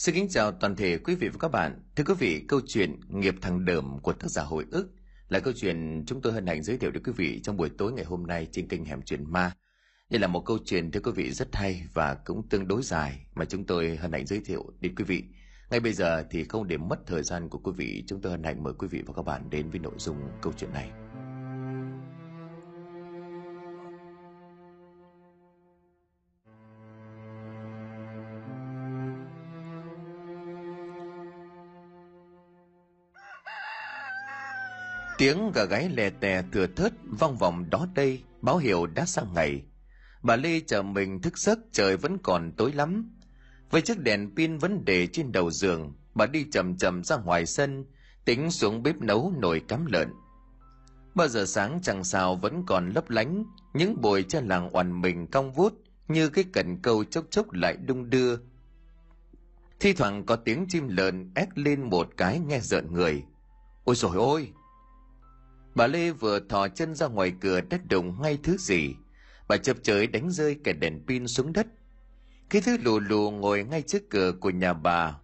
Xin kính chào toàn thể quý vị và các bạn. Thưa quý vị, câu chuyện Nghiệp thằng đờm của tác giả hồi ức là câu chuyện chúng tôi hân hạnh giới thiệu đến quý vị trong buổi tối ngày hôm nay trên kênh Hẻm Chuyện Ma. Đây là một câu chuyện thưa quý vị rất hay và cũng tương đối dài mà chúng tôi hân hạnh giới thiệu đến quý vị. Ngay bây giờ thì không để mất thời gian của quý vị, chúng tôi hân hạnh mời quý vị và các bạn đến với nội dung câu chuyện này. Tiếng gà gáy lè tè thừa thớt vang vọng đó đây, báo hiệu đã sang ngày. Bà Lê chờ mình thức giấc trời vẫn còn tối lắm. Với chiếc đèn pin vẫn để trên đầu giường, bà đi chậm chậm ra ngoài sân, tính xuống bếp nấu nồi cắm lợn. Bao giờ sáng chẳng sao vẫn còn lấp lánh, những bồi trên làng oằn mình cong vút như cái cần câu chốc chốc lại đung đưa. Thi thoảng có tiếng chim lợn ép lên một cái nghe rợn người. Ôi rồi ôi! Bà Lê vừa thò chân ra ngoài cửa đất đụng ngay thứ gì. Bà chập chới đánh rơi cả đèn pin xuống đất. Cái thứ lù lù ngồi ngay trước cửa của nhà bà,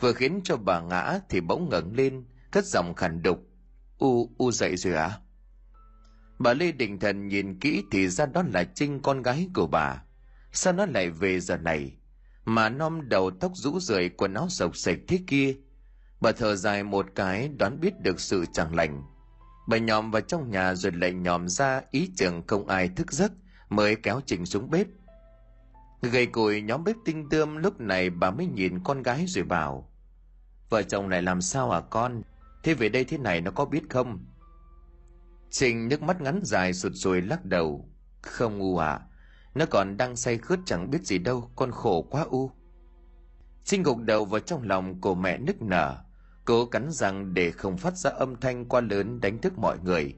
vừa khiến cho bà ngã thì bỗng ngẩng lên, cất giọng khàn đục. U u dậy rồi à bà lê định thần nhìn kỹ thì ra đó là trinh, con gái của bà. Sao nó lại về giờ này? Mà non đầu tóc rũ rượi, quần áo sộc sạch thế kia. Bà thở dài một cái, đoán biết được sự chẳng lành bà nhòm vào trong nhà rồi lại nhòm ra ý tưởng không ai thức giấc, mới kéo trình xuống bếp. Gầy cùi nhóm bếp tinh tươm lúc này bà mới nhìn con gái rồi bảo, vợ chồng này làm sao à con? Thế về đây thế này nó có biết không? Trình nước mắt ngắn dài sụt sùi lắc đầu, không u à nó còn đang say khướt chẳng biết gì đâu, con khổ quá u. Trinh gục đầu vào trong lòng của mẹ nức nở cố cắn răng để không phát ra âm thanh quá lớn đánh thức mọi người.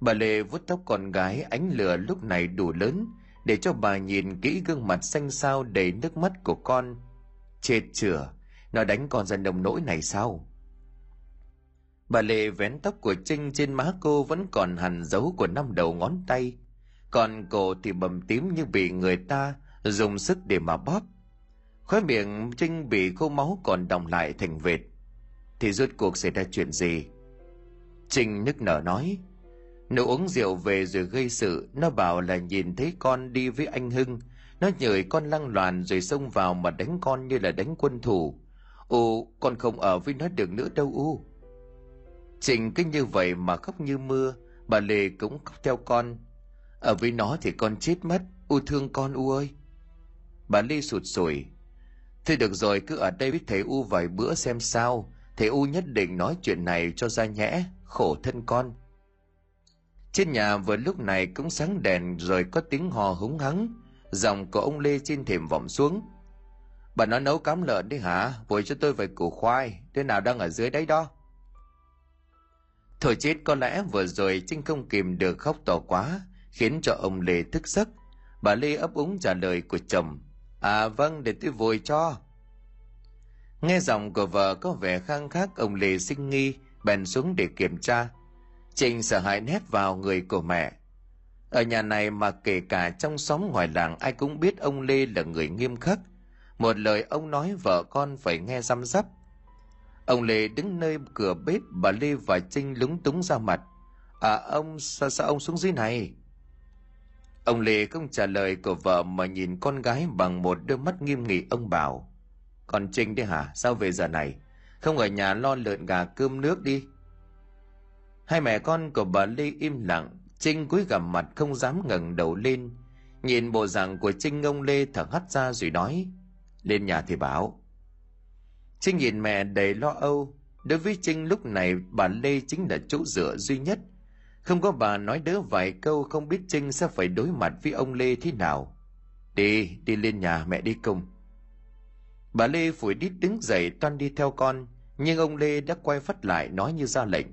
Bà lê vuốt tóc con gái, ánh lửa lúc này đủ lớn, để cho bà nhìn kỹ gương mặt xanh xao đầy nước mắt của con. Chết chửa nó đánh con ra nông nỗi này sao? Bà lê vén tóc của trinh trên má cô vẫn còn hằn dấu của năm đầu ngón tay. Còn cổ thì bầm tím như bị người ta dùng sức để mà bóp. Khóe miệng trinh bị khô máu còn đọng lại thành vệt thì rốt cuộc xảy ra chuyện gì? Trinh nức nở nói nó uống rượu về rồi gây sự, nó bảo là nhìn thấy con đi với anh hưng, nó nhời con lăng loàn rồi xông vào mà đánh con như là đánh quân thủ. U, con không ở với nó được nữa đâu u. Trình cứ như vậy mà khóc như mưa, bà lê cũng khóc theo con. Ở với nó thì con chết mất, u thương con u ơi. Bà lê sụt sùi, thôi được rồi, cứ ở đây với thầy u vài bữa xem sao thầy u nhất định nói chuyện này cho ra nhẽ khổ thân con trên nhà vừa lúc này cũng sáng đèn rồi có tiếng hò húng hắng giọng của ông lê trên thềm vọng xuống Bà nói nấu cám lợn đi hả? Vội cho tôi vài củ khoai. Thế nào đang ở dưới đấy đó? Thôi chết có lẽ vừa rồi Trinh không kìm được khóc to quá, khiến cho ông Lê thức giấc. Bà Lê ấp úng trả lời của chồng. À vâng, để tôi vội cho. Nghe giọng của vợ có vẻ khang khắc ông Lê sinh nghi, bèn xuống để kiểm tra. trình sợ hãi nét vào người của mẹ. Ở nhà này mà kể cả trong xóm ngoài làng ai cũng biết ông Lê là người nghiêm khắc, một lời ông nói vợ con phải nghe răm rắp. Ông lê đứng nơi cửa bếp bà lê và trinh lúng túng ra mặt. À ông sao sao ông xuống dưới này? Ông lê không trả lời của vợ mà nhìn con gái bằng một đôi mắt nghiêm nghị ông bảo còn trinh đấy hả? Sao về giờ này? Không ở nhà lo lợn gà cơm nước đi. Hai mẹ con của bà lê im lặng, trinh cúi gằm mặt không dám ngẩng đầu lên. Nhìn bộ dạng của trinh, ông lê thở hắt ra rồi nói, lên nhà thì bảo. Trinh nhìn mẹ đầy lo âu. Đối với trinh, lúc này bà lê chính là chỗ dựa duy nhất. Không có bà nói đỡ vài câu, không biết trinh sẽ phải đối mặt với ông lê thế nào. Đi đi lên nhà mẹ đi cùng bà lê phủi đít đứng dậy toan đi theo con nhưng ông lê đã quay phát lại nói như ra lệnh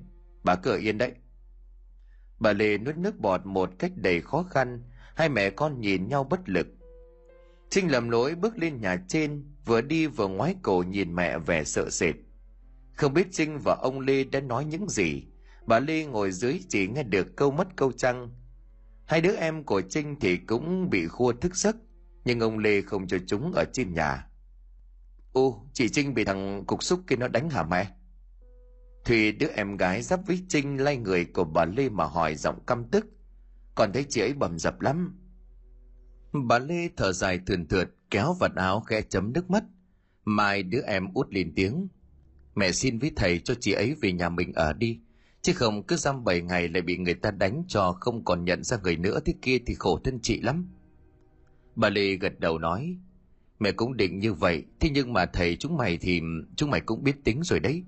bà cửa yên đấy bà lê nuốt nước bọt một cách đầy khó khăn hai mẹ con nhìn nhau bất lực Trinh lầm lỗi bước lên nhà trên, vừa đi vừa ngoái cổ nhìn mẹ vẻ sợ sệt. Không biết Trinh và ông Lê đã nói những gì, bà Lê ngồi dưới chỉ nghe được câu mất câu trăng. Hai đứa em của Trinh thì cũng bị khua thức giấc, nhưng ông Lê không cho chúng ở trên nhà. Ô, chị Trinh bị thằng cục xúc kia nó đánh hả mẹ? Thùy đứa em gái giáp với Trinh lay người của bà Lê mà hỏi giọng căm tức. Còn thấy chị ấy bầm dập lắm. Bà Lê thở dài thườn thượt kéo vật áo khẽ chấm nước mắt. Mai đứa em út lên tiếng. Mẹ xin với thầy cho chị ấy về nhà mình ở đi. Chứ không cứ dăm bảy ngày lại bị người ta đánh cho không còn nhận ra người nữa thế kia thì khổ thân chị lắm. Bà Lê gật đầu nói. Mẹ cũng định như vậy, thế nhưng mà thầy chúng mày thì chúng mày cũng biết tính rồi đấy.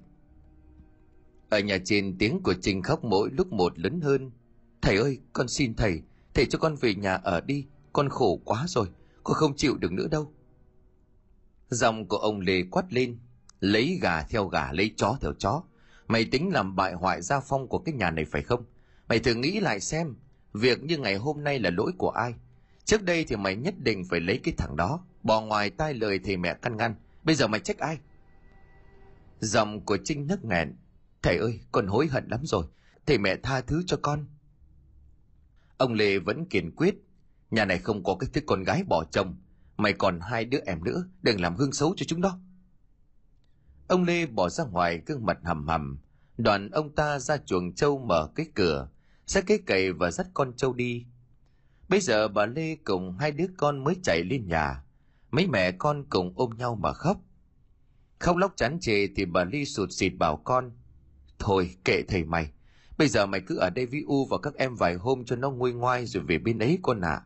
Ở nhà trên tiếng của Trinh khóc mỗi lúc một lớn hơn. Thầy ơi, con xin thầy, thầy cho con về nhà ở đi, con khổ quá rồi, con không chịu được nữa đâu. Dòng của ông Lê quát lên, lấy gà theo gà, lấy chó theo chó. Mày tính làm bại hoại gia phong của cái nhà này phải không? Mày thử nghĩ lại xem, việc như ngày hôm nay là lỗi của ai? Trước đây thì mày nhất định phải lấy cái thằng đó, bỏ ngoài tai lời thì mẹ căn ngăn. Bây giờ mày trách ai? Giọng của Trinh nấc nghẹn. Thầy ơi, con hối hận lắm rồi. Thầy mẹ tha thứ cho con. Ông Lê vẫn kiên quyết. Nhà này không có cái thứ con gái bỏ chồng. Mày còn hai đứa em nữa, đừng làm gương xấu cho chúng đó. Ông Lê bỏ ra ngoài gương mặt hầm hầm. Đoàn ông ta ra chuồng trâu mở cái cửa, xách cái cày và dắt con trâu đi. Bây giờ bà Lê cùng hai đứa con mới chạy lên nhà. Mấy mẹ con cùng ôm nhau mà khóc. Không lóc chán chề thì bà Ly sụt xịt bảo con. Thôi kệ thầy mày. Bây giờ mày cứ ở đây với U và các em vài hôm cho nó nguôi ngoai rồi về bên ấy con ạ. À.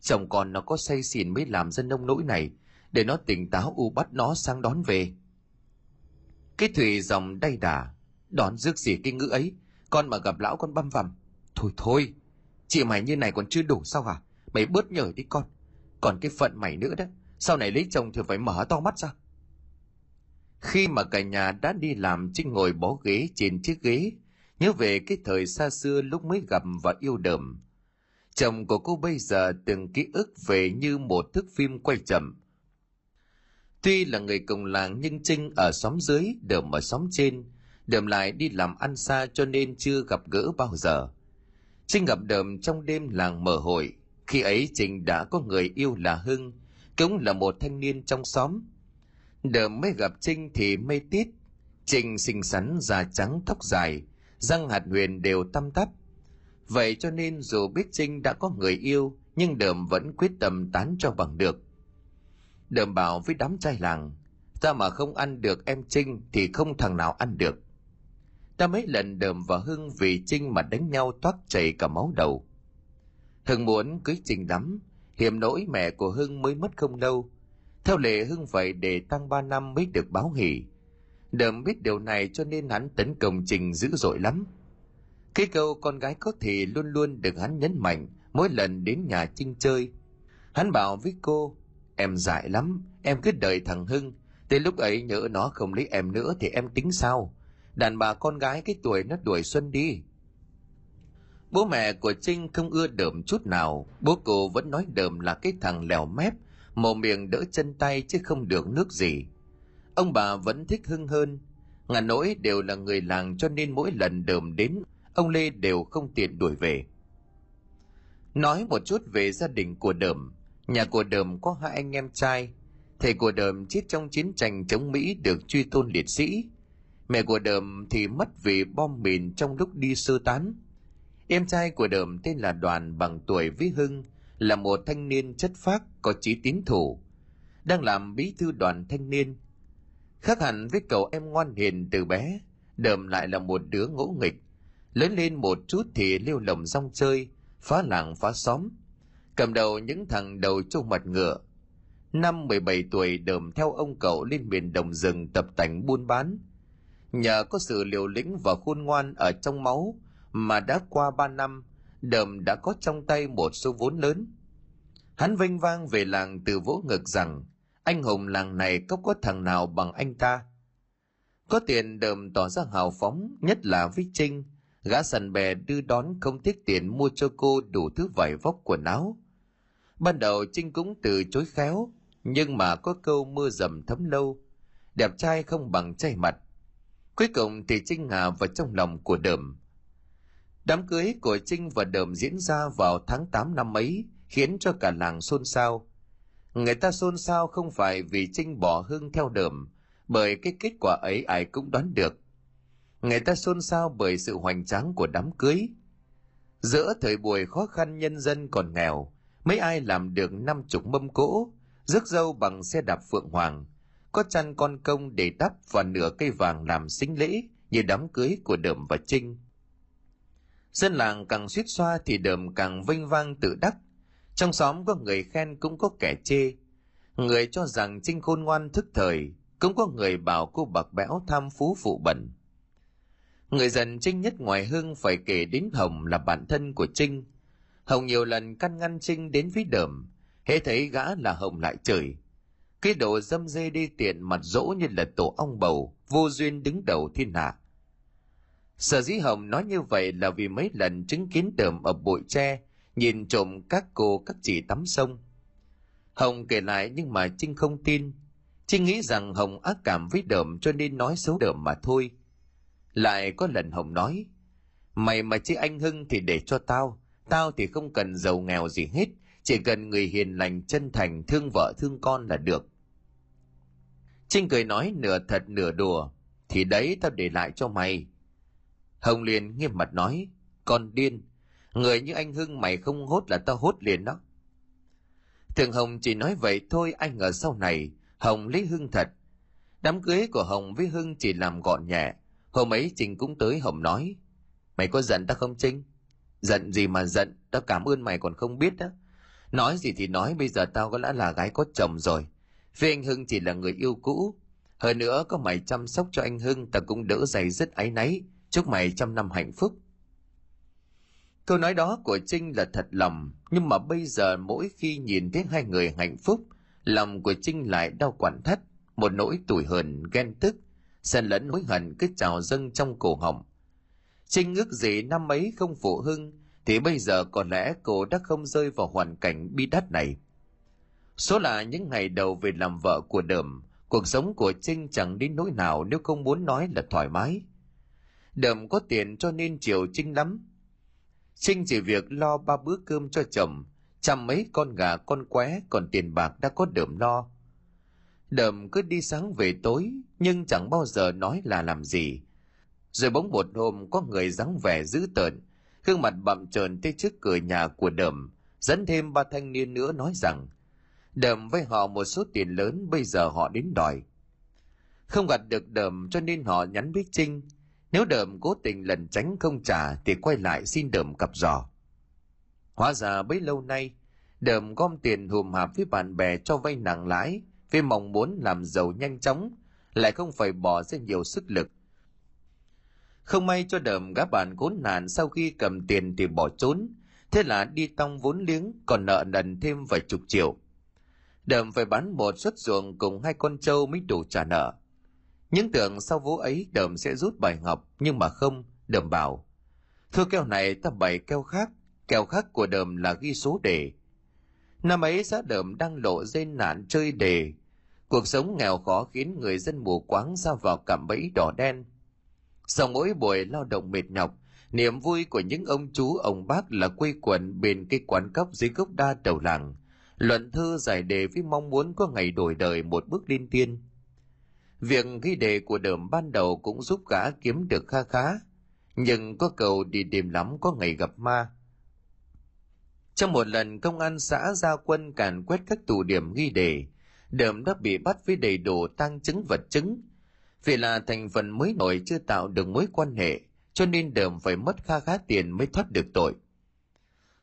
Chồng con nó có say xỉn mới làm dân nông nỗi này. Để nó tỉnh táo U bắt nó sang đón về. Cái thủy dòng đay đà. Đón rước gì cái ngữ ấy. Con mà gặp lão con băm vằm. Thôi thôi. Chị mày như này còn chưa đủ sao hả? Mày bớt nhở đi con. Còn cái phận mày nữa đó. Sau này lấy chồng thì phải mở to mắt ra. Khi mà cả nhà đã đi làm Trinh ngồi bó ghế trên chiếc ghế, nhớ về cái thời xa xưa lúc mới gặp và yêu đầm. Chồng của cô bây giờ từng ký ức về như một thước phim quay chậm. Tuy là người cùng làng nhưng Trinh ở xóm dưới, đờm ở xóm trên, đờm lại đi làm ăn xa cho nên chưa gặp gỡ bao giờ. Trinh gặp đờm trong đêm làng mở hội, khi ấy trình đã có người yêu là Hưng, cũng là một thanh niên trong xóm, đờm mới gặp Trinh thì mê tít. Trinh xinh xắn, da trắng, tóc dài, răng hạt huyền đều tăm tắp. Vậy cho nên dù biết Trinh đã có người yêu, nhưng Đờm vẫn quyết tâm tán cho bằng được. Đờm bảo với đám trai làng, ta mà không ăn được em Trinh thì không thằng nào ăn được. Ta mấy lần Đờm và Hưng vì Trinh mà đánh nhau toát chảy cả máu đầu. Hưng muốn cưới Trinh lắm, hiểm nỗi mẹ của Hưng mới mất không lâu, theo lệ Hưng vậy để tăng ba năm mới được báo hỷ. Đờm biết điều này cho nên hắn tấn công Trình dữ dội lắm. Cái câu con gái có thì luôn luôn được hắn nhấn mạnh mỗi lần đến nhà Trinh chơi. Hắn bảo với cô, em dại lắm, em cứ đợi thằng Hưng, tới lúc ấy nhỡ nó không lấy em nữa thì em tính sao? Đàn bà con gái cái tuổi nó đuổi xuân đi. Bố mẹ của Trinh không ưa đờm chút nào, bố cô vẫn nói đờm là cái thằng lèo mép, mồm miệng đỡ chân tay chứ không được nước gì. Ông bà vẫn thích Hưng hơn. Ngàn nỗi đều là người làng cho nên mỗi lần đờm đến, ông Lê đều không tiện đuổi về. Nói một chút về gia đình của đờm. Nhà của đờm có hai anh em trai. Thầy của đờm chết trong chiến tranh chống Mỹ được truy tôn liệt sĩ. Mẹ của đờm thì mất vì bom mìn trong lúc đi sơ tán. Em trai của đờm tên là Đoàn bằng tuổi với Hưng, là một thanh niên chất phác có chí tín thủ, đang làm bí thư đoàn thanh niên. Khác hẳn với cậu em ngoan hiền từ bé, đờm lại là một đứa ngỗ nghịch. Lớn lên một chút thì liêu lồng rong chơi, phá làng phá xóm. Cầm đầu những thằng đầu trâu mặt ngựa. Năm 17 tuổi đờm theo ông cậu lên miền đồng rừng tập tành buôn bán. Nhờ có sự liều lĩnh và khôn ngoan ở trong máu mà đã qua ba năm đờm đã có trong tay một số vốn lớn. Hắn vinh vang về làng từ vỗ ngực rằng, anh hùng làng này có có thằng nào bằng anh ta. Có tiền đờm tỏ ra hào phóng, nhất là với Trinh, gã sần bè đưa đón không tiếc tiền mua cho cô đủ thứ vải vóc quần áo. Ban đầu Trinh cũng từ chối khéo, nhưng mà có câu mưa dầm thấm lâu, đẹp trai không bằng trai mặt. Cuối cùng thì Trinh hà vào trong lòng của đờm, Đám cưới của Trinh và Đờm diễn ra vào tháng 8 năm ấy, khiến cho cả làng xôn xao. Người ta xôn xao không phải vì Trinh bỏ hương theo đờm, bởi cái kết quả ấy ai cũng đoán được. Người ta xôn xao bởi sự hoành tráng của đám cưới. Giữa thời buổi khó khăn nhân dân còn nghèo, mấy ai làm được năm chục mâm cỗ, rước dâu bằng xe đạp phượng hoàng, có chăn con công để đắp và nửa cây vàng làm xính lễ như đám cưới của Đờm và Trinh. Dân làng càng suýt xoa thì Đờm càng vinh vang tự đắc. Trong xóm có người khen cũng có kẻ chê. Người cho rằng Trinh khôn ngoan thức thời, cũng có người bảo cô bạc bẽo tham phú phụ bẩn. Người dần Trinh nhất ngoài hương phải kể đến Hồng là bạn thân của Trinh. Hồng nhiều lần căn ngăn Trinh đến với Đờm, hễ thấy gã là Hồng lại chửi. Cái đồ dâm dê đi tiện mặt dỗ như là tổ ong bầu, vô duyên đứng đầu thiên hạ. Sở dĩ Hồng nói như vậy là vì mấy lần chứng kiến Đờm ở bụi tre, nhìn trộm các cô các chị tắm sông. Hồng kể lại nhưng mà Trinh không tin. Trinh nghĩ rằng Hồng ác cảm với Đờm cho nên nói xấu Đờm mà thôi. Lại có lần Hồng nói, mày mà chứ anh Hưng thì để cho tao, tao thì không cần giàu nghèo gì hết, chỉ cần người hiền lành chân thành thương vợ thương con là được. Trinh cười nói nửa thật nửa đùa, thì đấy tao để lại cho mày. Hồng liền nghiêm mặt nói, con điên, người như anh Hưng mày không hốt là tao hốt liền đó. Thường Hồng chỉ nói vậy thôi anh ngờ sau này Hồng lấy Hưng thật. Đám cưới của Hồng với Hưng chỉ làm gọn nhẹ. Hôm ấy Trinh cũng tới Hồng nói Mày có giận tao không Trinh? Giận gì mà giận, tao cảm ơn mày còn không biết đó. Nói gì thì nói bây giờ tao có lẽ là gái có chồng rồi. Vì anh Hưng chỉ là người yêu cũ. Hơn nữa có mày chăm sóc cho anh Hưng ta cũng đỡ dày rất áy náy. Chúc mày trăm năm hạnh phúc. Câu nói đó của Trinh là thật lòng, nhưng mà bây giờ mỗi khi nhìn thấy hai người hạnh phúc, lòng của Trinh lại đau quản thắt, một nỗi tủi hờn, ghen tức, xen lẫn hối hận cứ trào dâng trong cổ họng. Trinh ước gì năm ấy không phụ hưng, thì bây giờ có lẽ cô đã không rơi vào hoàn cảnh bi đát này. Số là những ngày đầu về làm vợ của Đờm, cuộc sống của Trinh chẳng đến nỗi nào nếu không muốn nói là thoải mái. Đờm có tiền cho nên chiều Trinh lắm. Trinh chỉ việc lo ba bữa cơm cho chồng, chăm mấy con gà con qué còn tiền bạc đã có Đờm lo. Đờm cứ đi sáng về tối, nhưng chẳng bao giờ nói là làm gì. Rồi bỗng một hôm có người dáng vẻ dữ tợn, gương mặt bặm trợn tới trước cửa nhà của Đờm, dẫn thêm ba thanh niên nữa nói rằng Đờm với họ một số tiền lớn bây giờ họ đến đòi. Không gặt được Đờm cho nên họ nhắn biết Trinh, nếu Đờm cố tình lần tránh không trả thì quay lại xin Đờm cặp giò. Hóa ra bấy lâu nay, Đờm gom tiền hùm hạp với bạn bè cho vay nặng lãi, vì mong muốn làm giàu nhanh chóng, lại không phải bỏ ra nhiều sức lực. Không may cho đờm gã bạn khốn nạn sau khi cầm tiền thì bỏ trốn, thế là đi tong vốn liếng còn nợ nần thêm vài chục triệu. Đờm phải bán một suất ruộng cùng hai con trâu mới đủ trả nợ. Những tưởng sau vú ấy đờm sẽ rút bài học, nhưng mà không, đờm bảo. Thưa keo này ta bày keo khác, keo khác của đờm là ghi số đề. Năm ấy xã đờm đang lộ dây nạn chơi đề, Cuộc sống nghèo khó khiến người dân mù quáng ra vào cạm bẫy đỏ đen. Sau mỗi buổi lao động mệt nhọc, niềm vui của những ông chú ông bác là quây quần bên cái quán cốc dưới gốc đa đầu làng, luận thư giải đề với mong muốn có ngày đổi đời một bước lên tiên. Việc ghi đề của đờm ban đầu cũng giúp gã kiếm được kha khá, nhưng có cầu đi đêm lắm có ngày gặp ma. Trong một lần công an xã ra quân càn quét các tù điểm ghi đề, đờm đã bị bắt với đầy đủ tăng chứng vật chứng. Vì là thành phần mới nổi chưa tạo được mối quan hệ, cho nên đờm phải mất kha khá tiền mới thoát được tội.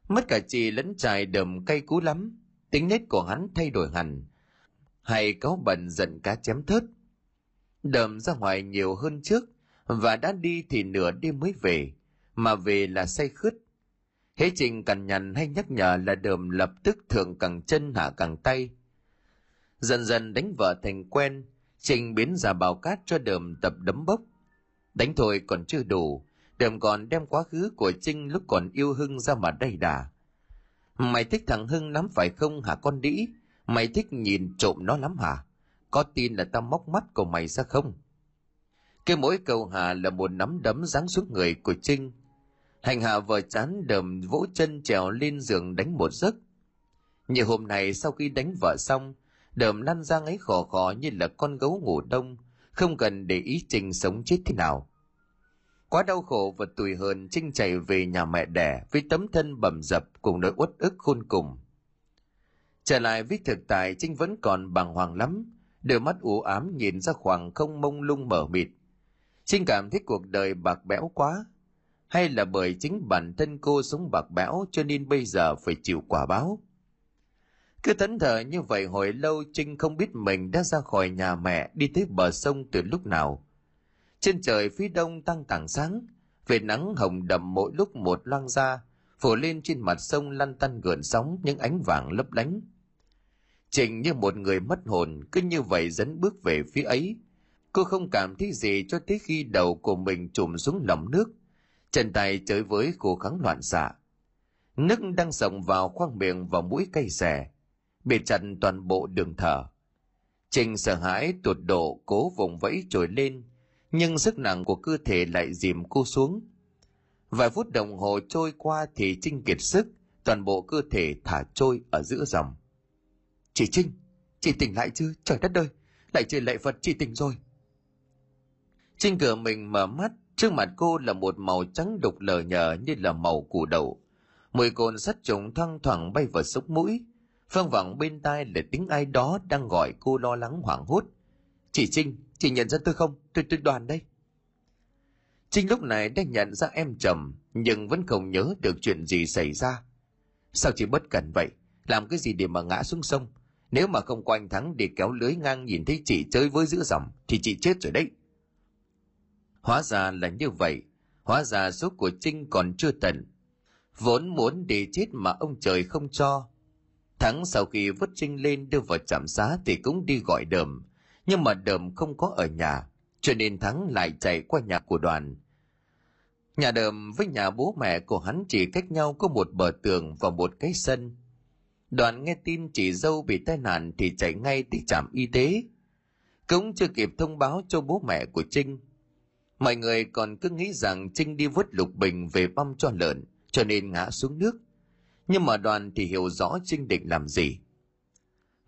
Mất cả chị lẫn trại đờm cay cú lắm, tính nết của hắn thay đổi hẳn. Hay cáu bẩn giận cá chém thớt. Đờm ra ngoài nhiều hơn trước, và đã đi thì nửa đêm mới về, mà về là say khướt. Hễ trình cằn nhằn hay nhắc nhở là đờm lập tức thượng càng chân hạ càng tay, Dần dần đánh vợ thành quen, Trình biến ra bào cát cho đờm tập đấm bốc. Đánh thôi còn chưa đủ, đờm còn đem quá khứ của Trinh lúc còn yêu Hưng ra mà đầy đà. Mày thích thằng Hưng lắm phải không hả con đĩ? Mày thích nhìn trộm nó lắm hả? Có tin là tao móc mắt của mày ra không? Cái mỗi câu hà là một nắm đấm giáng xuống người của Trinh. Hành hạ vợ chán đờm vỗ chân trèo lên giường đánh một giấc. Nhiều hôm nay sau khi đánh vợ xong, đờm lăn ra ấy khò khò như là con gấu ngủ đông, không cần để ý Trinh sống chết thế nào. Quá đau khổ và tủi hờn Trinh chạy về nhà mẹ đẻ với tấm thân bầm dập cùng nỗi uất ức khôn cùng. Trở lại với thực tại Trinh vẫn còn bàng hoàng lắm, đôi mắt u ám nhìn ra khoảng không mông lung mở mịt. Trinh cảm thấy cuộc đời bạc bẽo quá, hay là bởi chính bản thân cô sống bạc bẽo cho nên bây giờ phải chịu quả báo. Cứ thẫn thờ như vậy hồi lâu Trinh không biết mình đã ra khỏi nhà mẹ đi tới bờ sông từ lúc nào. Trên trời phía đông tăng tảng sáng, về nắng hồng đậm mỗi lúc một loang ra, phủ lên trên mặt sông lăn tăn gợn sóng những ánh vàng lấp lánh. trình như một người mất hồn cứ như vậy dẫn bước về phía ấy. Cô không cảm thấy gì cho tới khi đầu của mình trùm xuống lòng nước. Chân tay chơi với cố kháng loạn xạ. Nước đang sồng vào khoang miệng và mũi cay xè bị chặn toàn bộ đường thở. Trình sợ hãi tuột độ cố vùng vẫy trồi lên, nhưng sức nặng của cơ thể lại dìm cô xuống. Vài phút đồng hồ trôi qua thì Trinh kiệt sức, toàn bộ cơ thể thả trôi ở giữa dòng. Chị Trinh, chị tỉnh lại chưa? Trời đất ơi, lại trời lệ Phật chị tỉnh rồi. Trinh cửa mình mở mắt, trước mặt cô là một màu trắng đục lờ nhờ như là màu củ đậu. Mùi cồn sắt trùng thoang thoảng bay vào sốc mũi, vang vẳng bên tai là tiếng ai đó đang gọi cô lo lắng hoảng hốt chị trinh chị nhận ra tôi không? Tôi tôi đoàn đây. Trinh lúc này đã nhận ra em trầm nhưng vẫn không nhớ được chuyện gì xảy ra. Sao chị bất cẩn vậy? Làm cái gì để mà ngã xuống sông? Nếu mà không có anh thắng để kéo lưới ngang nhìn thấy chị chơi với giữa dòng, thì chị chết rồi đấy. Hóa ra là như vậy. Hóa ra số của trinh còn chưa tận. Vốn muốn để chết mà ông trời không cho. Thắng sau khi vứt Trinh lên đưa vào trạm xá thì cũng đi gọi đờm. Nhưng mà đờm không có ở nhà, cho nên Thắng lại chạy qua nhà của đoàn. Nhà đờm với nhà bố mẹ của hắn chỉ cách nhau có một bờ tường và một cái sân. Đoàn nghe tin chị dâu bị tai nạn thì chạy ngay tới trạm y tế. Cũng chưa kịp thông báo cho bố mẹ của Trinh. Mọi người còn cứ nghĩ rằng Trinh đi vứt lục bình về băm cho lợn, cho nên ngã xuống nước nhưng mà đoàn thì hiểu rõ Trinh định làm gì.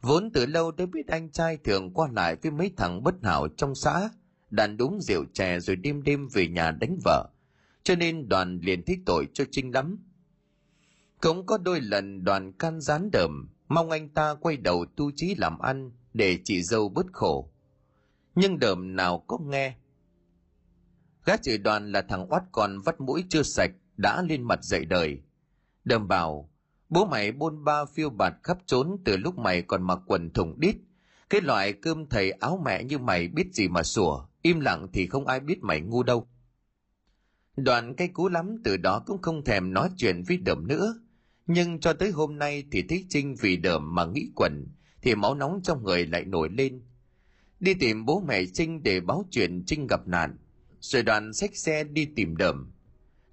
Vốn từ lâu đã biết anh trai thường qua lại với mấy thằng bất hảo trong xã, đàn đúng rượu chè rồi đêm đêm về nhà đánh vợ, cho nên đoàn liền thích tội cho Trinh lắm. Cũng có đôi lần đoàn can gián đờm, mong anh ta quay đầu tu trí làm ăn để chị dâu bớt khổ. Nhưng đờm nào có nghe. Gã chửi đoàn là thằng oát còn vắt mũi chưa sạch, đã lên mặt dậy đời. Đờm bảo, Bố mày buôn ba phiêu bạt khắp trốn từ lúc mày còn mặc quần thùng đít. Cái loại cơm thầy áo mẹ như mày biết gì mà sủa, im lặng thì không ai biết mày ngu đâu. Đoạn cây cú lắm từ đó cũng không thèm nói chuyện với đờm nữa. Nhưng cho tới hôm nay thì thấy Trinh vì đờm mà nghĩ quẩn, thì máu nóng trong người lại nổi lên. Đi tìm bố mẹ Trinh để báo chuyện Trinh gặp nạn, rồi đoàn xách xe đi tìm đờm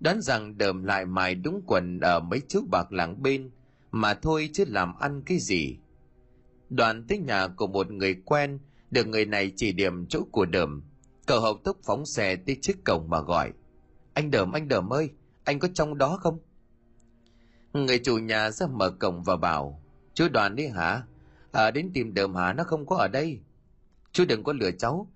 đoán rằng đờm lại mài đúng quần ở mấy chú bạc làng bên mà thôi chứ làm ăn cái gì. Đoàn tới nhà của một người quen được người này chỉ điểm chỗ của đờm. Cậu hậu tốc phóng xe tới trước cổng mà gọi anh đờm anh đờm ơi anh có trong đó không? Người chủ nhà ra mở cổng và bảo chú đoàn đi hả? À, đến tìm đờm hả? Nó không có ở đây. Chú đừng có lừa cháu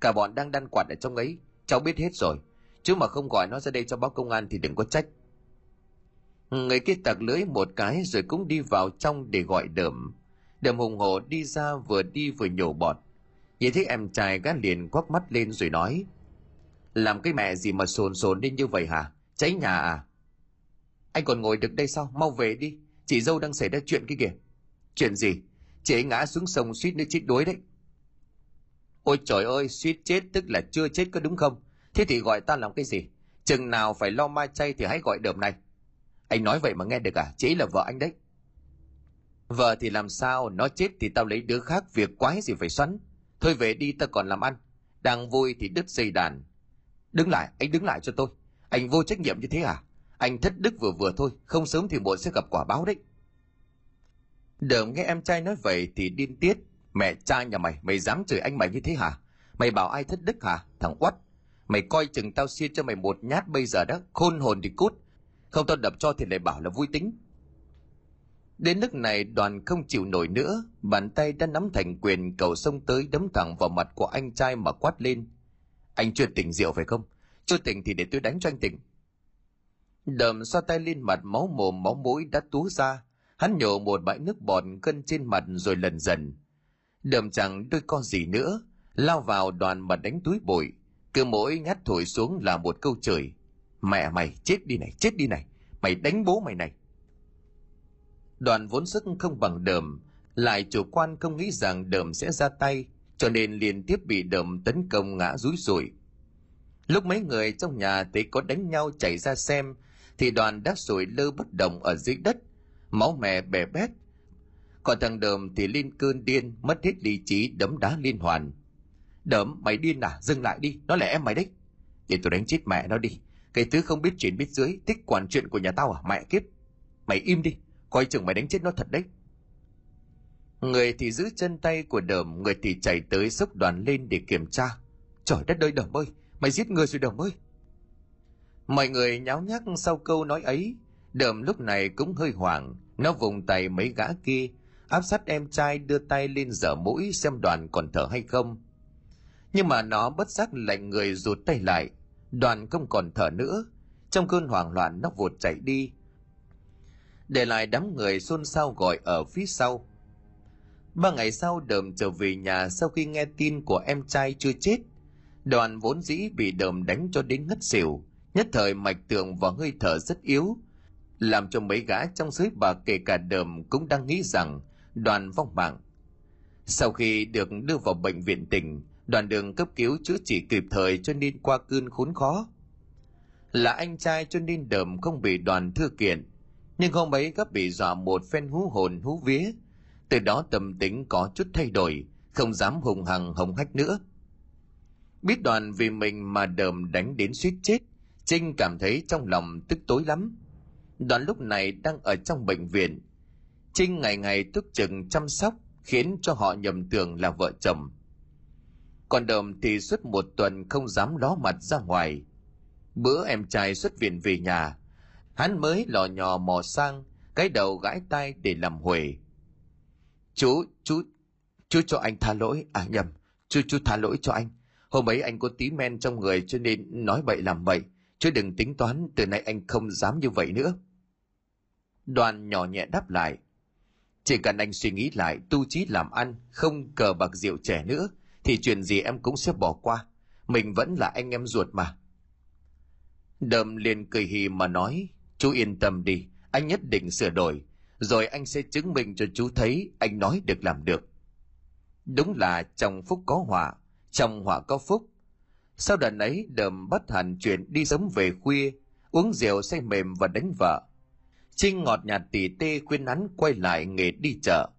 cả bọn đang đan quạt ở trong ấy cháu biết hết rồi chứ mà không gọi nó ra đây cho báo công an thì đừng có trách. Người kia tặc lưới một cái rồi cũng đi vào trong để gọi đờm. Đờm hùng hổ đi ra vừa đi vừa nhổ bọt. Nhìn thấy em trai gã liền quắc mắt lên rồi nói, làm cái mẹ gì mà sồn sồn lên như vậy hả? Cháy nhà à? Anh còn ngồi được đây sao? Mau về đi. Chị dâu đang xảy ra chuyện kia kìa. Chuyện gì? Chị ấy ngã xuống sông suýt nữa chết đuối đấy. Ôi trời ơi, suýt chết tức là chưa chết có đúng không? Thế thì gọi ta làm cái gì? Chừng nào phải lo ma chay thì hãy gọi đờm này. Anh nói vậy mà nghe được à? Chị là vợ anh đấy. Vợ thì làm sao? Nó chết thì tao lấy đứa khác việc quái gì phải xoắn. Thôi về đi ta còn làm ăn. Đang vui thì đứt dây đàn. Đứng lại, anh đứng lại cho tôi. Anh vô trách nhiệm như thế à? Anh thất đức vừa vừa thôi, không sớm thì muộn sẽ gặp quả báo đấy. Đờm nghe em trai nói vậy thì điên tiết. Mẹ cha nhà mày, mày dám chửi anh mày như thế hả? Mày bảo ai thất đức hả? Thằng quắt, Mày coi chừng tao xiết cho mày một nhát bây giờ đó, khôn hồn thì cút. Không tao đập cho thì lại bảo là vui tính. Đến lúc này đoàn không chịu nổi nữa, bàn tay đã nắm thành quyền cầu sông tới đấm thẳng vào mặt của anh trai mà quát lên. Anh chưa tỉnh rượu phải không? Chưa tỉnh thì để tôi đánh cho anh tỉnh. đầm xoa tay lên mặt máu mồm máu mũi đã túa ra. Hắn nhổ một bãi nước bọt cân trên mặt rồi lần dần. đầm chẳng đôi co gì nữa, lao vào đoàn mà đánh túi bụi. Cứ mỗi nhát thổi xuống là một câu chửi. Mẹ mày chết đi này, chết đi này. Mày đánh bố mày này. Đoàn vốn sức không bằng đờm, lại chủ quan không nghĩ rằng đờm sẽ ra tay, cho nên liên tiếp bị đờm tấn công ngã rúi rủi. Lúc mấy người trong nhà thấy có đánh nhau chạy ra xem, thì đoàn đã sủi lơ bất động ở dưới đất, máu mè bè bét. Còn thằng đờm thì lên cơn điên, mất hết lý trí đấm đá liên hoàn đớm mày điên à, dừng lại đi, nó là em mày đấy. Để tôi đánh chết mẹ nó đi, cái thứ không biết chuyện biết dưới, thích quản chuyện của nhà tao à, mẹ kiếp. Mày im đi, coi chừng mày đánh chết nó thật đấy. Người thì giữ chân tay của đờm người thì chạy tới xốc đoàn lên để kiểm tra. Trời đất ơi đờm ơi mày giết người rồi đờm ơi. Mọi người nháo nhác sau câu nói ấy. Đờm lúc này cũng hơi hoảng. Nó vùng tay mấy gã kia áp sát em trai đưa tay lên dở mũi xem đoàn còn thở hay không nhưng mà nó bất giác lạnh người rụt tay lại đoàn không còn thở nữa trong cơn hoảng loạn nó vụt chạy đi để lại đám người xôn xao gọi ở phía sau. Ba ngày sau đờm trở về nhà sau khi nghe tin của em trai chưa chết. Đoàn vốn dĩ bị đờm đánh cho đến ngất xỉu, nhất thời mạch tượng và hơi thở rất yếu, làm cho mấy gã trong giới bà kể cả đờm cũng đang nghĩ rằng đoàn vong mạng. Sau khi được đưa vào bệnh viện tỉnh, đoàn đường cấp cứu chữa trị kịp thời cho nên qua cơn khốn khó. Là anh trai cho nên đờm không bị đoàn thư kiện, nhưng hôm ấy gấp bị dọa một phen hú hồn hú vía. Từ đó tâm tính có chút thay đổi không dám hùng hằng hồng hách nữa. Biết đoàn vì mình mà đờm đánh đến suýt chết trinh cảm thấy trong lòng tức tối lắm. Đoàn lúc này đang ở trong bệnh viện. Trinh ngày ngày thức chừng chăm sóc khiến cho họ nhầm tưởng là vợ chồng còn đờm thì suốt một tuần không dám ló mặt ra ngoài. Bữa em trai xuất viện về nhà, hắn mới lò nhò mò sang, cái đầu gãi tay để làm huề. Chú chú chú cho anh tha lỗi. À nhầm, chú chú tha lỗi cho anh. Hôm ấy anh có tí men trong người cho nên nói bậy làm bậy, chứ đừng tính toán từ nay anh không dám như vậy nữa. Đoàn nhỏ nhẹ đáp lại, chỉ cần anh suy nghĩ lại, tu trí làm ăn, không cờ bạc rượu trẻ nữa thì chuyện gì em cũng sẽ bỏ qua mình vẫn là anh em ruột mà đầm liền cười hì mà nói Chú yên tâm đi, anh nhất định sửa đổi, rồi anh sẽ chứng minh cho chú thấy anh nói được làm được. Đúng là trong phúc có họa, trong họa có phúc. Sau đợt ấy đờm bắt hẳn chuyện đi sớm về khuya, uống rượu say mềm và đánh vợ. Trinh ngọt nhạt tỉ tê khuyên hắn quay lại nghề đi chợ.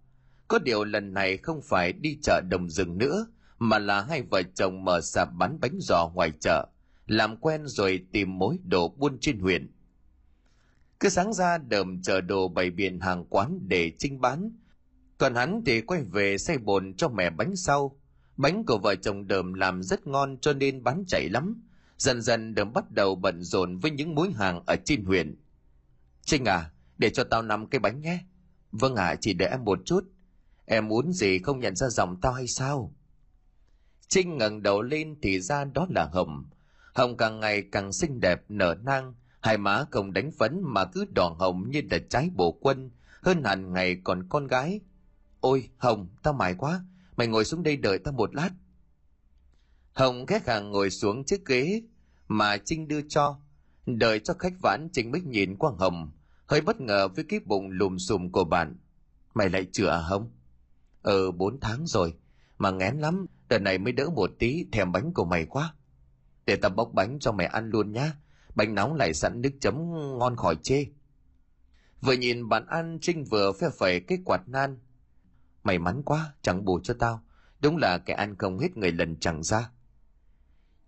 Có điều lần này không phải đi chợ đồng rừng nữa, mà là hai vợ chồng mở sạp bán bánh giò ngoài chợ, làm quen rồi tìm mối đồ buôn trên huyện. Cứ sáng ra đờm chờ đồ bày biện hàng quán để trinh bán. Còn hắn thì quay về xây bồn cho mẹ bánh sau. Bánh của vợ chồng đờm làm rất ngon cho nên bán chạy lắm. Dần dần đờm bắt đầu bận rộn với những mối hàng ở trên huyện. Trinh à, để cho tao nắm cái bánh nhé. Vâng ạ, à, chỉ để em một chút. Em muốn gì không nhận ra dòng tao hay sao? Trinh ngẩng đầu lên thì ra đó là Hồng. Hồng càng ngày càng xinh đẹp nở nang, hai má không đánh phấn mà cứ đỏ hồng như là trái bổ quân. Hơn hẳn ngày còn con gái. Ôi hồng tao mải quá. Mày ngồi xuống đây đợi tao một lát. Hồng ghé hàng ngồi xuống chiếc ghế mà trinh đưa cho. Đợi cho khách vãn trinh mới nhìn qua hồng. Hơi bất ngờ với cái bụng lùm xùm của bạn. Mày lại chữa à hồng? Ờ bốn tháng rồi mà ngén lắm đợt này mới đỡ một tí, thèm bánh của mày quá. Để tao bóc bánh cho mày ăn luôn nhá. Bánh nóng lại sẵn nước chấm ngon khỏi chê. Vừa nhìn bạn ăn trinh vừa phe phẩy cái quạt nan. May mắn quá, chẳng bù cho tao. Đúng là kẻ ăn không hết người lần chẳng ra.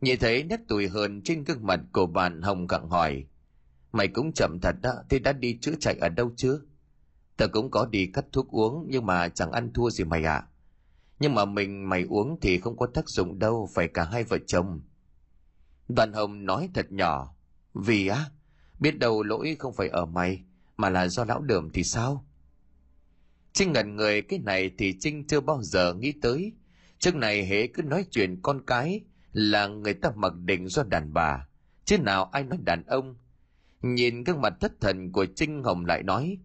Nhìn thấy nét tủi hờn trên gương mặt của bạn hồng gặng hỏi, mày cũng chậm thật đó, thế đã đi chữa chạy ở đâu chưa tao cũng có đi cắt thuốc uống, nhưng mà chẳng ăn thua gì mày ạ. à nhưng mà mình mày uống thì không có tác dụng đâu phải cả hai vợ chồng đoàn hồng nói thật nhỏ vì á, biết đâu lỗi không phải ở mày, mà là do lão đờm thì sao? Trinh ngẩn người cái này thì Trinh chưa bao giờ nghĩ tới. Trước này hễ cứ nói chuyện con cái là người ta mặc định do đàn bà, chứ nào ai nói đàn ông. Nhìn gương mặt thất thần của Trinh Hồng lại nói,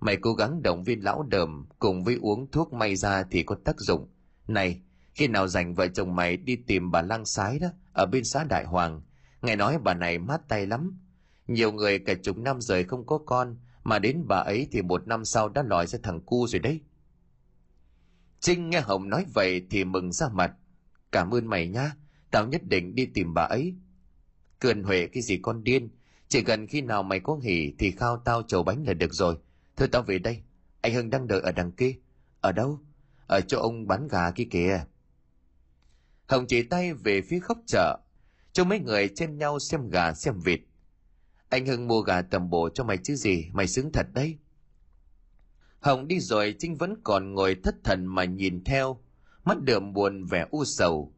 Mày cố gắng động viên lão đờm cùng với uống thuốc may ra thì có tác dụng. Này, khi nào dành vợ chồng mày đi tìm bà lang sái đó, ở bên xã Đại Hoàng. Nghe nói bà này mát tay lắm. Nhiều người cả chục năm rời không có con, mà đến bà ấy thì một năm sau đã lòi ra thằng cu rồi đấy. Trinh nghe Hồng nói vậy thì mừng ra mặt. Cảm ơn mày nhá, tao nhất định đi tìm bà ấy. Cường Huệ cái gì con điên, chỉ cần khi nào mày có nghỉ thì khao tao chầu bánh là được rồi. Thôi tao về đây, anh Hưng đang đợi ở đằng kia. Ở đâu? Ở chỗ ông bán gà kia kìa. Hồng chỉ tay về phía khóc chợ, cho mấy người chen nhau xem gà xem vịt. Anh Hưng mua gà tầm bổ cho mày chứ gì, mày sướng thật đấy. Hồng đi rồi Trinh vẫn còn ngồi thất thần mà nhìn theo, mắt đượm buồn vẻ u sầu.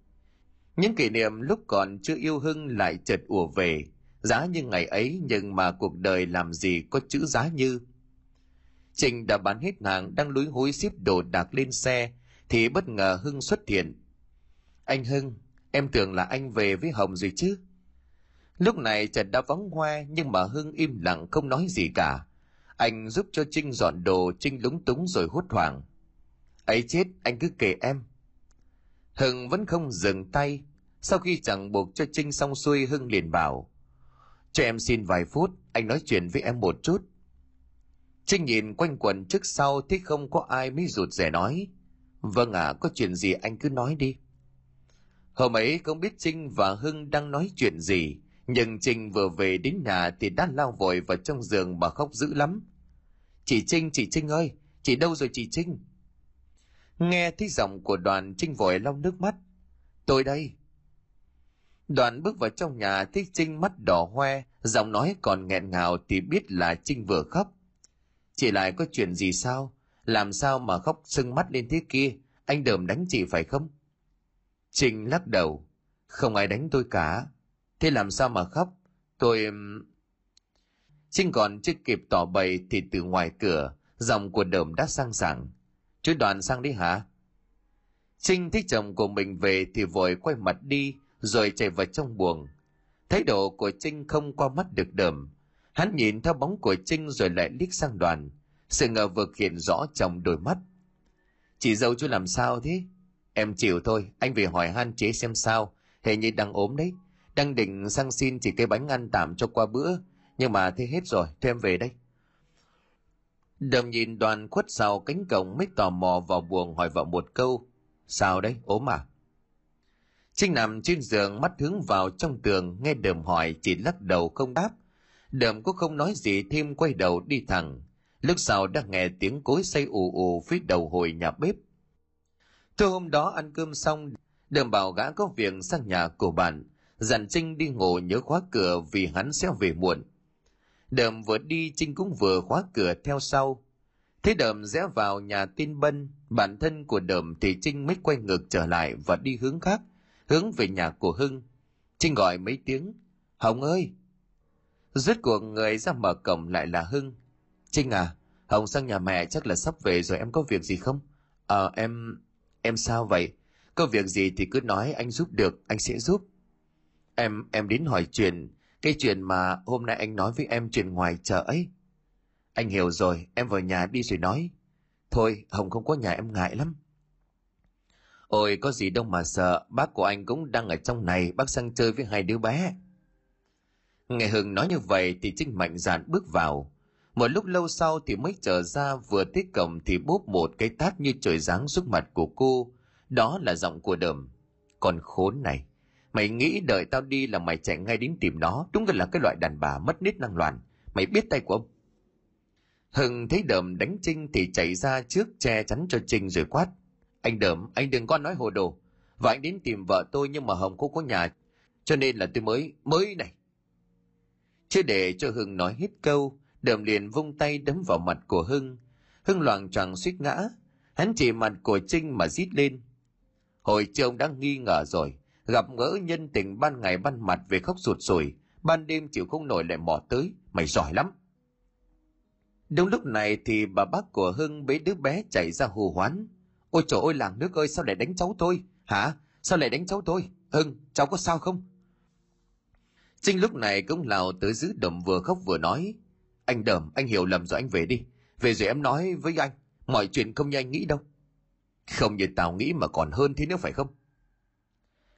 Những kỷ niệm lúc còn chưa yêu Hưng lại chợt ùa về, giá như ngày ấy nhưng mà cuộc đời làm gì có chữ giá như. Trinh đã bán hết hàng đang lúi húi xếp đồ đạc lên xe thì bất ngờ Hưng xuất hiện. Anh Hưng, em tưởng là anh về với Hồng rồi chứ? Lúc này Trần đã vắng hoe nhưng mà Hưng im lặng không nói gì cả. Anh giúp cho Trinh dọn đồ, Trinh lúng túng rồi hốt hoảng. ấy chết, anh cứ kể em. Hưng vẫn không dừng tay. Sau khi chẳng buộc cho Trinh xong xuôi Hưng liền bảo. Cho em xin vài phút, anh nói chuyện với em một chút. Trinh nhìn quanh quần trước sau thấy không có ai mới rụt rè nói. Vâng ạ, à, có chuyện gì anh cứ nói đi. Hôm ấy không biết Trinh và Hưng đang nói chuyện gì, nhưng Trinh vừa về đến nhà thì đã lao vội vào trong giường mà khóc dữ lắm. Chị Trinh, chị Trinh ơi, chị đâu rồi chị Trinh? Nghe thấy giọng của đoàn Trinh vội lau nước mắt. Tôi đây. Đoàn bước vào trong nhà thấy Trinh mắt đỏ hoe, giọng nói còn nghẹn ngào thì biết là Trinh vừa khóc. Chị lại có chuyện gì sao? Làm sao mà khóc sưng mắt lên thế kia? Anh đờm đánh chị phải không? Trinh lắc đầu. Không ai đánh tôi cả. Thế làm sao mà khóc? Tôi... Trinh còn chưa kịp tỏ bày thì từ ngoài cửa, giọng của đờm đã sang sảng. Chú đoàn sang đi hả? Trinh thấy chồng của mình về thì vội quay mặt đi, rồi chạy vào trong buồng. Thái độ của Trinh không qua mắt được đờm. Hắn nhìn theo bóng của Trinh rồi lại liếc sang đoàn. Sự ngờ vực hiện rõ trong đôi mắt. Chị dâu chú làm sao thế? Em chịu thôi, anh về hỏi han chế xem sao. Hệ như đang ốm đấy. Đang định sang xin chỉ cái bánh ăn tạm cho qua bữa. Nhưng mà thế hết rồi, thôi em về đây. Đầm nhìn đoàn khuất sau cánh cổng mới tò mò vào buồng hỏi vợ một câu. Sao đấy, ốm à? Trinh nằm trên giường mắt hướng vào trong tường nghe đờm hỏi chỉ lắc đầu không đáp. Đờm cũng không nói gì thêm quay đầu đi thẳng. Lúc sau đã nghe tiếng cối xây ù ù phía đầu hồi nhà bếp. Thưa hôm đó ăn cơm xong, đờm bảo gã có việc sang nhà của bạn, dặn Trinh đi ngủ nhớ khóa cửa vì hắn sẽ về muộn. Đờm vừa đi Trinh cũng vừa khóa cửa theo sau. Thế đờm rẽ vào nhà tin bân, bản thân của đờm thì Trinh mới quay ngược trở lại và đi hướng khác, hướng về nhà của Hưng. Trinh gọi mấy tiếng, Hồng ơi! Rốt cuộc người ra mở cổng lại là Hưng. Trinh à, Hồng sang nhà mẹ chắc là sắp về rồi em có việc gì không? Ờ, à, em... em sao vậy? Có việc gì thì cứ nói anh giúp được, anh sẽ giúp. Em, em đến hỏi chuyện, cái chuyện mà hôm nay anh nói với em chuyện ngoài chợ ấy. Anh hiểu rồi, em vào nhà đi rồi nói. Thôi, Hồng không có nhà em ngại lắm. Ôi, có gì đâu mà sợ, bác của anh cũng đang ở trong này, bác sang chơi với hai đứa bé. Nghe Hưng nói như vậy thì Trinh mạnh dạn bước vào. Một lúc lâu sau thì mới trở ra vừa tới cổng thì bốp một cái tát như trời giáng xuống mặt của cô. Đó là giọng của đờm. Còn khốn này, mày nghĩ đợi tao đi là mày chạy ngay đến tìm nó. Đúng là cái loại đàn bà mất nít năng loạn. Mày biết tay của ông. Hưng thấy đờm đánh Trinh thì chạy ra trước che chắn cho Trinh rồi quát. Anh đờm, anh đừng có nói hồ đồ. Và anh đến tìm vợ tôi nhưng mà Hồng cô có nhà. Cho nên là tôi mới, mới này. Chưa để cho Hưng nói hết câu, đờm liền vung tay đấm vào mặt của Hưng. Hưng loàng choàng suýt ngã. Hắn chỉ mặt của Trinh mà rít lên. Hồi trưa ông đã nghi ngờ rồi. Gặp gỡ nhân tình ban ngày ban mặt về khóc sụt sùi. Ban đêm chịu không nổi lại mò tới. Mày giỏi lắm. Đúng lúc này thì bà bác của Hưng bế đứa bé chạy ra hù hoán. Ôi trời ơi làng nước ơi sao lại đánh cháu tôi? Hả? Sao lại đánh cháu tôi? Hưng, cháu có sao không? Trinh lúc này cũng lào tới giữ đầm vừa khóc vừa nói. Anh đầm, anh hiểu lầm rồi anh về đi. Về rồi em nói với anh. Mọi chuyện không như anh nghĩ đâu. Không như tao nghĩ mà còn hơn thế nữa phải không?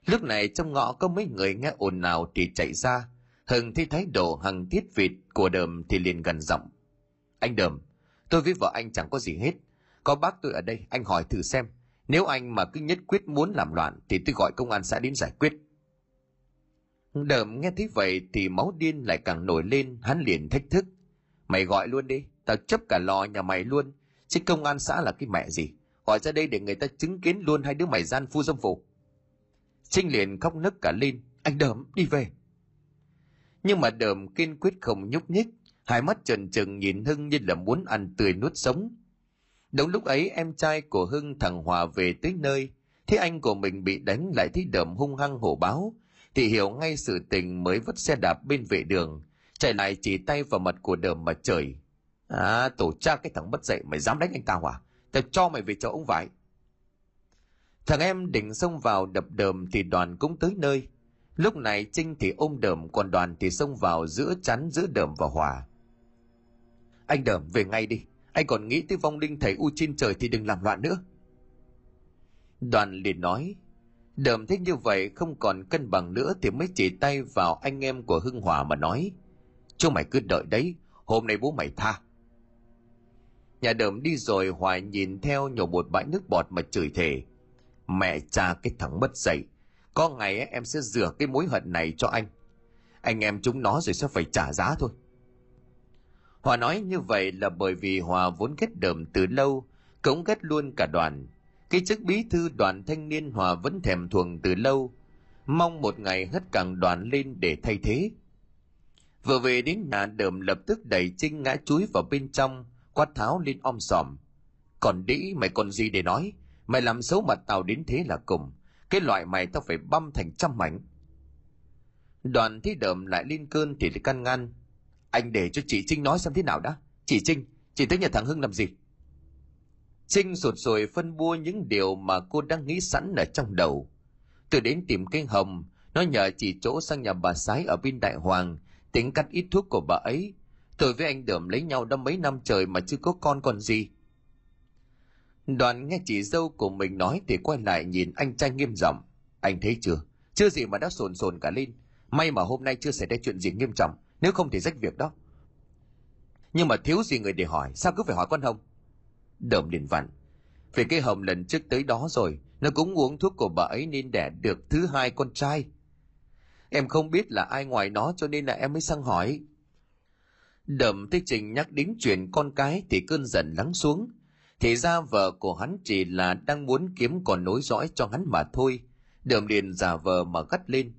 Lúc này trong ngõ có mấy người nghe ồn nào thì chạy ra. Hưng thấy thái độ hằng thiết vịt của đờm thì liền gần giọng. Anh đờm, tôi với vợ anh chẳng có gì hết. Có bác tôi ở đây, anh hỏi thử xem. Nếu anh mà cứ nhất quyết muốn làm loạn thì tôi gọi công an xã đến giải quyết. Đờm nghe thấy vậy thì máu điên lại càng nổi lên, hắn liền thách thức. Mày gọi luôn đi, tao chấp cả lò nhà mày luôn. Chứ công an xã là cái mẹ gì? Gọi ra đây để người ta chứng kiến luôn hai đứa mày gian phu dâm phụ. Trinh liền khóc nức cả lên. Anh Đờm, đi về. Nhưng mà Đờm kiên quyết không nhúc nhích. Hai mắt trần trừng nhìn Hưng như là muốn ăn tươi nuốt sống. Đúng lúc ấy em trai của Hưng thằng Hòa về tới nơi. thấy anh của mình bị đánh lại thấy Đờm hung hăng hổ báo. Thì hiểu ngay sự tình mới vứt xe đạp bên vệ đường. Chạy lại chỉ tay vào mặt của Đờm mà trời. À, tổ cha cái thằng bất dậy mày dám đánh anh tao à? Tao cho mày về cho ông vải. Thằng em định xông vào đập đờm thì đoàn cũng tới nơi. Lúc này Trinh thì ôm đờm còn đoàn thì xông vào giữa chắn giữa đờm và hòa. Anh đờm về ngay đi. Anh còn nghĩ tới vong linh thầy U trên trời thì đừng làm loạn nữa. Đoàn liền nói. Đờm thích như vậy không còn cân bằng nữa thì mới chỉ tay vào anh em của Hưng Hòa mà nói. Chúng mày cứ đợi đấy, hôm nay bố mày tha. Nhà đờm đi rồi Hoài nhìn theo nhổ một bãi nước bọt mà chửi thề. Mẹ cha cái thằng mất dạy. Có ngày em sẽ rửa cái mối hận này cho anh. Anh em chúng nó rồi sẽ phải trả giá thôi. Hòa nói như vậy là bởi vì Hòa vốn ghét đờm từ lâu, cống ghét luôn cả đoàn. Cái chức bí thư đoàn thanh niên Hòa vẫn thèm thuồng từ lâu, mong một ngày hất càng đoàn lên để thay thế. Vừa về đến nhà đờm lập tức đẩy Trinh ngã chuối vào bên trong, quát tháo lên om sòm. Còn đĩ mày còn gì để nói? Mày làm xấu mặt tao đến thế là cùng. Cái loại mày tao phải băm thành trăm mảnh. Đoàn thấy đờm lại lên cơn thì căn ngăn. Anh để cho chị Trinh nói xem thế nào đã. Chị Trinh, chị tới nhà thằng Hưng làm gì? Trinh sụt sùi phân bua những điều mà cô đang nghĩ sẵn ở trong đầu. Từ đến tìm cây hồng, nó nhờ chỉ chỗ sang nhà bà Sái ở bên Đại Hoàng, tính cắt ít thuốc của bà ấy. Tôi với anh Đượm lấy nhau đã mấy năm trời mà chưa có con còn gì. Đoàn nghe chị dâu của mình nói thì quay lại nhìn anh trai nghiêm giọng. Anh thấy chưa? Chưa gì mà đã sồn sồn cả lên. May mà hôm nay chưa xảy ra chuyện gì nghiêm trọng. Nếu không thì rách việc đó. Nhưng mà thiếu gì người để hỏi. Sao cứ phải hỏi con Hồng? Đờm liền vặn. về cái Hồng lần trước tới đó rồi. Nó cũng uống thuốc của bà ấy nên đẻ được thứ hai con trai. Em không biết là ai ngoài nó cho nên là em mới sang hỏi. Đầm thấy Trình nhắc đến chuyện con cái thì cơn giận lắng xuống thì ra vợ của hắn chỉ là đang muốn kiếm còn nối dõi cho hắn mà thôi. đờm liền giả vờ mà gắt lên.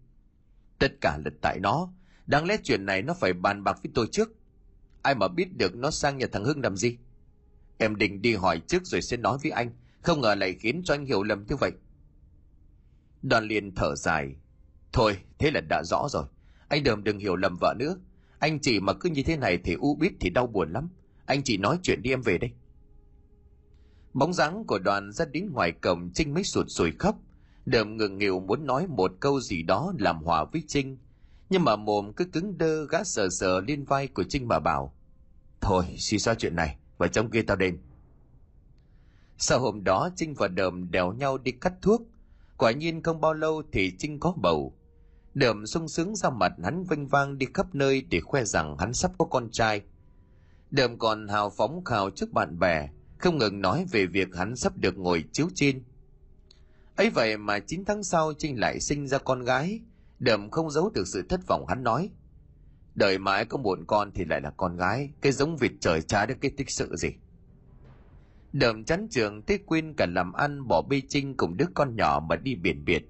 Tất cả là tại nó. Đáng lẽ chuyện này nó phải bàn bạc với tôi trước. Ai mà biết được nó sang nhà thằng Hưng làm gì? Em định đi hỏi trước rồi sẽ nói với anh. Không ngờ lại khiến cho anh hiểu lầm như vậy. Đoàn liền thở dài. Thôi, thế là đã rõ rồi. Anh đừng đừng hiểu lầm vợ nữa. Anh chỉ mà cứ như thế này thì u biết thì đau buồn lắm. Anh chỉ nói chuyện đi em về đây. Bóng dáng của đoàn ra đến ngoài cổng Trinh mới sụt sùi khóc. Đờm ngừng nghịu muốn nói một câu gì đó làm hòa với Trinh. Nhưng mà mồm cứ cứng đơ gã sờ sờ lên vai của Trinh mà bảo. Thôi, suy xóa chuyện này, và trong kia tao đền. Sau hôm đó Trinh và Đờm đèo nhau đi cắt thuốc. Quả nhiên không bao lâu thì Trinh có bầu. Đờm sung sướng ra mặt hắn vênh vang đi khắp nơi để khoe rằng hắn sắp có con trai. Đờm còn hào phóng khào trước bạn bè, không ngừng nói về việc hắn sắp được ngồi chiếu trên. ấy vậy mà 9 tháng sau Trinh lại sinh ra con gái, đờm không giấu được sự thất vọng hắn nói. Đời mãi có một con thì lại là con gái, cái giống vịt trời cha được cái tích sự gì. Đờm chắn trường thế quyên cả làm ăn bỏ bê Trinh cùng đứa con nhỏ mà đi biển biệt.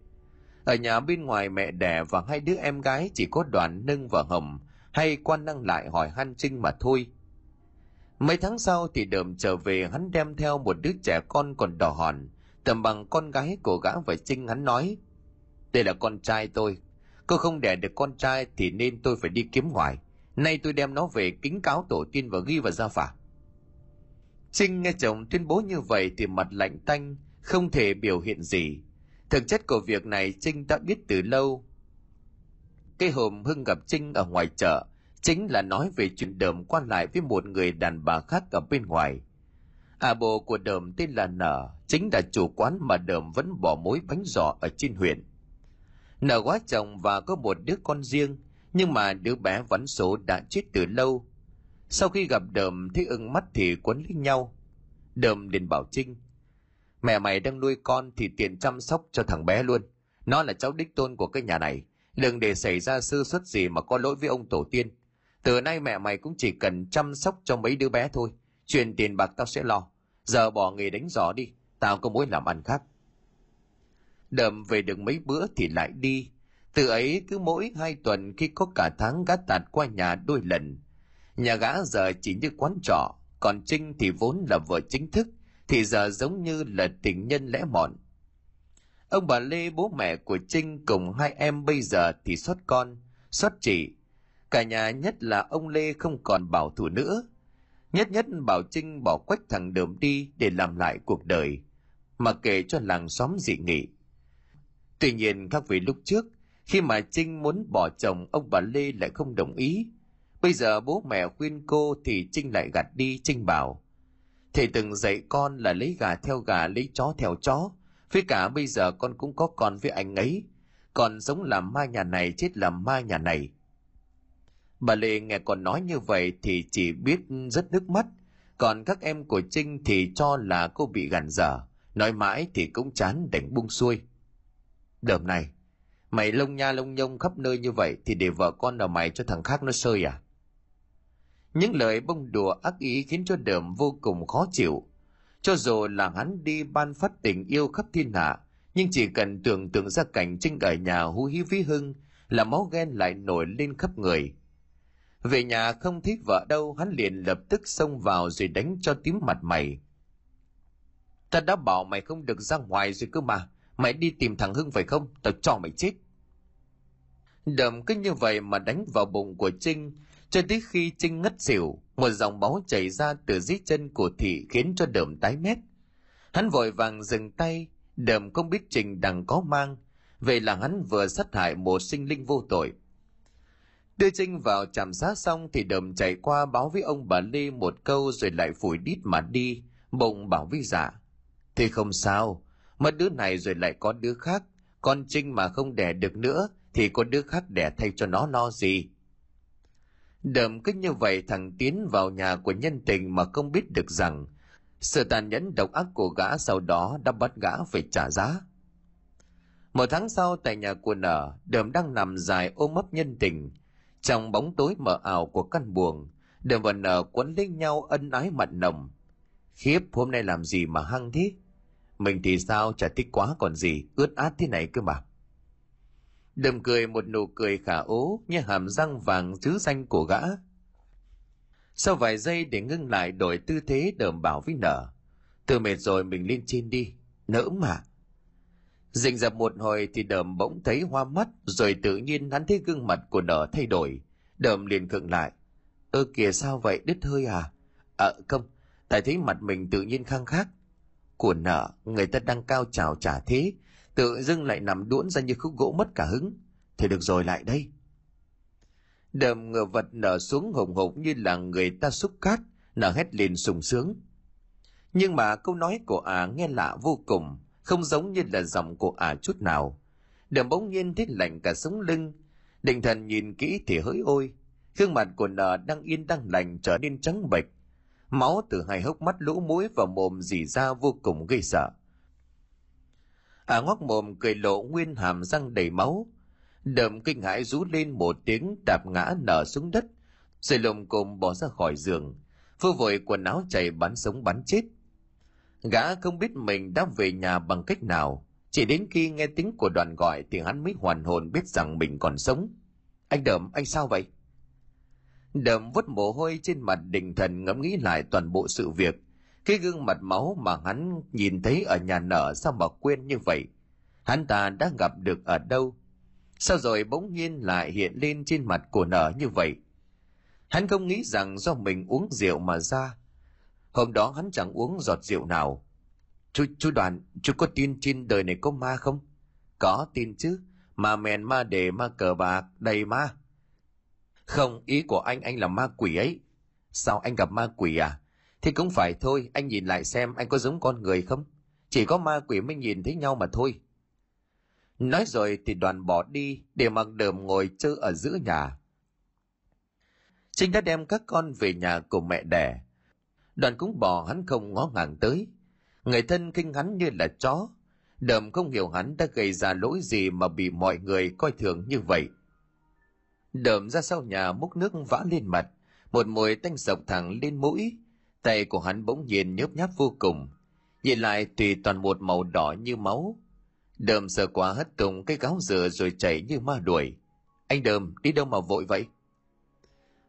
Ở nhà bên ngoài mẹ đẻ và hai đứa em gái chỉ có đoàn nâng và hồng hay quan năng lại hỏi han Trinh mà thôi – Mấy tháng sau thì đờm trở về hắn đem theo một đứa trẻ con còn đỏ hòn, tầm bằng con gái của gã và Trinh hắn nói. Đây là con trai tôi, cô không đẻ được con trai thì nên tôi phải đi kiếm ngoài. Nay tôi đem nó về kính cáo tổ tiên và ghi vào gia phả. Trinh nghe chồng tuyên bố như vậy thì mặt lạnh tanh, không thể biểu hiện gì. Thực chất của việc này Trinh đã biết từ lâu. Cái hôm Hưng gặp Trinh ở ngoài chợ, chính là nói về chuyện đờm quan lại với một người đàn bà khác ở bên ngoài. À bồ của đờm tên là Nở, chính là chủ quán mà đờm vẫn bỏ mối bánh giò ở trên huyện nợ quá chồng và có một đứa con riêng, nhưng mà đứa bé vẫn số đã chết từ lâu. Sau khi gặp đờm thấy ưng mắt thì quấn lấy nhau. Đờm liền bảo Trinh, mẹ mày đang nuôi con thì tiện chăm sóc cho thằng bé luôn. Nó là cháu đích tôn của cái nhà này. Đừng để xảy ra sơ suất gì mà có lỗi với ông tổ tiên. Từ nay mẹ mày cũng chỉ cần chăm sóc cho mấy đứa bé thôi. Chuyện tiền bạc tao sẽ lo. Giờ bỏ nghề đánh giỏ đi. Tao có mối làm ăn khác. Đầm về được mấy bữa thì lại đi. Từ ấy cứ mỗi hai tuần khi có cả tháng gã tạt qua nhà đôi lần. Nhà gã giờ chỉ như quán trọ. Còn Trinh thì vốn là vợ chính thức. Thì giờ giống như là tình nhân lẽ mọn. Ông bà Lê bố mẹ của Trinh cùng hai em bây giờ thì xót con, xót chị, Cả nhà nhất là ông Lê không còn bảo thủ nữa. Nhất nhất bảo Trinh bỏ quách thằng Đờm đi để làm lại cuộc đời, mà kể cho làng xóm dị nghị. Tuy nhiên khác với lúc trước, khi mà Trinh muốn bỏ chồng ông bà Lê lại không đồng ý. Bây giờ bố mẹ khuyên cô thì Trinh lại gạt đi Trinh bảo. Thầy từng dạy con là lấy gà theo gà lấy chó theo chó. Với cả bây giờ con cũng có con với anh ấy. Còn sống làm ma nhà này chết làm ma nhà này. Bà Lê nghe con nói như vậy thì chỉ biết rất nước mắt. Còn các em của Trinh thì cho là cô bị gàn dở. Nói mãi thì cũng chán đành buông xuôi. Đợm này, mày lông nha lông nhông khắp nơi như vậy thì để vợ con nào mày cho thằng khác nó sơi à? Những lời bông đùa ác ý khiến cho đờm vô cùng khó chịu. Cho dù là hắn đi ban phát tình yêu khắp thiên hạ, nhưng chỉ cần tưởng tượng ra cảnh Trinh ở nhà hú hí ví hưng là máu ghen lại nổi lên khắp người về nhà không thấy vợ đâu, hắn liền lập tức xông vào rồi đánh cho tím mặt mày. Ta đã bảo mày không được ra ngoài rồi cơ mà. Mày đi tìm thằng Hưng phải không? Tao cho mày chết. Đầm cứ như vậy mà đánh vào bụng của Trinh, cho tới khi Trinh ngất xỉu, một dòng máu chảy ra từ dưới chân của thị khiến cho đầm tái mét. Hắn vội vàng dừng tay, đầm không biết Trình đằng có mang, vậy là hắn vừa sát hại một sinh linh vô tội. Đưa Trinh vào trạm xá xong thì đầm chạy qua báo với ông bà Lê một câu rồi lại phủi đít mà đi, bụng bảo với dạ. Thì không sao, mất đứa này rồi lại có đứa khác, con Trinh mà không đẻ được nữa thì có đứa khác đẻ thay cho nó lo gì. Đầm cứ như vậy thằng Tiến vào nhà của nhân tình mà không biết được rằng sự tàn nhẫn độc ác của gã sau đó đã bắt gã phải trả giá. Một tháng sau tại nhà của nở, đầm đang nằm dài ôm ấp nhân tình, trong bóng tối mờ ảo của căn buồng, đờm và nở quấn lấy nhau ân ái mặn nồng. Khiếp hôm nay làm gì mà hăng thế? Mình thì sao chả thích quá còn gì, ướt át thế này cơ mà. Đầm cười một nụ cười khả ố như hàm răng vàng chứ xanh của gã. Sau vài giây để ngưng lại đổi tư thế đờm bảo với nở. Từ mệt rồi mình lên trên đi, nỡ mà. Dình dập một hồi thì đờm bỗng thấy hoa mắt, rồi tự nhiên hắn thấy gương mặt của nở thay đổi. Đờm liền khựng lại. Ơ kìa sao vậy, đứt hơi à? Ờ không, tại thấy mặt mình tự nhiên khang khác. Của nợ, người ta đang cao trào trả thế, tự dưng lại nằm đuỗn ra như khúc gỗ mất cả hứng. Thì được rồi lại đây. Đờm ngựa vật nở xuống hồng hộc như là người ta xúc cát, nở hét lên sùng sướng. Nhưng mà câu nói của à nghe lạ vô cùng, không giống như là giọng của ả chút nào. Đầm bỗng nhiên thấy lạnh cả sống lưng, định thần nhìn kỹ thì hỡi ôi, gương mặt của nợ đang yên đang lành trở nên trắng bệch. Máu từ hai hốc mắt lũ mũi vào mồm dì ra vô cùng gây sợ. À ngoác mồm cười lộ nguyên hàm răng đầy máu. Đầm kinh hãi rú lên một tiếng đạp ngã nở xuống đất, rồi lồm cồm bỏ ra khỏi giường. Phơ vội quần áo chạy bắn sống bắn chết – Gã không biết mình đã về nhà bằng cách nào, chỉ đến khi nghe tiếng của đoàn gọi thì hắn mới hoàn hồn biết rằng mình còn sống. Anh Đậm, anh sao vậy? Đậm vứt mồ hôi trên mặt đình thần ngẫm nghĩ lại toàn bộ sự việc. Cái gương mặt máu mà hắn nhìn thấy ở nhà nở sao mà quên như vậy? Hắn ta đã gặp được ở đâu? Sao rồi bỗng nhiên lại hiện lên trên mặt của nở như vậy? Hắn không nghĩ rằng do mình uống rượu mà ra, Hôm đó hắn chẳng uống giọt rượu nào. Chú, chú đoàn, chú có tin trên đời này có ma không? Có tin chứ, ma mèn ma đề ma cờ bạc, đầy ma. Không, ý của anh anh là ma quỷ ấy. Sao anh gặp ma quỷ à? Thì cũng phải thôi, anh nhìn lại xem anh có giống con người không? Chỉ có ma quỷ mới nhìn thấy nhau mà thôi. Nói rồi thì đoàn bỏ đi để mặc đờm ngồi chơi ở giữa nhà. Trinh đã đem các con về nhà của mẹ đẻ. Đoàn cũng bỏ hắn không ngó ngàng tới. Người thân kinh hắn như là chó. Đờm không hiểu hắn đã gây ra lỗi gì mà bị mọi người coi thường như vậy. Đờm ra sau nhà múc nước vã lên mặt, một mùi tanh sộc thẳng lên mũi. Tay của hắn bỗng nhiên nhớp nháp vô cùng. Nhìn lại thì toàn một màu đỏ như máu. Đờm sợ quá hất tung cái gáo dừa rồi chảy như ma đuổi. Anh Đờm, đi đâu mà vội vậy?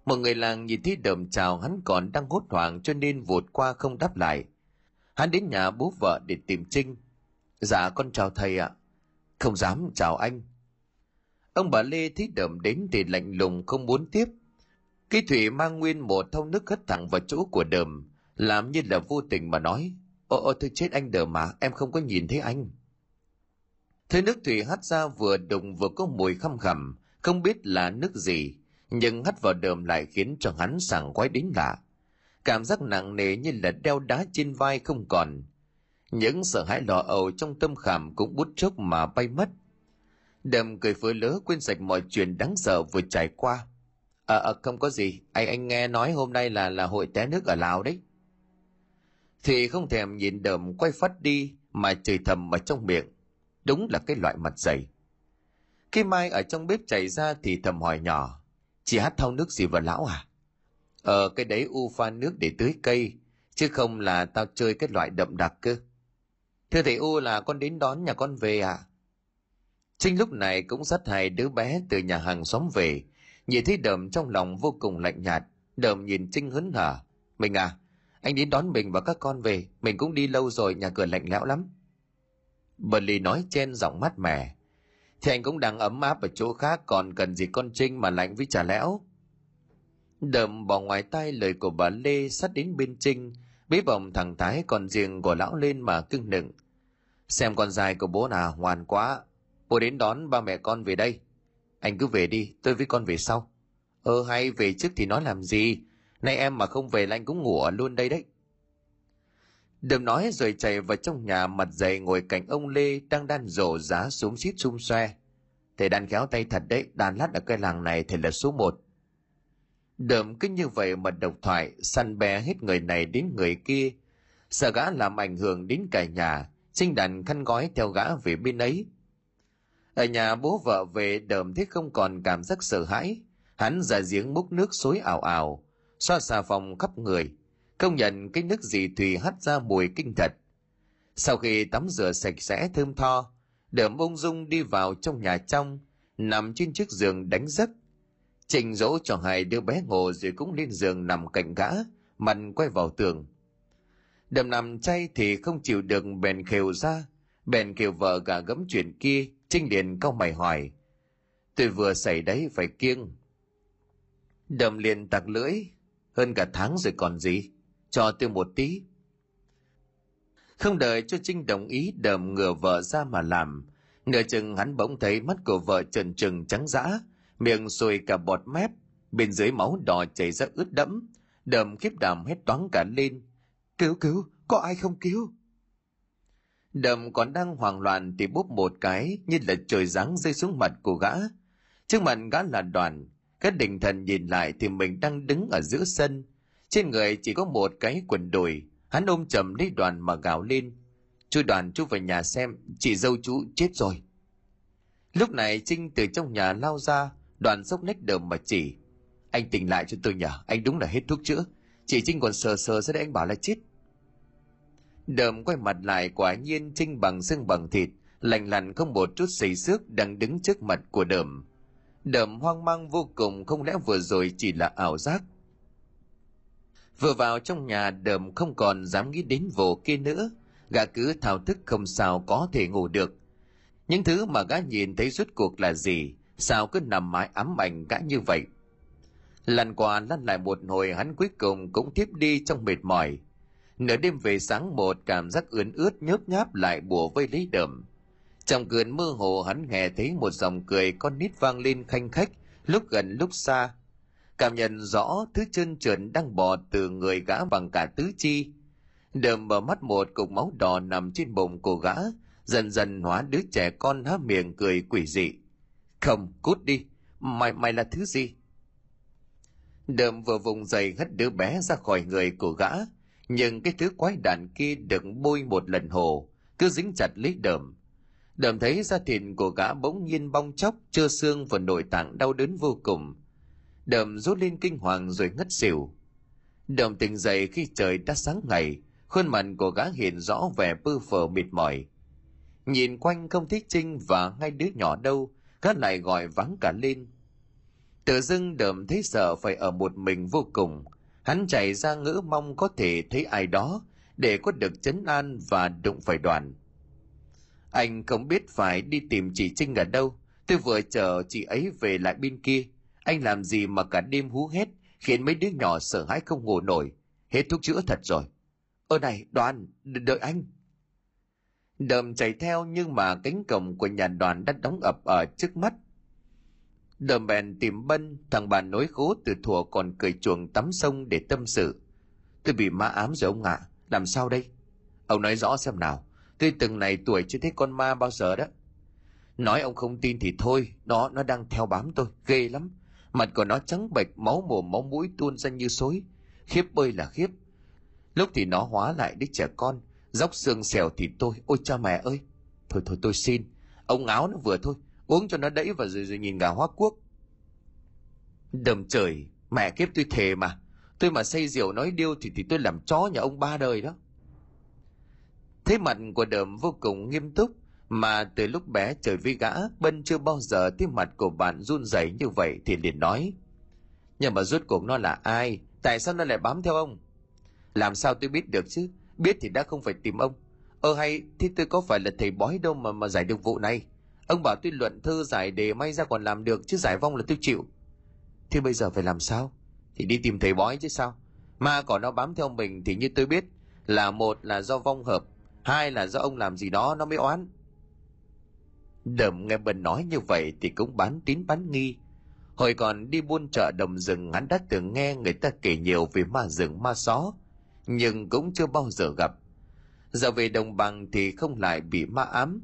Một người làng nhìn thấy Đờm chào hắn còn đang hốt hoảng cho nên vụt qua không đáp lại. Hắn đến nhà bố vợ để tìm Trinh. Dạ con chào thầy ạ. Không dám chào anh. Ông bà Lê thấy Đờm đến thì lạnh lùng không muốn tiếp. Cái thủy mang nguyên một thau nước hất thẳng vào chỗ của Đờm, làm như là vô tình mà nói. Ồ, ồ tôi chết anh Đờm mà, em không có nhìn thấy anh. Thế nước thủy hắt ra vừa đụng vừa có mùi khăm khằm, không biết là nước gì, nhưng hắt vào đờm lại khiến cho hắn sảng quái đến lạ. Cảm giác nặng nề như là đeo đá trên vai không còn. Những sợ hãi lò ầu trong tâm khảm cũng bút chốc mà bay mất. Đầm cười phơi lớ quên sạch mọi chuyện đáng sợ vừa trải qua. À, à không có gì, anh anh nghe nói hôm nay là là hội té nước ở Lào đấy. Thì không thèm nhìn đầm quay phát đi mà chửi thầm ở trong miệng. Đúng là cái loại mặt dày. Khi Mai ở trong bếp chảy ra thì thầm hỏi nhỏ. Chị hát thau nước gì vào lão à? Ờ cái đấy u pha nước để tưới cây. Chứ không là tao chơi cái loại đậm đặc cơ. Thưa thầy U là con đến đón nhà con về à? Trinh lúc này cũng dắt hai đứa bé từ nhà hàng xóm về. Nhìn thấy đầm trong lòng vô cùng lạnh nhạt. Đầm nhìn Trinh hớn hở. Mình à, anh đến đón mình và các con về. Mình cũng đi lâu rồi, nhà cửa lạnh lẽo lắm. Bờ lì nói trên giọng mát mẻ. Thì anh cũng đang ấm áp ở chỗ khác còn cần gì con Trinh mà lạnh với trà lẽo. Đầm bỏ ngoài tay lời của bà Lê sát đến bên Trinh, bế bồng thằng Thái còn riêng của lão lên mà cưng nựng. Xem con dài của bố nào ngoan quá, cô đến đón ba mẹ con về đây. Anh cứ về đi, tôi với con về sau. Ơ hay về trước thì nói làm gì, nay em mà không về là anh cũng ngủ ở luôn đây đấy. Đừng nói rồi chạy vào trong nhà mặt dày ngồi cạnh ông Lê đang đan rổ giá xuống xít xung xoe. Thầy đàn khéo tay thật đấy, đàn lát ở cái làng này thì là số một. đờm cứ như vậy mà độc thoại, săn bé hết người này đến người kia. Sợ gã làm ảnh hưởng đến cả nhà, sinh đàn khăn gói theo gã về bên ấy. Ở nhà bố vợ về đờm thế không còn cảm giác sợ hãi. Hắn ra giếng múc nước xối ảo ảo, xoa xà phòng khắp người. Công nhận cái nước gì thùy hắt ra mùi kinh thật. Sau khi tắm rửa sạch sẽ thơm tho, đờm ung dung đi vào trong nhà trong, nằm trên chiếc giường đánh giấc. Trình dỗ cho hai đứa bé ngủ rồi cũng lên giường nằm cạnh gã, mặt quay vào tường. Đầm nằm chay thì không chịu được bèn khều ra, bèn kêu vợ gà gấm chuyện kia, Trinh liền câu mày hỏi. Tôi vừa xảy đấy phải kiêng. Đầm liền tặc lưỡi, hơn cả tháng rồi còn gì, cho tôi một tí. Không đợi cho Trinh đồng ý đầm ngửa vợ ra mà làm, nửa chừng hắn bỗng thấy mắt của vợ trần trừng trắng dã, miệng sùi cả bọt mép, bên dưới máu đỏ chảy ra ướt đẫm, đầm khiếp đảm hết toán cả lên. Cứu cứu, có ai không cứu? Đầm còn đang hoảng loạn thì búp một cái như là trời giáng rơi xuống mặt của gã. Trước mặt gã là đoàn, các định thần nhìn lại thì mình đang đứng ở giữa sân. Trên người chỉ có một cái quần đùi, hắn ôm chầm lấy đoàn mà gào lên. Chú đoàn chú về nhà xem, chị dâu chú chết rồi. Lúc này Trinh từ trong nhà lao ra, đoàn sốc nách đờm mà chỉ. Anh tỉnh lại cho tôi nhờ, anh đúng là hết thuốc chữa. Chị Trinh còn sờ sờ ra đấy anh bảo là chết. Đờm quay mặt lại quả nhiên Trinh bằng xương bằng thịt, lành lặn không một chút xây xước đang đứng trước mặt của đờm. Đờm hoang mang vô cùng không lẽ vừa rồi chỉ là ảo giác. Vừa vào trong nhà đờm không còn dám nghĩ đến vồ kia nữa, gã cứ thao thức không sao có thể ngủ được. Những thứ mà gã nhìn thấy rốt cuộc là gì, sao cứ nằm mãi ám ảnh gã như vậy. Lần qua lăn lại một hồi hắn cuối cùng cũng tiếp đi trong mệt mỏi nửa đêm về sáng một, cảm giác ướn ướt nhớp nháp lại bùa vây lấy đờm trong cơn mơ hồ, hắn nghe thấy một dòng cười con nít vang lên khanh khách, lúc gần lúc xa. Cảm nhận rõ thứ chân trượt đang bò từ người gã bằng cả tứ chi. Đờm mở mắt một, cục máu đỏ nằm trên bụng của gã. Dần dần hóa đứa trẻ con há miệng cười quỷ dị. Không, cút đi. Mày mày là thứ gì? Đờm vừa vùng dậy hất đứa bé ra khỏi người của gã nhưng cái thứ quái đản kia đựng bôi một lần hồ, cứ dính chặt lấy đờm. Đờm thấy da thịt của gã bỗng nhiên bong chóc, trơ xương và nội tạng đau đớn vô cùng. Đờm rút lên kinh hoàng rồi ngất xỉu. Đờm tỉnh dậy khi trời đã sáng ngày, khuôn mặt của gã hiện rõ vẻ bư phờ mệt mỏi. Nhìn quanh không thấy trinh và hai đứa nhỏ đâu, gã lại gọi vắng cả lên. Tự dưng đờm thấy sợ phải ở một mình vô cùng hắn chạy ra ngữ mong có thể thấy ai đó, để có được chấn an và đụng phải đoàn. Anh không biết phải đi tìm chị trinh ở đâu. Tôi vừa chờ chị ấy về lại bên kia. Anh làm gì mà cả đêm hú hết khiến mấy đứa nhỏ sợ hãi không ngủ nổi. Hết thuốc chữa thật rồi. Ơ này, đoàn đợi anh. Đờm chạy theo nhưng mà cánh cổng của nhà đoàn đã đóng ập ở trước mắt đờm bèn tìm bân, thằng bà nối khố từ thuở còn cười chuồng tắm sông để tâm sự. Tôi bị ma ám rồi ông ạ à. làm sao đây? Ông nói rõ xem nào, tôi từng này tuổi chưa thấy con ma bao giờ đó. Nói ông không tin thì thôi, nó nó đang theo bám tôi, ghê lắm. Mặt của nó trắng bệch, máu mồm, máu mũi tuôn ra như xối. Khiếp bơi là khiếp. Lúc thì nó hóa lại đứa trẻ con, dốc xương xèo thì tôi, ôi cha mẹ ơi. Thôi thôi, tôi xin. Ông áo nó vừa thôi uống cho nó đẫy và rồi rồi nhìn gà hoa quốc đầm trời, mẹ kiếp tôi thề mà. Tôi mà say rượu nói điêu thì thì tôi làm chó nhà ông ba đời đó. Thế mặt của đờm vô cùng nghiêm túc, mà từ lúc bé trời với gã, bân chưa bao giờ thấy mặt của bạn run rẩy như vậy thì liền nói, nhưng mà rốt cuộc nó là ai? Tại sao nó lại bám theo ông? Làm sao tôi biết được chứ? Biết thì đã không phải tìm ông. Ơ hay thì tôi có phải là thầy bói đâu mà mà giải được vụ này? Ông bảo tôi luận thư giải đề may ra còn làm được, chứ giải vong là tôi chịu. Thì bây giờ phải làm sao? Thì đi tìm thầy bói chứ sao? Ma còn nó bám theo mình thì như tôi biết, là một là do vong hợp, hai là do ông làm gì đó nó mới oán. Đầm nghe bần nói như vậy thì cũng bán tín bán nghi. Hồi còn đi buôn chợ đồng rừng, hắn đã từng nghe người ta kể nhiều về ma rừng, ma só nhưng cũng chưa bao giờ gặp. Giờ về đồng bằng thì không lại bị ma ám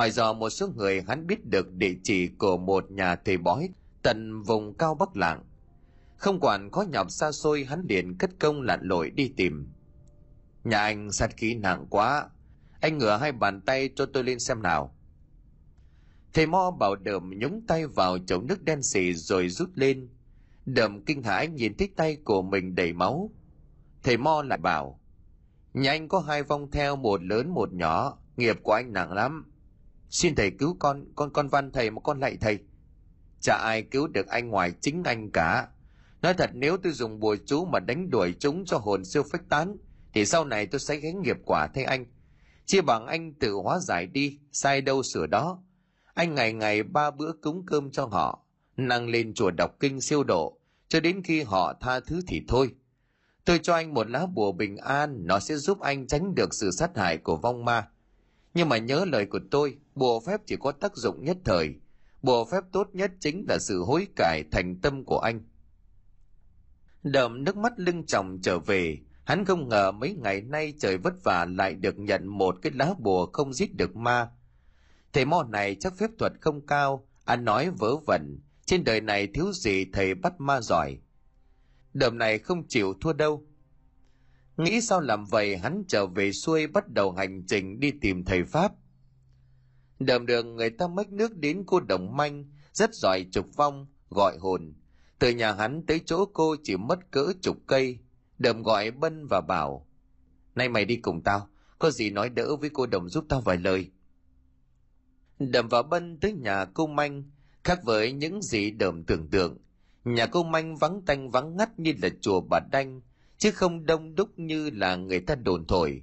hỏi dò một số người hắn biết được địa chỉ của một nhà thầy bói tận vùng cao bắc lạng. Không quản khó nhọc xa xôi, hắn liền cất công lặn lội đi tìm. Nhà anh sát khí nặng quá. Anh ngửa hai bàn tay cho tôi lên xem nào. Thầy mo bảo đờm nhúng tay vào chậu nước đen xì rồi rút lên. Đờm kinh hãi nhìn thấy tay của mình đầy máu. Thầy mo lại bảo, nhà anh có hai vong theo, một lớn, một nhỏ, nghiệp của anh nặng lắm xin thầy cứu con con con văn thầy mà con lạy thầy. Chả ai cứu được anh ngoài chính anh cả. Nói thật, nếu tôi dùng bùa chú mà đánh đuổi chúng cho hồn siêu phách tán, thì sau này tôi sẽ gánh nghiệp quả thay anh. Chia bằng anh tự hóa giải đi, sai đâu sửa đó. Anh ngày ngày ba bữa cúng cơm cho họ năng lên chùa đọc kinh siêu độ, cho đến khi họ tha thứ thì thôi. Tôi cho anh một lá bùa bình an, nó sẽ giúp anh tránh được sự sát hại của vong ma nhưng mà nhớ lời của tôi, bùa phép chỉ có tác dụng nhất thời. Bùa phép tốt nhất chính là sự hối cải thành tâm của anh. Đờm nước mắt lưng chồng trở về. Hắn không ngờ mấy ngày nay trời vất vả lại được nhận một cái lá bùa không giết được ma. Thầy mò này chắc phép thuật không cao anh nói vớ vẩn. Trên đời này thiếu gì thầy bắt ma giỏi? Đờm này không chịu thua đâu nghĩ sao làm vậy, hắn trở về xuôi, bắt đầu hành trình đi tìm thầy pháp. Đầm đường người ta mách nước đến cô đồng manh, rất giỏi trục vong, gọi hồn. Từ nhà hắn tới chỗ cô chỉ mất cỡ chục cây. Đầm gọi bân và bảo, nay mày đi cùng tao, có gì nói đỡ với cô đồng giúp tao vài lời. Đầm và bân tới nhà cô manh, khác với những gì đầm tưởng tượng. Nhà cô manh vắng tanh vắng ngắt như là chùa bà đanh chứ không đông đúc như là người ta đồn thổi.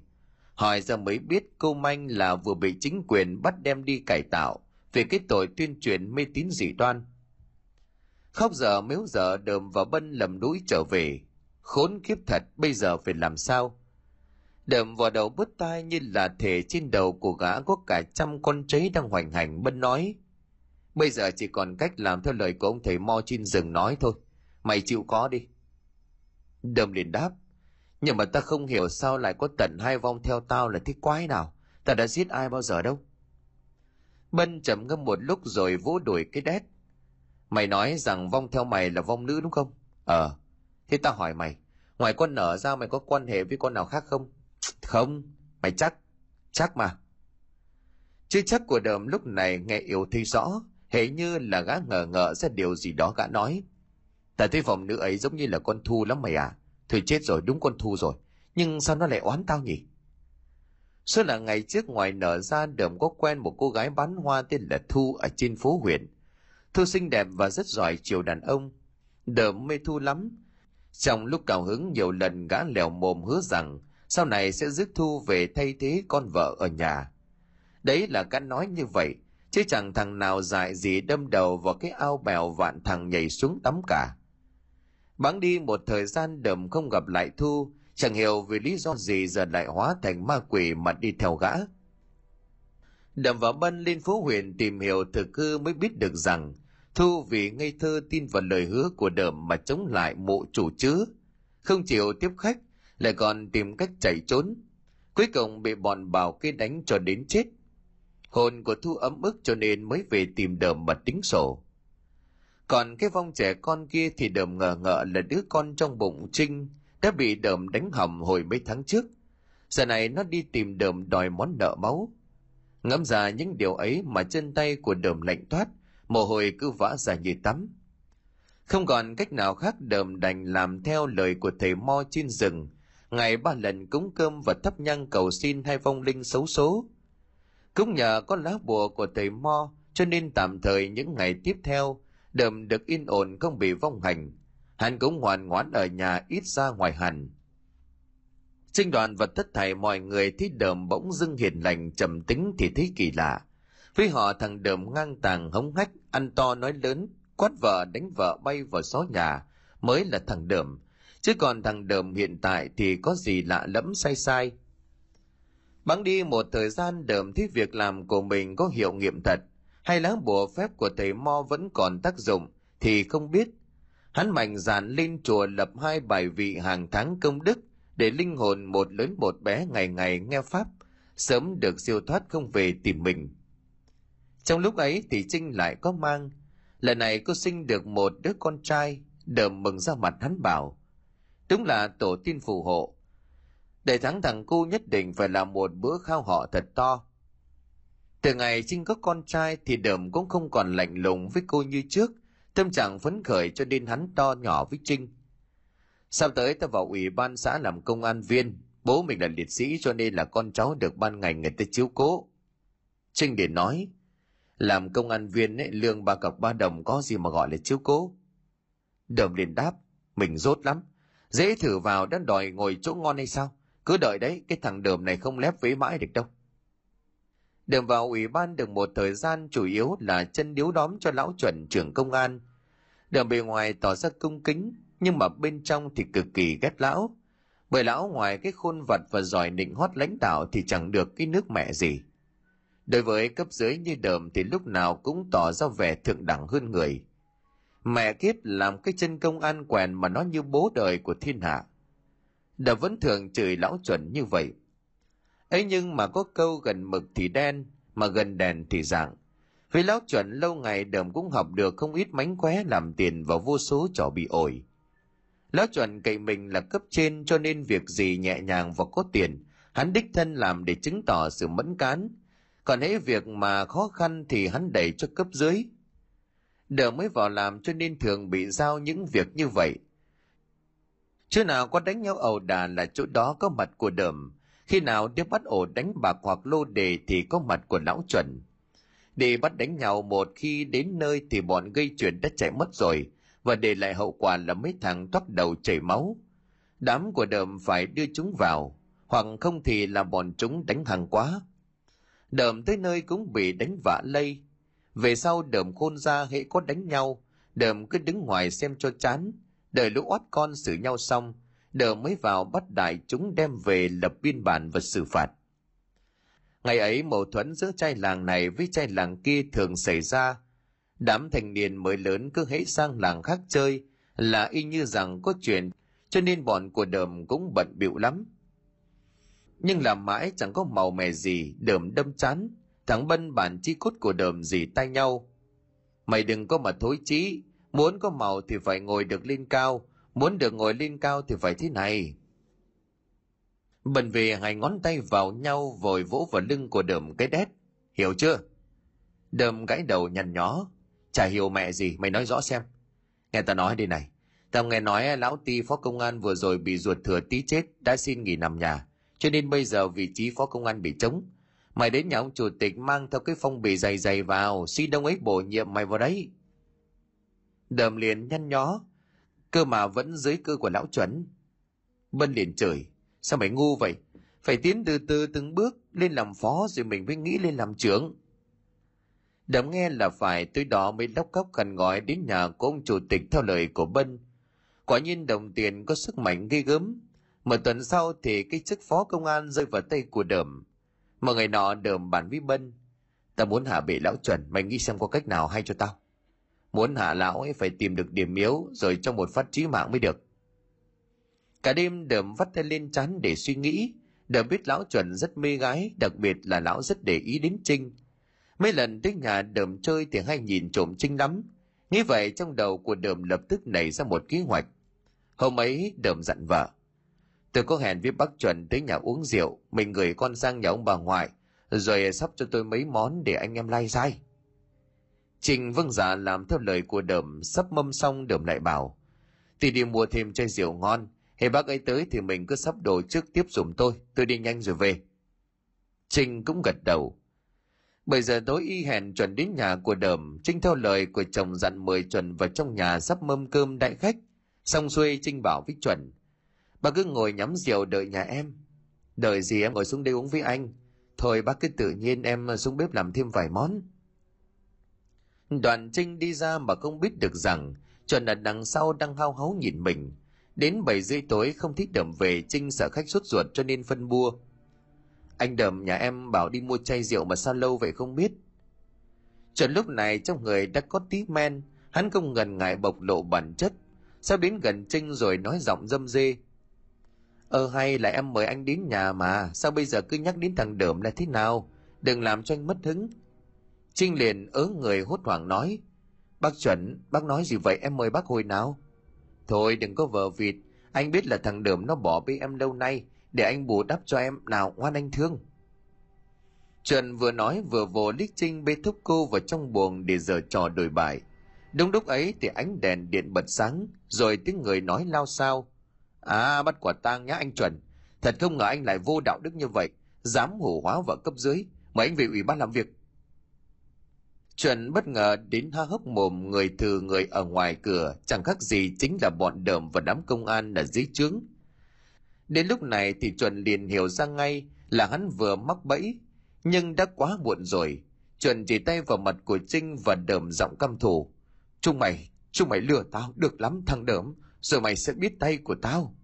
Hỏi ra mới biết cô manh là vừa bị chính quyền bắt đem đi cải tạo về cái tội tuyên truyền mê tín dị đoan. Khóc giờ mếu giờ đờm và bân lầm núi trở về, khốn kiếp thật, bây giờ phải làm sao? Đờm vào đầu bứt tai như là thể trên đầu của gã có cả trăm con cháy đang hoành hành, bân nói. Bây giờ chỉ còn cách làm theo lời của ông thầy mo trên rừng nói thôi, mày chịu có đi đờm liền đáp. Nhưng mà ta không hiểu sao lại có tận hai vong theo tao là thích quái nào. Ta đã giết ai bao giờ đâu. Bân trầm ngâm một lúc rồi vỗ đuổi cái đét. Mày nói rằng vong theo mày là vong nữ đúng không? Ờ. Thế ta hỏi mày, ngoài con nở ra mày có quan hệ với con nào khác không? Không. Mày chắc. Chắc mà. Chứ chắc của đờm lúc này nghe yếu thấy rõ hệ như là gã ngờ ngợ ra điều gì đó gã nói ta thấy phòng nữ ấy giống như là con thu lắm mày à. Thôi chết rồi, đúng con thu rồi. Nhưng sao nó lại oán tao nhỉ? Số là ngày trước ngoài nở ra đờm có quen một cô gái bán hoa tên là thu ở trên phố huyện. Thu xinh đẹp và rất giỏi chiều đàn ông. Đờm mê thu lắm. Trong lúc cào hứng, nhiều lần gã lèo mồm hứa rằng sau này sẽ giúp thu về thay thế con vợ ở nhà. Đấy là gã nói như vậy, chứ chẳng thằng nào dại gì đâm đầu vào cái ao bèo vạn thằng nhảy xuống tắm cả bắn đi một thời gian đầm không gặp lại thu, chẳng hiểu vì lý do gì giờ lại hóa thành ma quỷ mà đi theo gã. Đầm và bân lên phố huyện tìm hiểu thực hư mới biết được rằng thu vì ngây thơ tin vào lời hứa của đầm mà chống lại mộ chủ chứ. Không chịu tiếp khách, lại còn tìm cách chạy trốn. Cuối cùng bị bọn bảo kê đánh cho đến chết. Hồn của thu ấm ức cho nên mới về tìm đờm mà tính sổ còn cái vong trẻ con kia thì đờm ngờ ngợ là đứa con trong bụng trinh, đã bị đờm đánh hầm hồi mấy tháng trước. Giờ này nó đi tìm đờm đòi món nợ máu. Ngẫm ra những điều ấy mà chân tay của đờm lạnh toát mồ hôi cứ vã ra như tắm. Không còn cách nào khác đờm đành làm theo lời của thầy mo trên rừng. Ngày ba lần cúng cơm và thắp nhang cầu xin hai vong linh xấu số. Cũng nhờ có lá bùa của thầy mo, cho nên tạm thời những ngày tiếp theo đờm được yên ổn không bị vong hành. Hắn cũng ngoan ngoãn ở nhà ít ra ngoài hẳn. Sinh đoàn và tất thảy mọi người thấy đờm bỗng dưng hiền lành, trầm tính thì thấy kỳ lạ. Với họ, thằng đờm ngang tàng hống hách, ăn to nói lớn, quát vợ, đánh vợ, bay vào xó nhà, mới là thằng đờm chứ còn thằng đờm hiện tại thì có gì lạ lẫm sai sai. Bắn đi một thời gian đờm thấy việc làm của mình có hiệu nghiệm thật hay lá bùa phép của thầy mo vẫn còn tác dụng, thì không biết. Hắn mạnh dạn lên chùa lập hai bài vị hàng tháng công đức để linh hồn một lớn một bé ngày ngày nghe pháp, sớm được siêu thoát không về tìm mình. Trong lúc ấy thì trinh lại có mang. Lần này cô sinh được một đứa con trai đờm mừng ra mặt hắn bảo, đúng là tổ tiên phù hộ. Để thắng thằng cu nhất định phải làm một bữa khao họ thật to từ ngày trinh có con trai thì đờm cũng không còn lạnh lùng với cô như trước. Tâm trạng phấn khởi cho nên hắn to nhỏ với trinh. Sắp tới ta vào ủy ban xã làm công an viên. Bố mình là liệt sĩ cho nên là con cháu được ban ngành người ta chiếu cố. Trinh để nói làm công an viên ấy, lương ba cọc ba đồng có gì mà gọi là chiếu cố? Đờm liền đáp mình rốt lắm. Dễ thử vào đã đòi ngồi chỗ ngon hay sao? Cứ đợi đấy cái thằng đờm này không lép vế mãi được đâu đờm vào ủy ban được một thời gian chủ yếu là chân điếu đóm cho lão chuẩn trưởng công an. Đờm bề ngoài tỏ ra cung kính, nhưng mà bên trong thì cực kỳ ghét lão. Bởi lão ngoài cái khuôn vật và giỏi nịnh hót lãnh đạo thì chẳng được cái nước mẹ gì. Đối với cấp dưới như đờm thì lúc nào cũng tỏ ra vẻ thượng đẳng hơn người. Mẹ kiếp làm cái chân công an quèn mà nó như bố đời của thiên hạ. Đờm vẫn thường chửi lão chuẩn như vậy ấy nhưng mà có câu gần mực thì đen, mà gần đèn thì dạng. Vì lão chuẩn lâu ngày đờm cũng học được không ít mánh khóe làm tiền vào vô số trò bị ổi. Lão chuẩn cậy mình là cấp trên cho nên việc gì nhẹ nhàng và có tiền, hắn đích thân làm để chứng tỏ sự mẫn cán. Còn hễ việc mà khó khăn thì hắn đẩy cho cấp dưới. Đờ mới vào làm cho nên thường bị giao những việc như vậy. Chưa nào có đánh nhau ẩu đà là chỗ đó có mặt của đờm. Khi nào đi bắt ổ đánh bạc hoặc lô đề thì có mặt của lão chuẩn. Đi bắt đánh nhau một khi đến nơi thì bọn gây chuyện đã chạy mất rồi và để lại hậu quả là mấy thằng tóc đầu chảy máu. Đám của đờm phải đưa chúng vào hoặc không thì là bọn chúng đánh hàng quá. Đờm tới nơi cũng bị đánh vạ lây. Về sau đờm khôn ra hễ có đánh nhau, đờm cứ đứng ngoài xem cho chán, đợi lũ oát con xử nhau xong đờ mới vào bắt đại chúng đem về lập biên bản và xử phạt. Ngày ấy, mâu thuẫn giữa trai làng này với trai làng kia thường xảy ra. Đám thanh niên mới lớn cứ hễ sang làng khác chơi, là y như rằng có chuyện, cho nên bọn của đờm cũng bận bịu lắm. Nhưng làm mãi chẳng có màu mè gì, đờm đâm chán, thằng bân bản chi cốt của đờm gì tay nhau. Mày đừng có mà thối chí, muốn có màu thì phải ngồi được lên cao muốn được ngồi lên cao thì phải thế này. Bần về hai ngón tay vào nhau vội vỗ vào lưng của đờm cái đét. Hiểu chưa? Đờm gãi đầu nhăn nhó. Chả hiểu mẹ gì, mày nói rõ xem. Nghe tao nói đi này. Tao nghe nói lão ti phó công an vừa rồi bị ruột thừa tí chết, đã xin nghỉ nằm nhà. Cho nên bây giờ vị trí phó công an bị trống. Mày đến nhà ông chủ tịch mang theo cái phong bì dày dày vào, xin ông ấy bổ nhiệm mày vào đấy. Đờm liền nhăn nhó cơ mà vẫn dưới cơ của lão chuẩn. Bân liền chửi, sao mày ngu vậy? Phải tiến từ từ từng bước lên làm phó rồi mình mới nghĩ lên làm trưởng. Đầm nghe là phải, tới đó mới lóc cóc khăn gói đến nhà của ông chủ tịch theo lời của bân. Quả nhiên đồng tiền có sức mạnh ghê gớm. Một tuần sau thì cái chức phó công an rơi vào tay của đờm mà ngày nọ đờm bàn với bân ta muốn hạ bệ lão chuẩn, mày nghĩ xem có cách nào hay cho tao muốn hạ lão ấy phải tìm được điểm yếu, rồi trong một phát trí mạng mới được. Cả đêm đờm vắt tay lên chán để suy nghĩ, đờm biết lão chuẩn rất mê gái, đặc biệt là lão rất để ý đến trinh. Mấy lần tới nhà đờm chơi thì hay nhìn trộm trinh lắm. Nghĩ vậy, trong đầu của đờm lập tức nảy ra một kế hoạch. Hôm ấy, đờm dặn vợ, tôi có hẹn với bác chuẩn tới nhà uống rượu, mình gửi con sang nhà ông bà ngoại, rồi sắp cho tôi mấy món để anh em lai dai. Trình vâng dạ làm theo lời của đờm sắp mâm xong đờm lại bảo thì đi mua thêm chai rượu ngon hệ bác ấy tới thì mình cứ sắp đồ trước tiếp dùm tôi tôi đi nhanh rồi về. Trinh cũng gật đầu. Bây giờ tối y hẹn chuẩn đến nhà của đờm trinh theo lời của chồng dặn mời chuẩn vào trong nhà sắp mâm cơm đại khách. Xong xuôi trinh bảo với chuẩn bà cứ ngồi nhắm rượu đợi nhà em. Đợi gì em ngồi xuống đây uống với anh. Thôi bác cứ tự nhiên em xuống bếp làm thêm vài món đoàn trinh đi ra mà không biết được rằng, chuẩn ở đằng sau đang hao háo nhìn mình. Đến bảy rưỡi tối, không thích đầm về, trinh sợ khách sốt ruột cho nên phân bua. Anh đầm nhà em bảo đi mua chai rượu mà sao lâu vậy không biết. Chuẩn lúc này trong người đã có tí men, hắn không ngần ngại bộc lộ bản chất. Sao đến gần trinh rồi nói giọng dâm dê. Ờ hay là em mời anh đến nhà mà, sao bây giờ cứ nhắc đến thằng đờm là thế nào? Đừng làm cho anh mất hứng trinh liền ớ người hốt hoảng nói bác chuẩn bác nói gì vậy em mời bác hồi nào thôi đừng có vờ vịt anh biết là thằng đờm nó bỏ bê em lâu nay để anh bù đắp cho em nào ngoan anh thương Trần vừa nói vừa vồ lít trinh bê thúc cô vào trong buồng để giờ trò đổi bài. Đúng lúc ấy thì ánh đèn điện bật sáng, rồi tiếng người nói lao sao. À, bắt quả tang nhá anh Chuẩn. Thật không ngờ anh lại vô đạo đức như vậy, dám hủ hóa vợ cấp dưới. Mời anh về ủy ban làm việc. Chuẩn bất ngờ đến ha hốc mồm người từ người ở ngoài cửa, chẳng khác gì chính là bọn đờm và đám công an ở dưới trướng. Đến lúc này thì Chuẩn liền hiểu ra ngay là hắn vừa mắc bẫy, nhưng đã quá muộn rồi. Chuẩn chỉ tay vào mặt của Trinh và đờm giọng căm thù. Chúng mày, chúng mày lừa tao, được lắm thằng đờm, rồi mày sẽ biết tay của tao.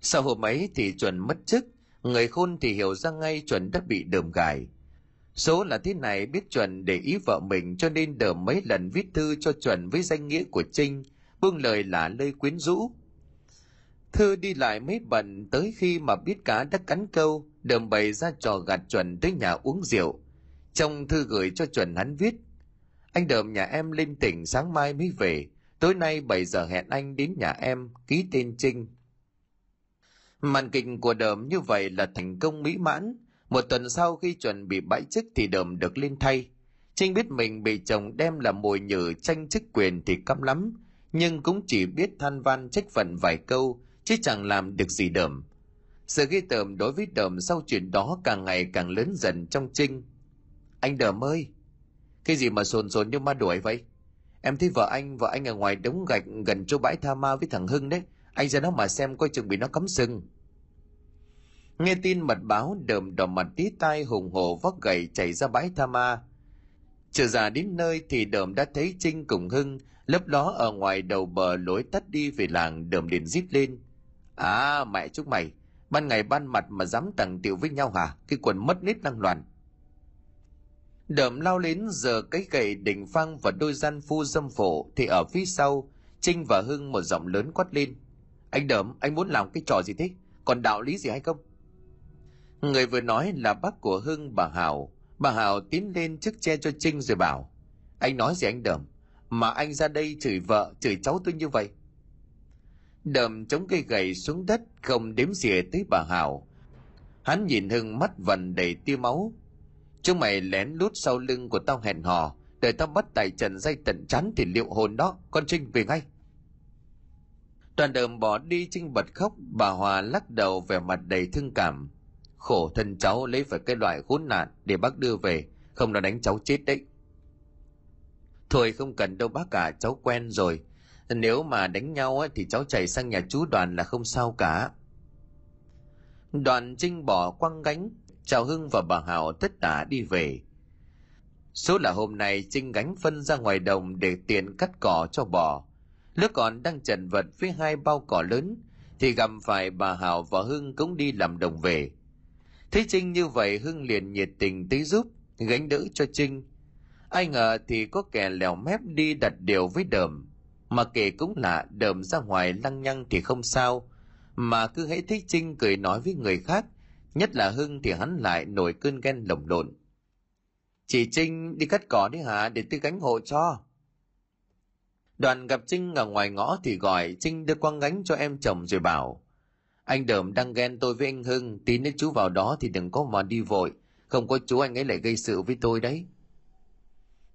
Sau hôm ấy thì chuẩn mất chức, người khôn thì hiểu ra ngay chuẩn đã bị đờm gài. Số là thế này biết chuẩn để ý vợ mình cho nên đờm mấy lần viết thư cho chuẩn với danh nghĩa của Trinh, buông lời là lơi quyến rũ. Thư đi lại mấy bận tới khi mà biết cá đã cắn câu, đờm bày ra trò gạt chuẩn tới nhà uống rượu. Trong thư gửi cho chuẩn hắn viết, anh đờm nhà em lên tỉnh sáng mai mới về, tối nay 7 giờ hẹn anh đến nhà em, ký tên Trinh. Màn kịch của đờm như vậy là thành công mỹ mãn. Một tuần sau khi chuẩn bị bãi chức thì đờm được lên thay. Trinh biết mình bị chồng đem là mồi nhử tranh chức quyền thì căm lắm, nhưng cũng chỉ biết than van trách phận vài câu, chứ chẳng làm được gì đờm. Sự ghi tởm đối với đờm sau chuyện đó càng ngày càng lớn dần trong Trinh. Anh đờm ơi! Cái gì mà sồn sồn như ma đuổi vậy? Em thấy vợ anh, vợ anh ở ngoài đống gạch gần chỗ bãi tha ma với thằng Hưng đấy. Anh ra đó mà xem coi chừng bị nó cắm sừng. Nghe tin mật báo đờm đỏ mặt tí tai hùng hổ vóc gậy chạy ra bãi tha ma. Trở ra đến nơi thì đờm đã thấy Trinh cùng Hưng lấp đó ở ngoài đầu bờ lối tắt đi về làng đờm liền rít lên. À mẹ chúc mày, ban ngày ban mặt mà dám tặng tiểu với nhau hả? Cái quần mất nít năng loạn. đờm lao đến giờ cái gậy đỉnh phăng và đôi gian phu dâm phổ thì ở phía sau, Trinh và Hưng một giọng lớn quát lên. Anh đờm anh muốn làm cái trò gì thế? Còn đạo lý gì hay không? Người vừa nói là bác của Hưng bà Hảo. Bà Hảo tiến lên trước che cho Trinh rồi bảo. Anh nói gì anh đờm Mà anh ra đây chửi vợ, chửi cháu tôi như vậy. đờm chống cây gậy xuống đất không đếm xỉa tới bà Hảo. Hắn nhìn Hưng mắt vần đầy tia máu. Chúng mày lén lút sau lưng của tao hẹn hò, để tao bắt tại trần dây tận chắn thì liệu hồn đó, con Trinh về ngay. Toàn đờm bỏ đi Trinh bật khóc, bà Hòa lắc đầu vẻ mặt đầy thương cảm. Khổ thân cháu lấy phải cái loại khốn nạn để bác đưa về, không nó đánh cháu chết đấy. Thôi không cần đâu bác cả, cháu quen rồi. Nếu mà đánh nhau ấy, thì cháu chạy sang nhà chú đoàn là không sao cả. Đoàn Trinh bỏ quăng gánh, chào Hưng và bà Hảo tất cả đi về. Số là hôm nay Trinh gánh phân ra ngoài đồng để tiện cắt cỏ cho bò. Lúc còn đang trần vật với hai bao cỏ lớn, thì gặp phải bà Hảo và Hưng cũng đi làm đồng về. Thấy Trinh như vậy Hưng liền nhiệt tình tới giúp, gánh đỡ cho Trinh. Ai ngờ thì có kẻ lèo mép đi đặt điều với đờm. Mà kể cũng lạ, đờm ra ngoài lăng nhăng thì không sao. Mà cứ hãy thấy Trinh cười nói với người khác, nhất là Hưng thì hắn lại nổi cơn ghen lồng lộn. Chị Trinh đi cắt cỏ đi hả, để tôi gánh hộ cho. Đoàn gặp Trinh ở ngoài ngõ thì gọi Trinh đưa quăng gánh cho em chồng rồi bảo anh Đờm đang ghen tôi với anh Hưng, Tí nếu chú vào đó thì đừng có mà đi vội. Không có chú anh ấy lại gây sự với tôi đấy.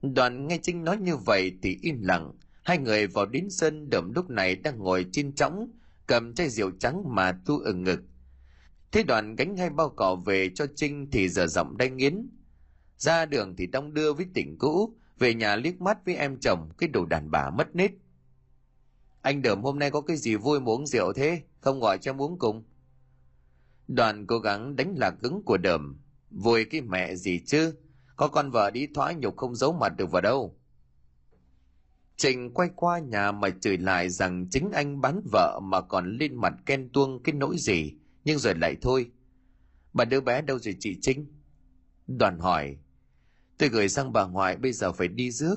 Đoàn nghe Trinh nói như vậy thì im lặng. Hai người vào đến sân, Đờm lúc này đang ngồi trên trống Cầm chai rượu trắng mà tu ở ngực. Thế đoàn gánh hai bao cỏ về cho Trinh thì giờ giọng đay nghiến. Ra đường thì đông đưa với tỉnh cũ, về nhà liếc mắt với em chồng, cái đồ đàn bà mất nết anh đờm hôm nay có cái gì vui mà uống rượu thế không gọi cho em uống cùng đoàn cố gắng đánh lạc cứng của đờm vui cái mẹ gì chứ có con vợ đi thoái nhục không giấu mặt được vào đâu trình quay qua nhà mà chửi lại rằng chính anh bán vợ mà còn lên mặt ken tuông cái nỗi gì, nhưng rồi lại thôi. Bà đứa bé đâu rồi chị Trinh? Đoàn hỏi, Tôi gửi sang bà ngoại bây giờ phải đi rước.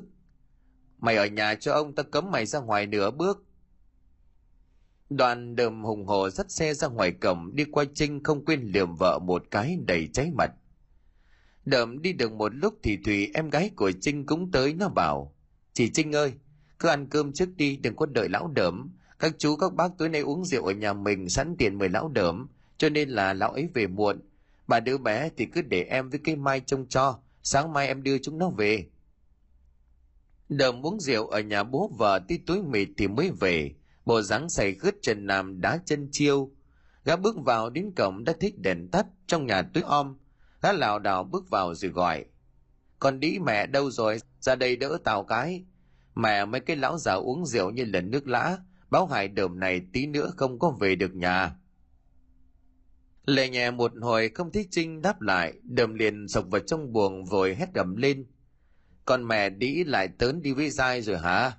Mày ở nhà cho ông ta cấm mày ra ngoài nửa bước. Đoàn đờm hùng hồ dắt xe ra ngoài cổng đi qua Trinh không quên liềm vợ một cái đầy cháy mặt. Đờm đi được một lúc thì Thùy em gái của Trinh cũng tới nó bảo Chị Trinh ơi, cứ ăn cơm trước đi đừng có đợi lão đờm. Các chú các bác tối nay uống rượu ở nhà mình sẵn tiền mời lão đờm cho nên là lão ấy về muộn. Bà đứa bé thì cứ để em với cây mai trông cho sáng mai em đưa chúng nó về đờm uống rượu ở nhà bố vợ tí túi mịt thì mới về bộ dáng say khướt trần nam đá chân chiêu. Gã bước vào đến cổng đã thích đèn tắt trong nhà túi om. Gã lảo đảo bước vào rồi gọi. Con đĩ mẹ đâu rồi? Ra đây đỡ tào cái. Mẹ mấy cái lão già uống rượu như lần nước lã. Báo hại đờm này tí nữa không có về được nhà. Lệ nhẹ một hồi không thấy Trinh đáp lại, đờm liền sộc vào trong buồng vội hét gầm lên. Con mẹ đĩ lại tớn đi với dai rồi hả?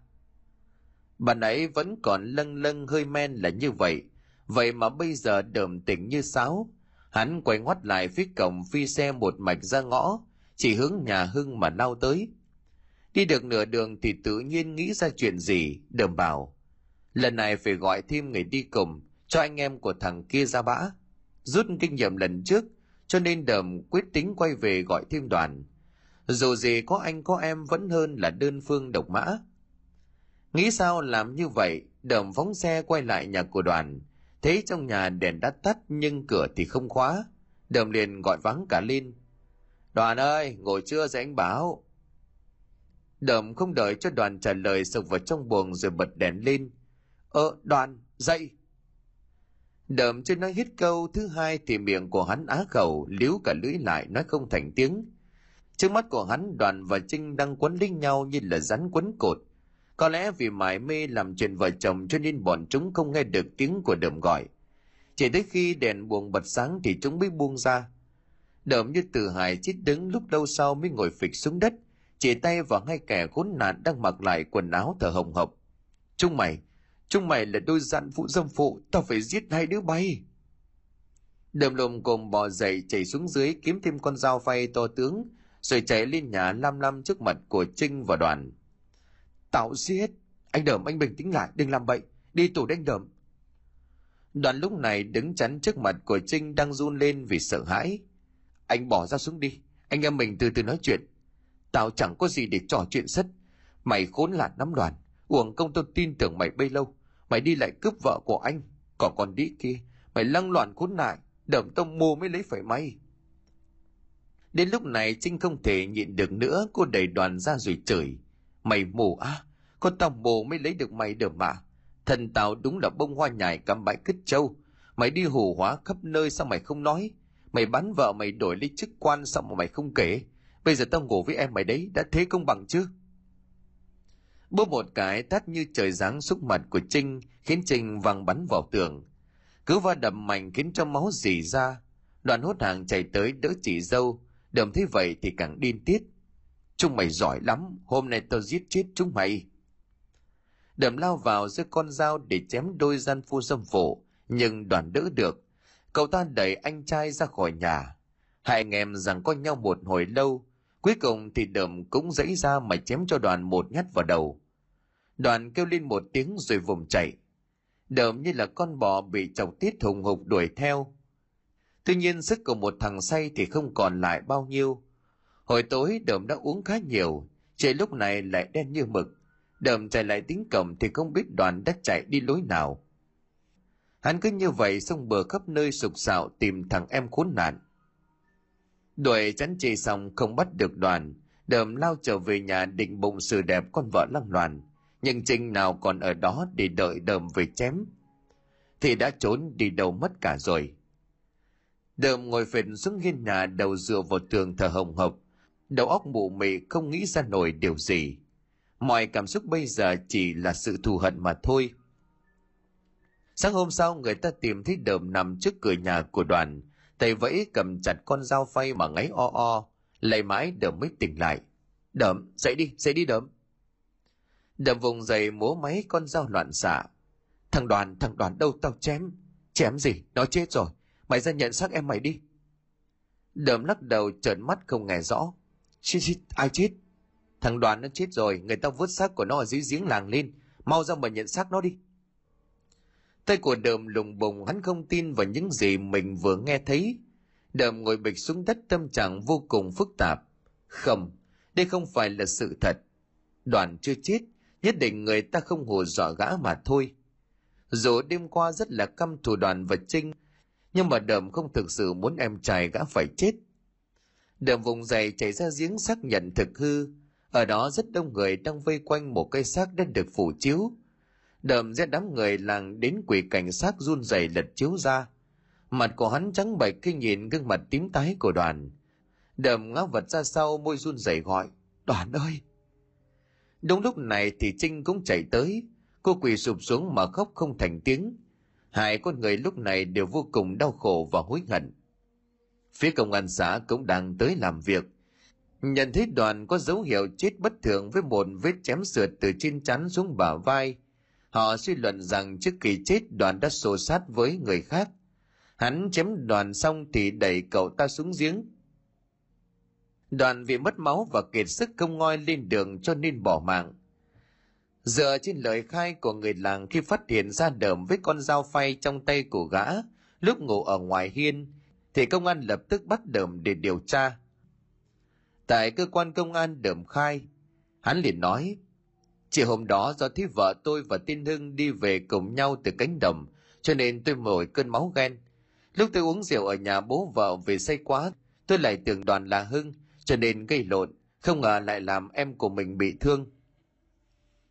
Bạn ấy vẫn còn lâng lâng hơi men là như vậy, vậy mà bây giờ đờm tỉnh như sáo. Hắn quay ngoắt lại phía cổng phi xe một mạch ra ngõ, chỉ hướng nhà Hưng mà lao tới. Đi được nửa đường thì tự nhiên nghĩ ra chuyện gì, đờm bảo. Lần này phải gọi thêm người đi cùng, cho anh em của thằng kia ra bã rút kinh nghiệm lần trước cho nên đờm quyết tính quay về gọi thêm đoàn dù gì có anh có em vẫn hơn là đơn phương độc mã nghĩ sao làm như vậy đờm phóng xe quay lại nhà của đoàn thấy trong nhà đèn đã tắt nhưng cửa thì không khóa đờm liền gọi vắng cả Linh. đoàn ơi ngồi chưa rồi anh báo đờm không đợi cho đoàn trả lời sụp vào trong buồng rồi bật đèn lên ơ đoàn dậy Đờm chưa nói hết câu thứ hai thì miệng của hắn á khẩu, liếu cả lưỡi lại nói không thành tiếng. Trước mắt của hắn đoàn và Trinh đang quấn linh nhau như là rắn quấn cột. Có lẽ vì mải mê làm chuyện vợ chồng cho nên bọn chúng không nghe được tiếng của đờm gọi. Chỉ tới khi đèn buồng bật sáng thì chúng mới buông ra. Đờm như từ hài chít đứng lúc lâu sau mới ngồi phịch xuống đất, chỉ tay vào hai kẻ khốn nạn đang mặc lại quần áo thở hồng hộc. Chúng mày, chúng mày là đôi gian phụ dâm phụ tao phải giết hai đứa bay đầm lùm cùng bò dậy chạy xuống dưới kiếm thêm con dao phay to tướng rồi chạy lên nhà lam lam trước mặt của trinh và đoàn tạo giết. Anh đờm, anh bình tĩnh lại, đừng làm bậy. Đi tù đánh đờm. Đoàn lúc này đứng chắn trước mặt của trinh đang run lên vì sợ hãi. Anh bỏ ra xuống đi, anh em mình từ từ nói chuyện. Tao chẳng có gì để trò chuyện sất. Mày khốn nạn lắm đoàn, uổng công tôi tin tưởng mày bấy lâu. Mày đi lại cướp vợ của anh, còn con đĩ kia, mày lăng loạn khốn nạn đẩm tông mô mới lấy phải may đến lúc này trinh không thể nhịn được nữa, cô đẩy đoàn ra rồi chửi mày mù á con tao mù mới lấy được mày được mà. Thần tao đúng là bông hoa nhài cắm bãi cứt trâu. Mày đi hù hóa khắp nơi sao mày không nói? Mày bắn vợ mày đổi lấy chức quan sao mà mày không kể? Bây giờ tao ngủ với em mày đấy, đã thế công bằng chưa bố một cái tát như trời giáng xúc mặt của trinh, khiến trinh văng bắn vào tường. Cứ va đập mạnh khiến cho máu dì ra. Đoàn hốt hàng chạy tới đỡ chị dâu. Đầm thấy vậy thì càng điên tiết chúng mày giỏi lắm, hôm nay tao giết chết chúng mày. Đầm lao vào giữa con dao để chém đôi gian phu dâm phụ nhưng đoàn đỡ được. Cậu ta đẩy anh trai ra khỏi nhà. Hai anh em rằng có nhau một hồi lâu, cuối cùng thì đầm cũng dãy ra mà chém cho đoàn một nhát vào đầu. Đoàn kêu lên một tiếng rồi vùng chạy. Đờm như là con bò bị chọc tiết hùng hục đuổi theo. Tuy nhiên sức của một thằng say thì không còn lại bao nhiêu hồi tối đờm đã uống khá nhiều, trời lúc này lại đen như mực. Đờm chạy lại tính cổng thì không biết đoàn đã chạy đi lối nào. Hắn cứ như vậy xông bờ khắp nơi sục sạo tìm thằng em khốn nạn. Đuổi chắn chê xong không bắt được đoàn, đờm lao trở về nhà định bụng sự đẹp con vợ lăng loàn. Nhưng trinh nào còn ở đó để đợi đờm về chém. Thì đã trốn đi đâu mất cả rồi. Đờm ngồi phền xuống hiên nhà đầu dựa vào tường thở hồng hộc đầu óc mụ mị không nghĩ ra nổi điều gì. Mọi cảm xúc bây giờ chỉ là sự thù hận mà thôi. Sáng hôm sau, người ta tìm thấy đờm nằm trước cửa nhà của đoàn. Tay vẫy cầm chặt con dao phay mà ngáy o o lầy mãi đờm mới tỉnh lại. Đờm, dậy đi dậy đi đờm. Đầm vùng dậy múa máy con dao loạn xạ. Thằng đoàn thằng đoàn, đâu tao chém? Chém gì? Nó chết rồi. Mày ra nhận xác em mày đi. Đầm lắc đầu, trợn mắt không nghe rõ chết chết, ai chết? Thằng đoàn nó chết rồi, người ta vớt xác của nó ở dưới giếng làng lên. Mau ra mà nhận xác nó đi. Tay của đờm lùng bùng, hắn không tin vào những gì mình vừa nghe thấy. Đờm ngồi bịch xuống đất, tâm trạng vô cùng phức tạp. Không đây không phải là sự thật. Đoàn chưa chết, nhất định người ta không hù dọa gã mà thôi. Dù đêm qua rất là căm thù đoàn và trinh, nhưng mà đờm không thực sự muốn em trai gã phải chết đờm vùng dày chảy ra giếng xác nhận thực hư. Ở đó rất đông người đang vây quanh một cây xác đã được phủ chiếu. Đờm ra đám người làng đến quỷ cảnh xác run rẩy lật chiếu ra. Mặt của hắn trắng bệch khi nhìn gương mặt tím tái của đoàn. Đờm ngã vật ra sau môi run rẩy gọi đoàn ơi! Đúng lúc này thì Trinh cũng chạy tới, cô quỳ sụp xuống mà khóc không thành tiếng. Hai con người lúc này đều vô cùng đau khổ và hối hận. Phía công an xã cũng đang tới làm việc. Nhận thấy đoàn có dấu hiệu chết bất thường với một vết chém sượt từ trên chắn xuống bả vai. Họ suy luận rằng trước khi chết đoàn đã xô sát với người khác. Hắn chém đoàn xong thì đẩy cậu ta xuống giếng Đoàn vì mất máu và kiệt sức không ngoi lên đường cho nên bỏ mạng. Dựa trên lời khai của người làng khi phát hiện ra đờm với con dao phay trong tay của gã, lúc ngủ ở ngoài hiên, thì công an lập tức bắt đờm để điều tra. Tại cơ quan công an đờm khai, hắn liền nói, Chỉ hôm đó do thấy vợ tôi và tiên Hưng đi về cùng nhau từ cánh đồng, cho nên tôi nổi cơn máu ghen. Lúc tôi uống rượu ở nhà bố vợ về say quá, tôi lại tưởng đoàn là Hưng, cho nên gây lộn không ngờ lại làm em của mình bị thương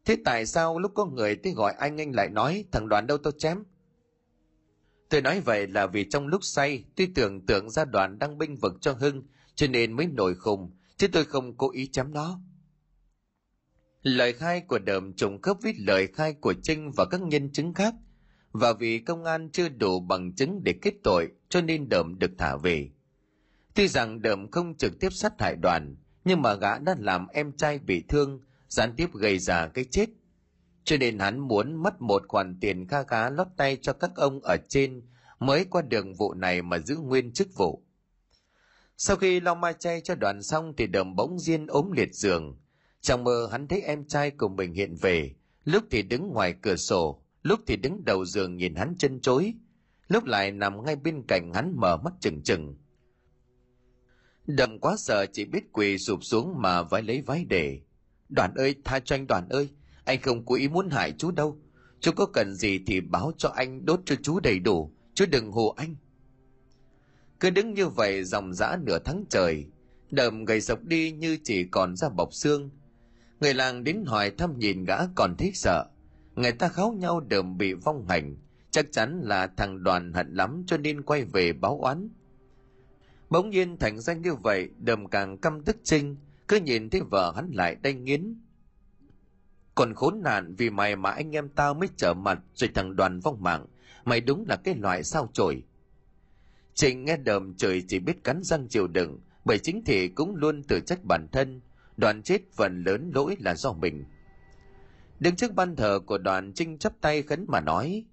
thế tại sao lúc có người tới gọi anh anh lại nói thằng đoàn đâu tao chém tôi nói vậy là vì trong lúc say tôi tưởng tượng ra đoàn đang binh vực cho hưng cho nên mới nổi khùng chứ tôi không cố ý chém nó lời khai của đờm trùng khớp với lời khai của trinh và các nhân chứng khác và vì công an chưa đủ bằng chứng để kết tội cho nên đờm được thả về Tuy rằng đờm không trực tiếp sát hại đoàn, nhưng mà gã đã làm em trai bị thương, gián tiếp gây ra cái chết cho nên hắn muốn mất một khoản tiền kha khá lót tay cho các ông ở trên mới qua đường vụ này mà giữ nguyên chức vụ. Sau khi lau mai chay cho đoàn xong thì đầm bỗng diên ốm liệt giường. Trong mơ hắn thấy em trai cùng mình hiện về, lúc thì đứng ngoài cửa sổ, lúc thì đứng đầu giường nhìn hắn chân chối, lúc lại nằm ngay bên cạnh hắn mở mắt chừng chừng. Đầm quá sợ chỉ biết quỳ sụp xuống mà vái lấy vái để. Đoàn ơi, tha cho anh đoàn ơi, anh không cố ý muốn hại chú đâu. Chú có cần gì thì báo cho anh đốt cho chú đầy đủ, chú đừng hù anh. Cứ đứng như vậy dòng dã nửa tháng trời, đầm gầy sộc đi như chỉ còn da bọc xương. Người làng đến hỏi thăm nhìn gã còn thích sợ. Người ta kháo nhau đờm bị vong hành, chắc chắn là thằng đoàn hận lắm cho nên quay về báo oán. Bỗng nhiên thành danh như vậy, đầm càng căm tức trinh, cứ nhìn thấy vợ hắn lại đanh nghiến. Còn khốn nạn vì mày mà anh em tao mới trở mặt rồi thằng đoàn vong mạng, mày đúng là cái loại sao chổi. trình nghe đờm trời chỉ biết cắn răng chịu đựng, bởi chính thị cũng luôn tự trách bản thân, đoàn chết phần lớn lỗi là do mình. Đứng trước ban thờ của đoàn Trinh chắp tay khấn mà nói,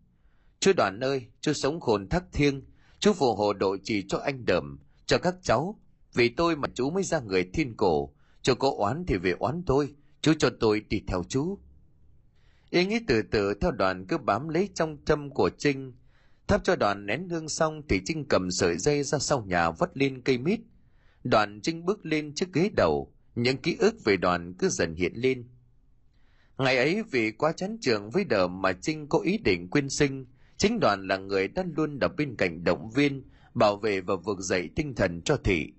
Chú đoàn ơi, chú sống khôn thắc thiêng, chú phù hộ độ trì cho anh đờm, cho các cháu, vì tôi mà chú mới ra người thiên cổ, cho có oán thì về oán tôi, chú cho tôi đi theo chú. Ý nghĩ từ từ theo đoàn cứ bám lấy trong châm của Trinh, thắp cho đoàn nén hương xong thì Trinh cầm sợi dây ra sau nhà vất lên cây mít. Đoàn Trinh bước lên chiếc ghế đầu, những ký ức về đoàn cứ dần hiện lên. Ngày ấy vì quá chán trường với đờ mà Trinh có ý định quyên sinh, chính đoàn là người đã luôn ở bên cạnh động viên, bảo vệ và vực dậy tinh thần cho thị.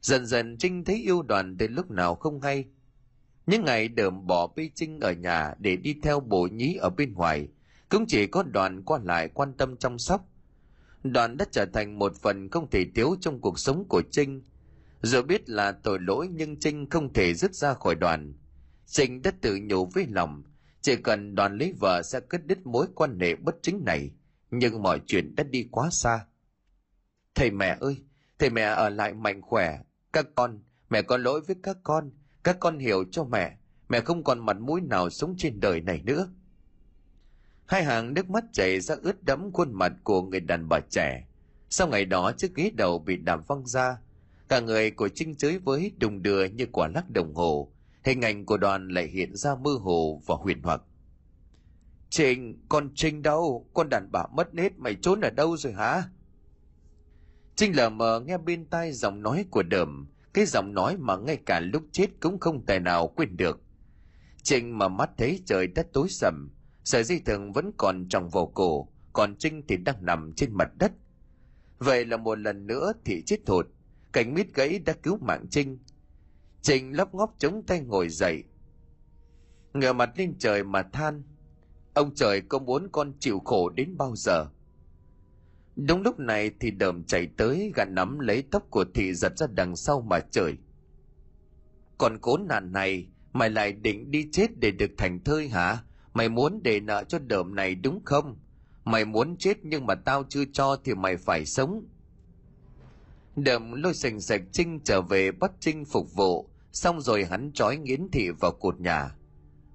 Dần dần Trinh thấy yêu đoàn từ lúc nào không hay. Những ngày đờm bỏ bê Trinh ở nhà để đi theo bộ nhí ở bên ngoài, cũng chỉ có đoàn qua lại quan tâm chăm sóc. Đoàn đã trở thành một phần không thể thiếu trong cuộc sống của Trinh. Dù biết là tội lỗi nhưng Trinh không thể dứt ra khỏi đoàn. Trinh đã tự nhủ với lòng, chỉ cần đoàn lấy vợ sẽ cất đứt mối quan hệ bất chính này. Nhưng mọi chuyện đã đi quá xa. Thầy mẹ ơi, thầy mẹ ở lại mạnh khỏe. Các con, mẹ có lỗi với các con. Các con hiểu cho mẹ. Mẹ không còn mặt mũi nào sống trên đời này nữa. Hai hàng nước mắt chảy ra ướt đẫm khuôn mặt của người đàn bà trẻ. Sau ngày đó chiếc ghế đầu bị đạp văng ra. Cả người của Trinh chới với đùng đưa như quả lắc đồng hồ. Hình ảnh của đoàn lại hiện ra mơ hồ và huyền hoặc. Trinh, con Trinh đâu? Con đàn bà mất nết mày trốn ở đâu rồi hả? Trinh lờ mờ nghe bên tai giọng nói của đờm, cái giọng nói mà ngay cả lúc chết cũng không tài nào quên được. Trinh mà mắt thấy trời đất tối sầm, sợi dây thừng vẫn còn trong vào cổ, còn Trinh thì đang nằm trên mặt đất. Vậy là một lần nữa thì chết thụt, cảnh mít gãy đã cứu mạng Trinh. Trinh lóc ngóc chống tay ngồi dậy, ngửa mặt lên trời mà than. Ông trời có muốn con chịu khổ đến bao giờ? Đúng lúc này thì đờm chạy tới gạt nắm lấy tóc của thị giật ra đằng sau mà trời. Còn cố nạn này, mày lại định đi chết để được thành thơi hả? Mày muốn để nợ cho đờm này đúng không? Mày muốn chết nhưng mà tao chưa cho thì mày phải sống. Đờm lôi sành sạch Trinh trở về bắt Trinh phục vụ, xong rồi hắn trói nghiến thị vào cột nhà.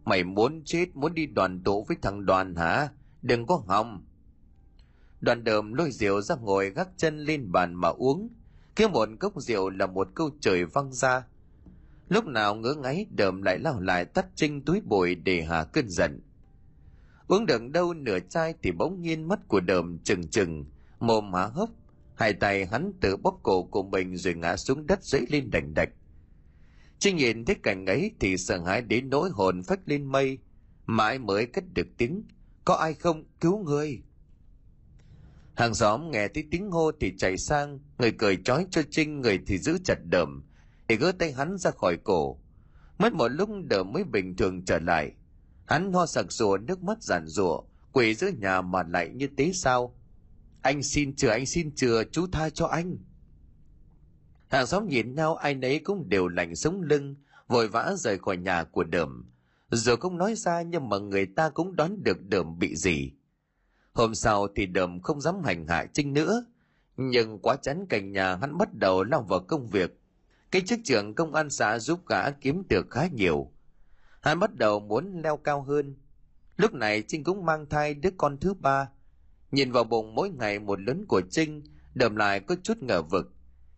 Mày muốn chết, muốn đi đoàn tụ với thằng đoàn hả? Đừng có hòng. Đoàn đờm lôi rượu ra ngồi gác chân lên bàn mà uống. Kia một cốc rượu là một câu trời văng ra. Lúc nào ngỡ ngáy đờm lại lao lại tắt trinh túi bụi để hạ cơn giận. Uống được đâu nửa chai thì bỗng nhiên mắt của đờm trừng trừng, mồm há hốc. Hai tay hắn tự bóp cổ của mình rồi ngã xuống đất dẫy lên đành đạch. Trinh nhìn thấy cảnh ấy thì sợ hãi đến nỗi hồn phách lên mây, mãi mới cất được tiếng. Có ai không cứu người? Hàng xóm nghe thấy tiếng hô thì chạy sang, người cười trói cho Trinh, người thì giữ chặt đờm, để gỡ tay hắn ra khỏi cổ. Mất một lúc đờm mới bình thường trở lại. Hắn ho sặc sùa nước mắt giản rủa quỳ giữa nhà mà lại như thế sao? Anh xin chừa, anh xin chừa, chú tha cho anh. Hàng xóm nhìn nhau ai nấy cũng đều lạnh sống lưng, vội vã rời khỏi nhà của đờm. Dù không nói ra nhưng mà người ta cũng đoán được đờm bị gì. Hôm sau thì đờm không dám hành hạ Trinh nữa. Nhưng quá chán cảnh nhà hắn bắt đầu lao vào công việc. Cái chức trưởng công an xã giúp gã kiếm được khá nhiều. Hắn bắt đầu muốn leo cao hơn. Lúc này Trinh cũng mang thai đứa con thứ ba. Nhìn vào bụng mỗi ngày một lớn của Trinh, đầm lại có chút ngờ vực.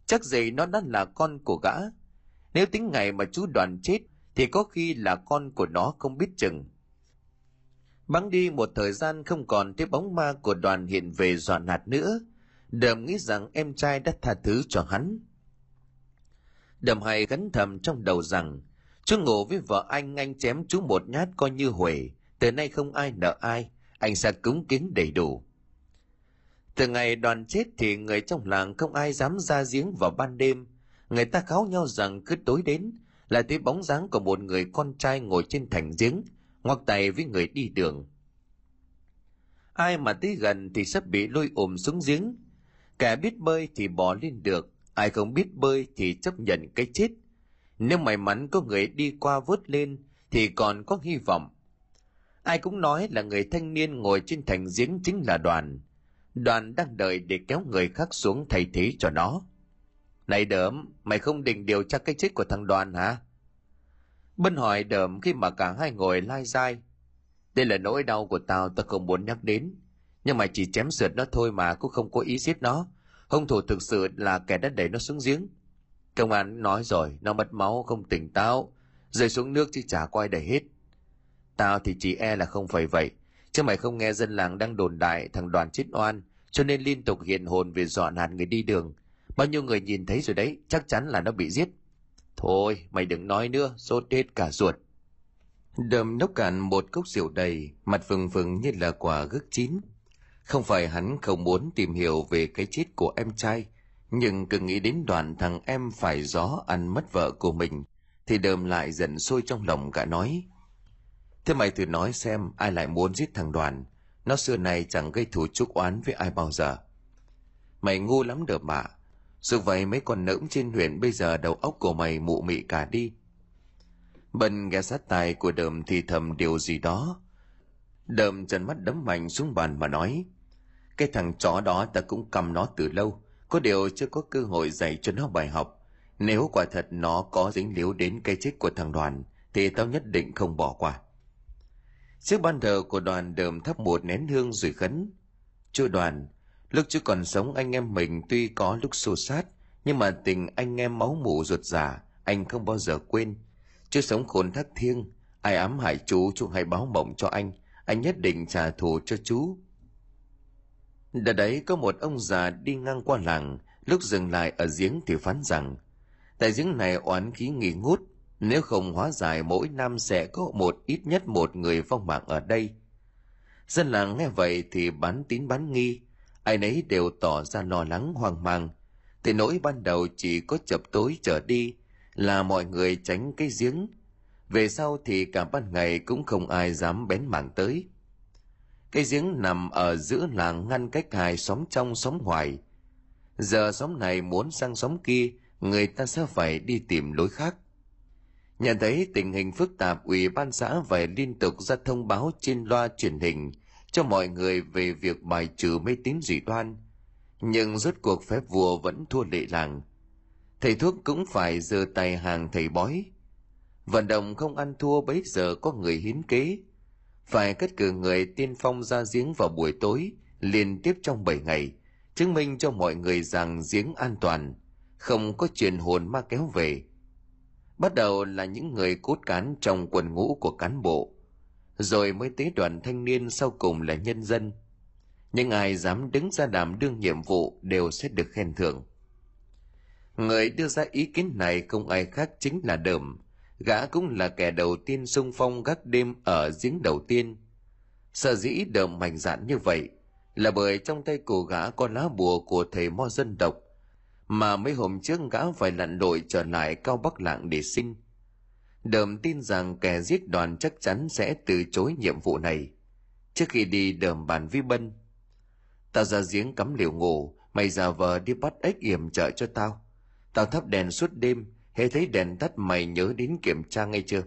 Chắc gì nó đã là con của gã. Nếu tính ngày mà chú đoàn chết, thì có khi là con của nó không biết chừng. Bắn đi một thời gian không còn thấy bóng ma của đoàn hiện về dọa nạt nữa. Đầm nghĩ rằng em trai đã tha thứ cho hắn. Đầm hay gắn thầm trong đầu rằng, chú ngủ với vợ anh, anh chém chú một nhát coi như huề, từ nay không ai nợ ai, anh sẽ cúng kiến đầy đủ. Từ ngày đoàn chết thì người trong làng không ai dám ra giếng vào ban đêm. Người ta kháo nhau rằng cứ tối đến là thấy bóng dáng của một người con trai ngồi trên thành giếng, ngoắc tay với người đi đường. Ai mà tới gần thì sắp bị lôi ùm xuống giếng. Kẻ biết bơi thì bỏ lên được, ai không biết bơi thì chấp nhận cái chết. Nếu may mắn có người đi qua vớt lên thì còn có hy vọng. Ai cũng nói là người thanh niên ngồi trên thành giếng chính là đoàn. Đoàn đang đợi để kéo người khác xuống thay thế cho nó. Này đớm, mày không định điều tra cái chết của thằng đoàn hả? Bân hỏi đờm khi mà cả hai ngồi lai dai. Đây là nỗi đau của tao tao không muốn nhắc đến. Nhưng mà chỉ chém sượt nó thôi mà cũng không có ý giết nó. Hung thủ thực sự là kẻ đã đẩy nó xuống giếng. Công an nói rồi, nó mất máu không tỉnh táo. Rơi xuống nước chứ chả quay đẩy hết. Tao thì chỉ e là không phải vậy. Chứ mày không nghe dân làng đang đồn đại thằng đoàn chết oan. Cho nên liên tục hiện hồn về dọn hạt người đi đường. Bao nhiêu người nhìn thấy rồi đấy, chắc chắn là nó bị giết. Thôi, mày đừng nói nữa, sốt hết cả ruột. Đầm nốc cạn một cốc rượu đầy, mặt vừng vừng như là quả gấc chín. Không phải hắn không muốn tìm hiểu về cái chết của em trai, nhưng cứ nghĩ đến đoạn thằng em phải gió ăn mất vợ của mình, thì đờm lại giận sôi trong lòng cả nói. Thế mày thử nói xem ai lại muốn giết thằng đoàn, nó xưa này chẳng gây thù chúc oán với ai bao giờ. Mày ngu lắm đờm mà, dù vậy mấy con nỡm trên huyện bây giờ đầu óc của mày mụ mị cả đi. Bần nghe sát tài của đờm thì thầm điều gì đó. Đờm trần mắt đấm mạnh xuống bàn mà nói. Cái thằng chó đó ta cũng cầm nó từ lâu. Có điều chưa có cơ hội dạy cho nó bài học. Nếu quả thật nó có dính líu đến cái chết của thằng đoàn, thì tao nhất định không bỏ qua. Trước ban thờ của đoàn đờm thắp một nén hương rồi khấn. Chú đoàn, Lúc chú còn sống anh em mình tuy có lúc xô sát, nhưng mà tình anh em máu mủ ruột già, anh không bao giờ quên. chưa sống khốn thác thiêng, ai ám hại chú, chú hãy báo mộng cho anh, anh nhất định trả thù cho chú. Đợt đấy có một ông già đi ngang qua làng, lúc dừng lại ở giếng thì phán rằng, tại giếng này oán khí nghỉ ngút, nếu không hóa giải mỗi năm sẽ có một ít nhất một người vong mạng ở đây. Dân làng nghe vậy thì bán tín bán nghi, ai nấy đều tỏ ra lo lắng, hoang mang. Thì nỗi ban đầu chỉ có chập tối trở đi là mọi người tránh cái giếng. Về sau thì cả ban ngày cũng không ai dám bén mảng tới. Cái giếng nằm ở giữa làng ngăn cách hai xóm trong xóm ngoài. Giờ xóm này muốn sang xóm kia, người ta sẽ phải đi tìm lối khác. Nhận thấy tình hình phức tạp, ủy ban xã phải liên tục ra thông báo trên loa truyền hình cho mọi người về việc bài trừ mê tín dị đoan. Nhưng rốt cuộc phép vua vẫn thua lệ làng. Thầy thuốc cũng phải giơ tay hàng thầy bói. Vận động không ăn thua bấy giờ có người hiến kế. Phải cất cử người tiên phong ra giếng vào buổi tối, liên tiếp trong bảy ngày, chứng minh cho mọi người rằng giếng an toàn, không có truyền hồn ma kéo về. Bắt đầu là những người cốt cán trong quần ngũ của cán bộ rồi mới tới đoàn thanh niên sau cùng là nhân dân. Những ai dám đứng ra đảm đương nhiệm vụ đều sẽ được khen thưởng. Người đưa ra ý kiến này không ai khác chính là đờm. Gã cũng là kẻ đầu tiên xung phong gác đêm ở giếng đầu tiên. Sợ dĩ đờm mạnh dạn như vậy là bởi trong tay của gã có lá bùa của thầy mo dân độc mà mấy hôm trước gã phải lặn lội trở lại cao bắc lạng để sinh. Đờm tin rằng kẻ giết đoàn chắc chắn sẽ từ chối nhiệm vụ này. Trước khi đi đờm bàn với Bân. Tao ra giếng cắm liều ngủ, mày giả vờ đi bắt ếch yểm trợ cho tao. Tao thắp đèn suốt đêm, hễ thấy đèn tắt mày nhớ đến kiểm tra ngay chưa?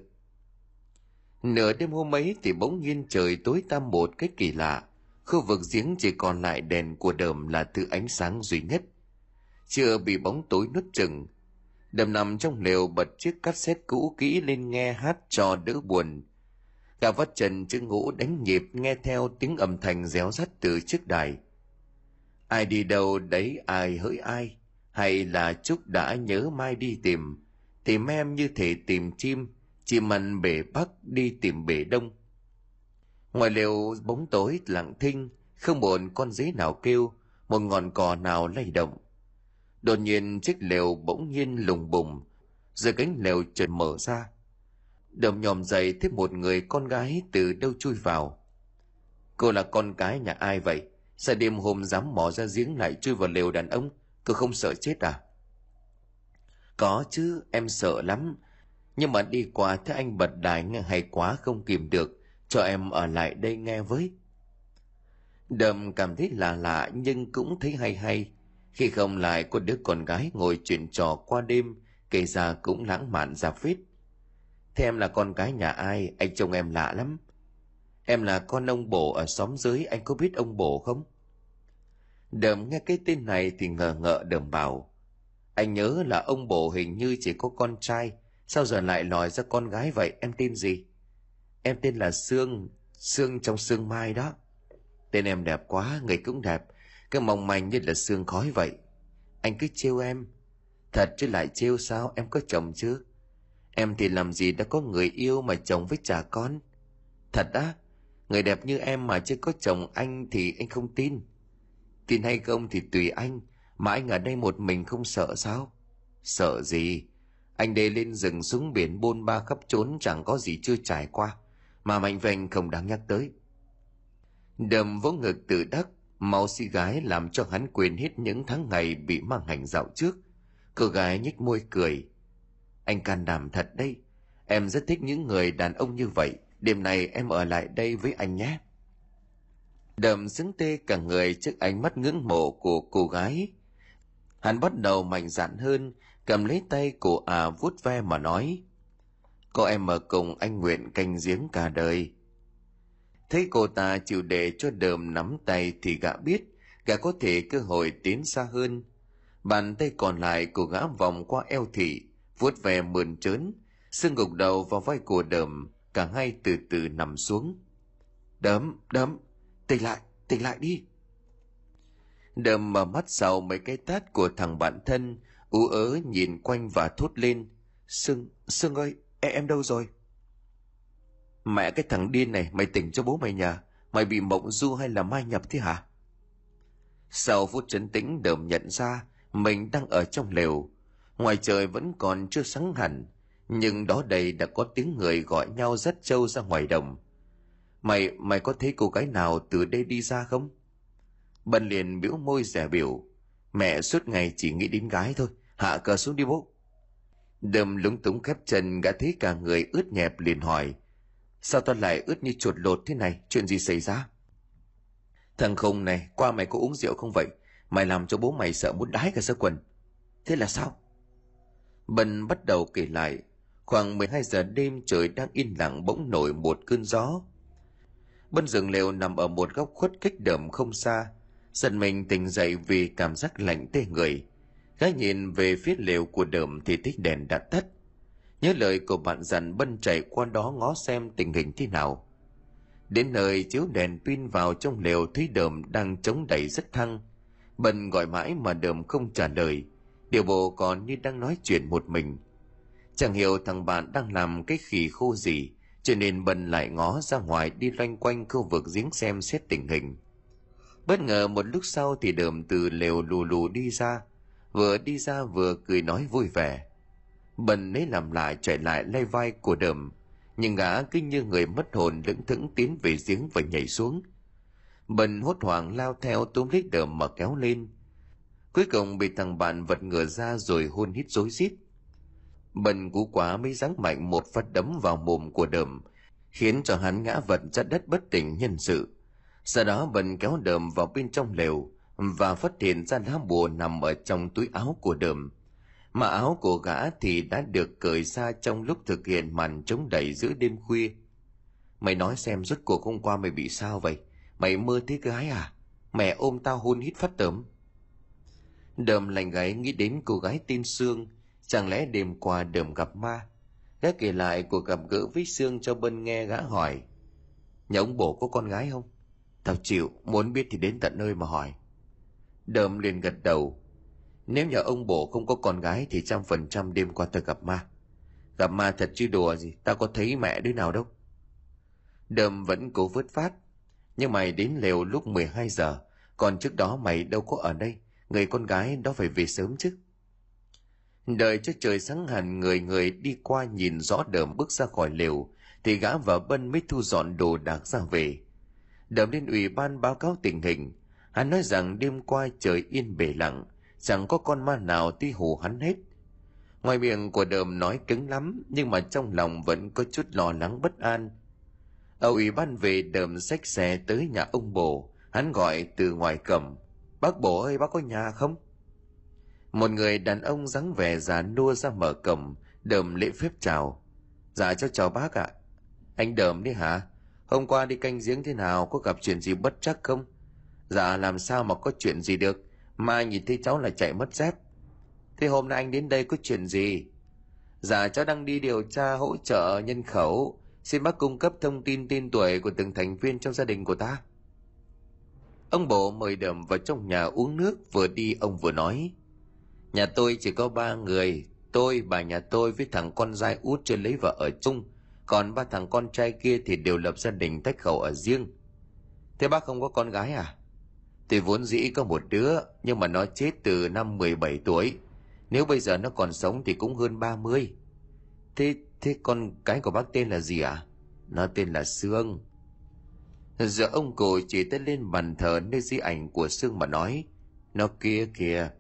Nửa đêm hôm ấy thì bỗng nhiên trời tối tăm một cách kỳ lạ. Khu vực giếng chỉ còn lại đèn của đờm là thứ ánh sáng duy nhất. Chưa bị bóng tối nuốt chừng, Đầm nằm trong lều bật chiếc cassette cũ kỹ lên nghe hát cho đỡ buồn. gà vắt trần chữ ngũ đánh nhịp nghe theo tiếng âm thanh réo rắt từ chiếc đài. Ai đi đâu đấy, ai hỡi ai? Hay là chúc đã nhớ mai đi tìm? Tìm em như thể tìm chim chim ăn bể bắc đi tìm bể đông. Ngoài lều bóng tối lặng thinh, không một con dế nào kêu, một ngọn cò nào lay động đột nhiên chiếc lều bỗng nhiên lùng bùng rồi cánh lều chợt mở ra. Đầm nhòm dậy thấy một người con gái từ đâu chui vào. Cô là con gái nhà ai vậy? Sao đêm hôm dám mò ra giếng lại chui vào lều đàn ông? Cô không sợ chết à? Có chứ, em sợ lắm. Nhưng mà đi qua thấy anh bật đài nghe hay quá không kìm được, cho em ở lại đây nghe với. Đầm cảm thấy lạ lạ nhưng cũng thấy hay hay khi không lại có đứa con gái ngồi chuyện trò qua đêm, kể ra cũng lãng mạn ra phết. Thế em là con gái nhà ai? Anh chồng em lạ lắm. Em là con ông bổ ở xóm dưới, anh có biết ông bổ không? Đầm nghe cái tên này thì ngờ ngợ đầm bảo anh nhớ là ông bổ hình như chỉ có con trai. Sao giờ lại lòi ra con gái vậy? Em tên gì? Em tên là sương sương trong sương mai đó. Tên em đẹp quá, người cũng đẹp cái mong manh như là xương khói vậy. Anh cứ trêu em. Thật chứ lại trêu sao? Em có chồng chứ? Em thì làm gì đã có người yêu mà chồng với trả con? Thật á, người đẹp như em mà chưa có chồng anh thì anh không tin. Tin hay không thì tùy anh. Mà anh ở đây một mình không sợ sao? Sợ gì? Anh đây lên rừng xuống biển bôn ba khắp trốn chẳng có gì chưa trải qua. Mà mạnh vành không đáng nhắc tới. Đầm vỗ ngực tự đắc máu si gái làm cho hắn quên hết những tháng ngày bị mang hành dạo trước. Cô gái nhếch môi cười. Anh can đảm thật đây em rất thích những người đàn ông như vậy. Đêm này em ở lại đây với anh nhé. Đầm xứng tê cả người trước ánh mắt ngưỡng mộ của cô gái. Hắn bắt đầu mạnh dạn hơn, cầm lấy tay của à vuốt ve mà nói, có em ở cùng anh nguyện canh giếng cả đời thấy cô ta chịu để cho đờm nắm tay thì gã biết gã có thể cơ hội tiến xa hơn. Bàn tay còn lại của gã vòng qua eo thị vuốt ve mườn trớn xương gục đầu vào vai của đờm cả hai từ từ nằm xuống. Đấm đấm tỉnh lại tỉnh lại đi. Đờm mở mắt sau mấy cái tát của thằng bạn thân ú ớ nhìn quanh và thốt lên sương sương ơi em, em đâu rồi? Mẹ cái thằng điên này, mày tỉnh cho bố mày nhờ. mày bị mộng du hay là mai nhập thế hả? Sau phút trấn tĩnh đờm nhận ra, mình đang ở trong lều. Ngoài trời vẫn còn chưa sáng hẳn, nhưng đó đây đã có tiếng người gọi nhau rất trâu ra ngoài đồng. Mày mày có thấy cô gái nào từ đây đi ra không? Bần liền biểu môi rẻ biểu. Mẹ suốt ngày chỉ nghĩ đến gái thôi. Hạ cờ xuống đi bố. Đâm lúng túng khép chân, gã thấy cả người ướt nhẹp liền hỏi sao tao lại ướt như chuột lột thế này? Chuyện gì xảy ra? Thằng khùng này, qua mày có uống rượu không vậy? Mày làm cho bố mày sợ muốn đái cả sơ quần. Thế là sao? Bần bắt đầu kể lại. Khoảng 12 giờ đêm trời đang yên lặng bỗng nổi một cơn gió. Bân rừng lều nằm ở một góc khuất cách đầm không xa. Giật mình tỉnh dậy vì cảm giác lạnh tê người. Gái nhìn về phía lều của đầm thì thích đèn đã tắt nhớ lời của bạn dặn bân chạy qua đó ngó xem tình hình thế nào. Đến nơi chiếu đèn pin vào trong lều thấy đờm đang chống đẩy rất thăng. Bân gọi mãi mà đờm không trả lời. Điều bộ còn như đang nói chuyện một mình. Chẳng hiểu thằng bạn đang làm cái khỉ khô gì, cho nên bân lại ngó ra ngoài đi loanh quanh khu vực giếng xem xét tình hình. Bất ngờ một lúc sau thì đờm từ lều lù lù đi ra. Vừa đi ra vừa cười nói vui vẻ bần lấy làm lại chạy lại lay vai của đờm nhưng gã cứ như người mất hồn lững thững tiến về giếng và nhảy xuống. Bần hốt hoảng lao theo túm lấy đờm mà kéo lên. Cuối cùng bị thằng bạn vật ngửa ra rồi hôn hít rối rít. Bần cú quá mới giáng mạnh một phát đấm vào mồm của đờm khiến cho hắn ngã vật ra đất bất tỉnh nhân sự. Sau đó bần kéo đờm vào bên trong lều và phát hiện ra lá bùa nằm ở trong túi áo của đờm mà áo của gã thì đã được cởi ra trong lúc thực hiện màn chống đẩy giữa đêm khuya. Mày nói xem rốt cuộc hôm qua mày bị sao vậy? Mày mơ thấy gái à? Mẹ ôm tao hôn hít phát tớm. đờm lành gáy nghĩ đến cô gái tên sương. Chẳng lẽ đêm qua đờm gặp ma? Gã kể lại cuộc gặp gỡ với sương cho bân nghe gã hỏi. Nhà ông bổ có con gái không? Tao chịu, muốn biết thì đến tận nơi mà hỏi. Đờm liền gật đầu nếu nhà ông bổ không có con gái thì trăm phần trăm đêm qua ta gặp ma. Gặp ma thật chứ đùa gì ta có thấy mẹ đứa nào đâu. Đơm vẫn cố vớt phát. Nhưng mày đến lều lúc 12 giờ, còn trước đó mày đâu có ở đây, người con gái đó phải về sớm chứ. Đợi cho trời sáng hẳn, người người đi qua nhìn rõ đờm bước ra khỏi lều, thì gã và bân mới thu dọn đồ đạc ra về. Đờm lên ủy ban báo cáo tình hình. Hắn nói rằng đêm qua trời yên bể lặng chẳng có con ma nào tí hù hắn hết. Ngoài miệng của đờm nói cứng lắm, nhưng mà trong lòng vẫn có chút lo lắng bất an. Ở ủy ban về đờm xách xe tới nhà ông bồ, hắn gọi từ ngoài cổng, bác bố ơi, bác có nhà không? Một người đàn ông dáng vẻ già nua ra mở cổng, đờm lễ phép chào. Dạ cho chào bác ạ. Anh đờm đi hả? Hôm qua đi canh giếng thế nào, có gặp chuyện gì bất chắc không? Dạ làm sao mà có chuyện gì được? Mai nhìn thấy cháu là chạy mất dép. Thế hôm nay anh đến đây có chuyện gì? Dạ cháu đang đi điều tra hỗ trợ nhân khẩu. Xin bác cung cấp thông tin tên tuổi của từng thành viên trong gia đình của ta. Ông bộ mời đầm vào trong nhà uống nước vừa đi, ông vừa nói. Nhà tôi chỉ có ba người, tôi, bà nhà tôi với thằng con trai út chưa lấy vợ ở chung. Còn ba thằng con trai kia thì đều lập gia đình tách khẩu ở riêng. Thế bác không có con gái à? Tôi vốn dĩ có một đứa, nhưng mà nó chết từ năm 17 tuổi. Nếu bây giờ nó còn sống thì cũng hơn 30 thế thế con cái của bác tên là gì à nó tên là sương. Giờ ông cụ chỉ tới lên bàn thờ nơi di ảnh của sương mà nói, nó kia kìa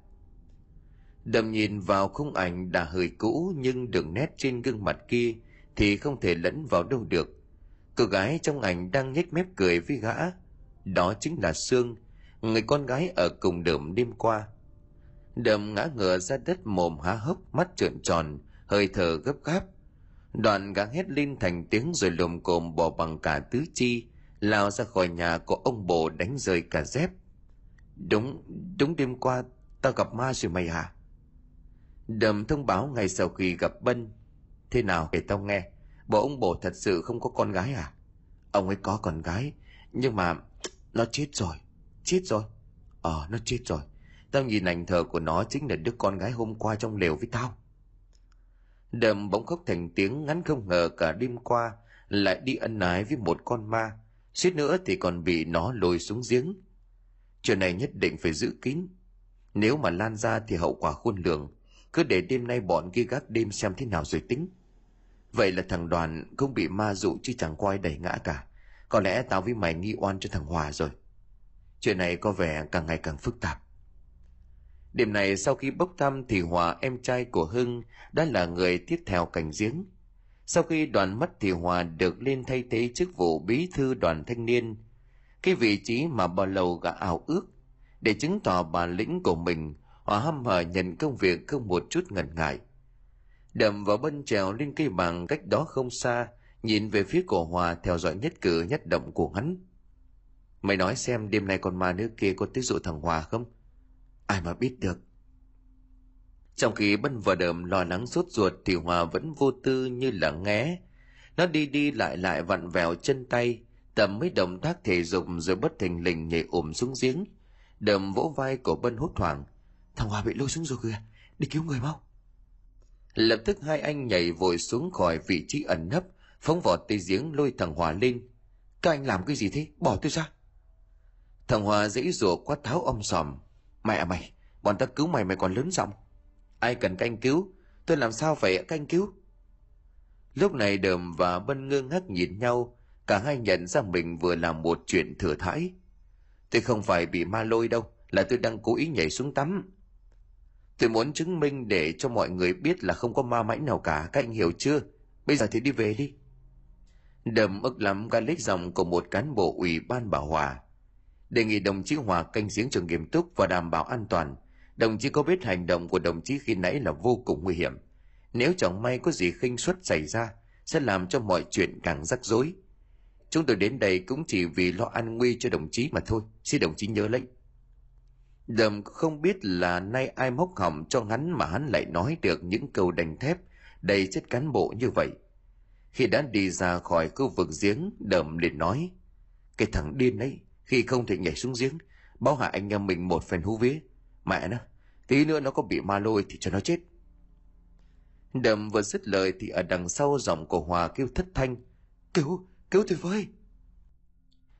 đầm nhìn vào khung ảnh đã hơi cũ nhưng đường nét trên gương mặt kia thì không thể lẫn vào đâu được. Cô gái trong ảnh đang nhếch mép cười với gã, đó chính là sương người con gái ở cùng đờm đêm qua. Đờm ngã ngửa ra đất mồm há hốc, mắt trợn tròn, hơi thở gấp gáp. Đoạn gã hét lên thành tiếng rồi lồm cồm bỏ bằng cả tứ chi, lao ra khỏi nhà của ông bồ đánh rơi cả dép. Đúng đúng đêm qua, tao gặp ma rồi mày à đầm thông báo ngày sau khi gặp bân. Thế nào kể tao nghe, bộ ông bồ thật sự không có con gái à? Ông ấy có con gái, nhưng mà nó chết rồi chết rồi. Ờ nó chết rồi. Tao nhìn ảnh thờ của nó chính là đứa con gái hôm qua trong lều với tao. Đầm bỗng khóc thành tiếng ngắn không ngờ cả đêm qua lại đi ân ái với một con ma. Suýt nữa thì còn bị nó lôi xuống giếng. Chuyện này nhất định phải giữ kín. Nếu mà lan ra thì hậu quả khôn lường. Cứ để đêm nay bọn kia gác đêm xem thế nào rồi tính. Vậy là thằng đoàn không bị ma dụ chứ chẳng quay đẩy ngã cả. Có lẽ tao với mày nghi oan cho thằng hòa rồi chuyện này có vẻ càng ngày càng phức tạp. Đêm này sau khi bốc thăm thì hòa em trai của hưng đã là người tiếp theo cảnh giếng. Sau khi đoàn mất thì hòa được lên thay thế chức vụ bí thư đoàn thanh niên. Cái vị trí mà bà Lầu gã ảo ước, để chứng tỏ bản lĩnh của mình, hòa hăm hở nhận công việc không một chút ngần ngại. Đầm vào bân trèo lên cây bằng cách đó không xa, nhìn về phía cổ hòa theo dõi nhất cử nhất động của hắn mày nói xem đêm nay con ma nữ kia có tới dụ thằng hòa không? Ai mà biết được. Trong khi bân và đờm lo lắng sốt ruột thì hòa vẫn vô tư như là nghé nó đi đi lại lại vặn vẹo chân tay, tầm mấy động tác thể dục rồi bất thình lình nhảy ủm xuống giếng. Đờm vỗ vai của bân hốt hoảng. Thằng hòa bị lôi xuống rồi kìa, đi cứu người mau. Lập tức hai anh nhảy vội xuống khỏi vị trí ẩn nấp, phóng vọt tới giếng lôi thằng hòa lên. Các anh làm cái gì thế? Bỏ tôi ra thằng hòa dãy rủa quát tháo om sòm. Mẹ à mày, bọn ta cứu mày mày còn lớn giọng. Ai cần canh cứu? Tôi làm sao phải canh cứu? Lúc này đờm và bân ngơ ngác nhìn nhau, cả hai nhận ra mình vừa làm một chuyện thừa thãi. Tôi không phải bị ma lôi đâu, là tôi đang cố ý nhảy xuống tắm. Tôi muốn chứng minh để cho mọi người biết là không có ma mãnh nào cả, các anh hiểu chưa? Bây giờ thì đi về đi. Đầm ức lắm, gã lấy dòng của một cán bộ ủy ban bảo hòa đề nghị đồng chí hòa canh giếng trường nghiêm túc và đảm bảo an toàn. Đồng chí có biết hành động của đồng chí khi nãy là vô cùng nguy hiểm. Nếu chẳng may có gì khinh suất xảy ra, sẽ làm cho mọi chuyện càng rắc rối. Chúng tôi đến đây cũng chỉ vì lo an nguy cho đồng chí mà thôi. Xin đồng chí nhớ lệnh đầm không biết là nay ai móc hỏng cho hắn mà hắn lại nói được những câu đành thép. Đầy chất cán bộ như vậy. Khi đã đi ra khỏi khu vực giếng, đầm liền nói, cái thằng điên ấy khi không thể nhảy xuống giếng báo hại anh em mình một phen hú vía. Mẹ nó, tí nữa nó có bị ma lôi thì cho nó chết. Đầm vừa dứt lời thì ở đằng sau giọng của hòa kêu thất thanh. Cứu cứu tôi với.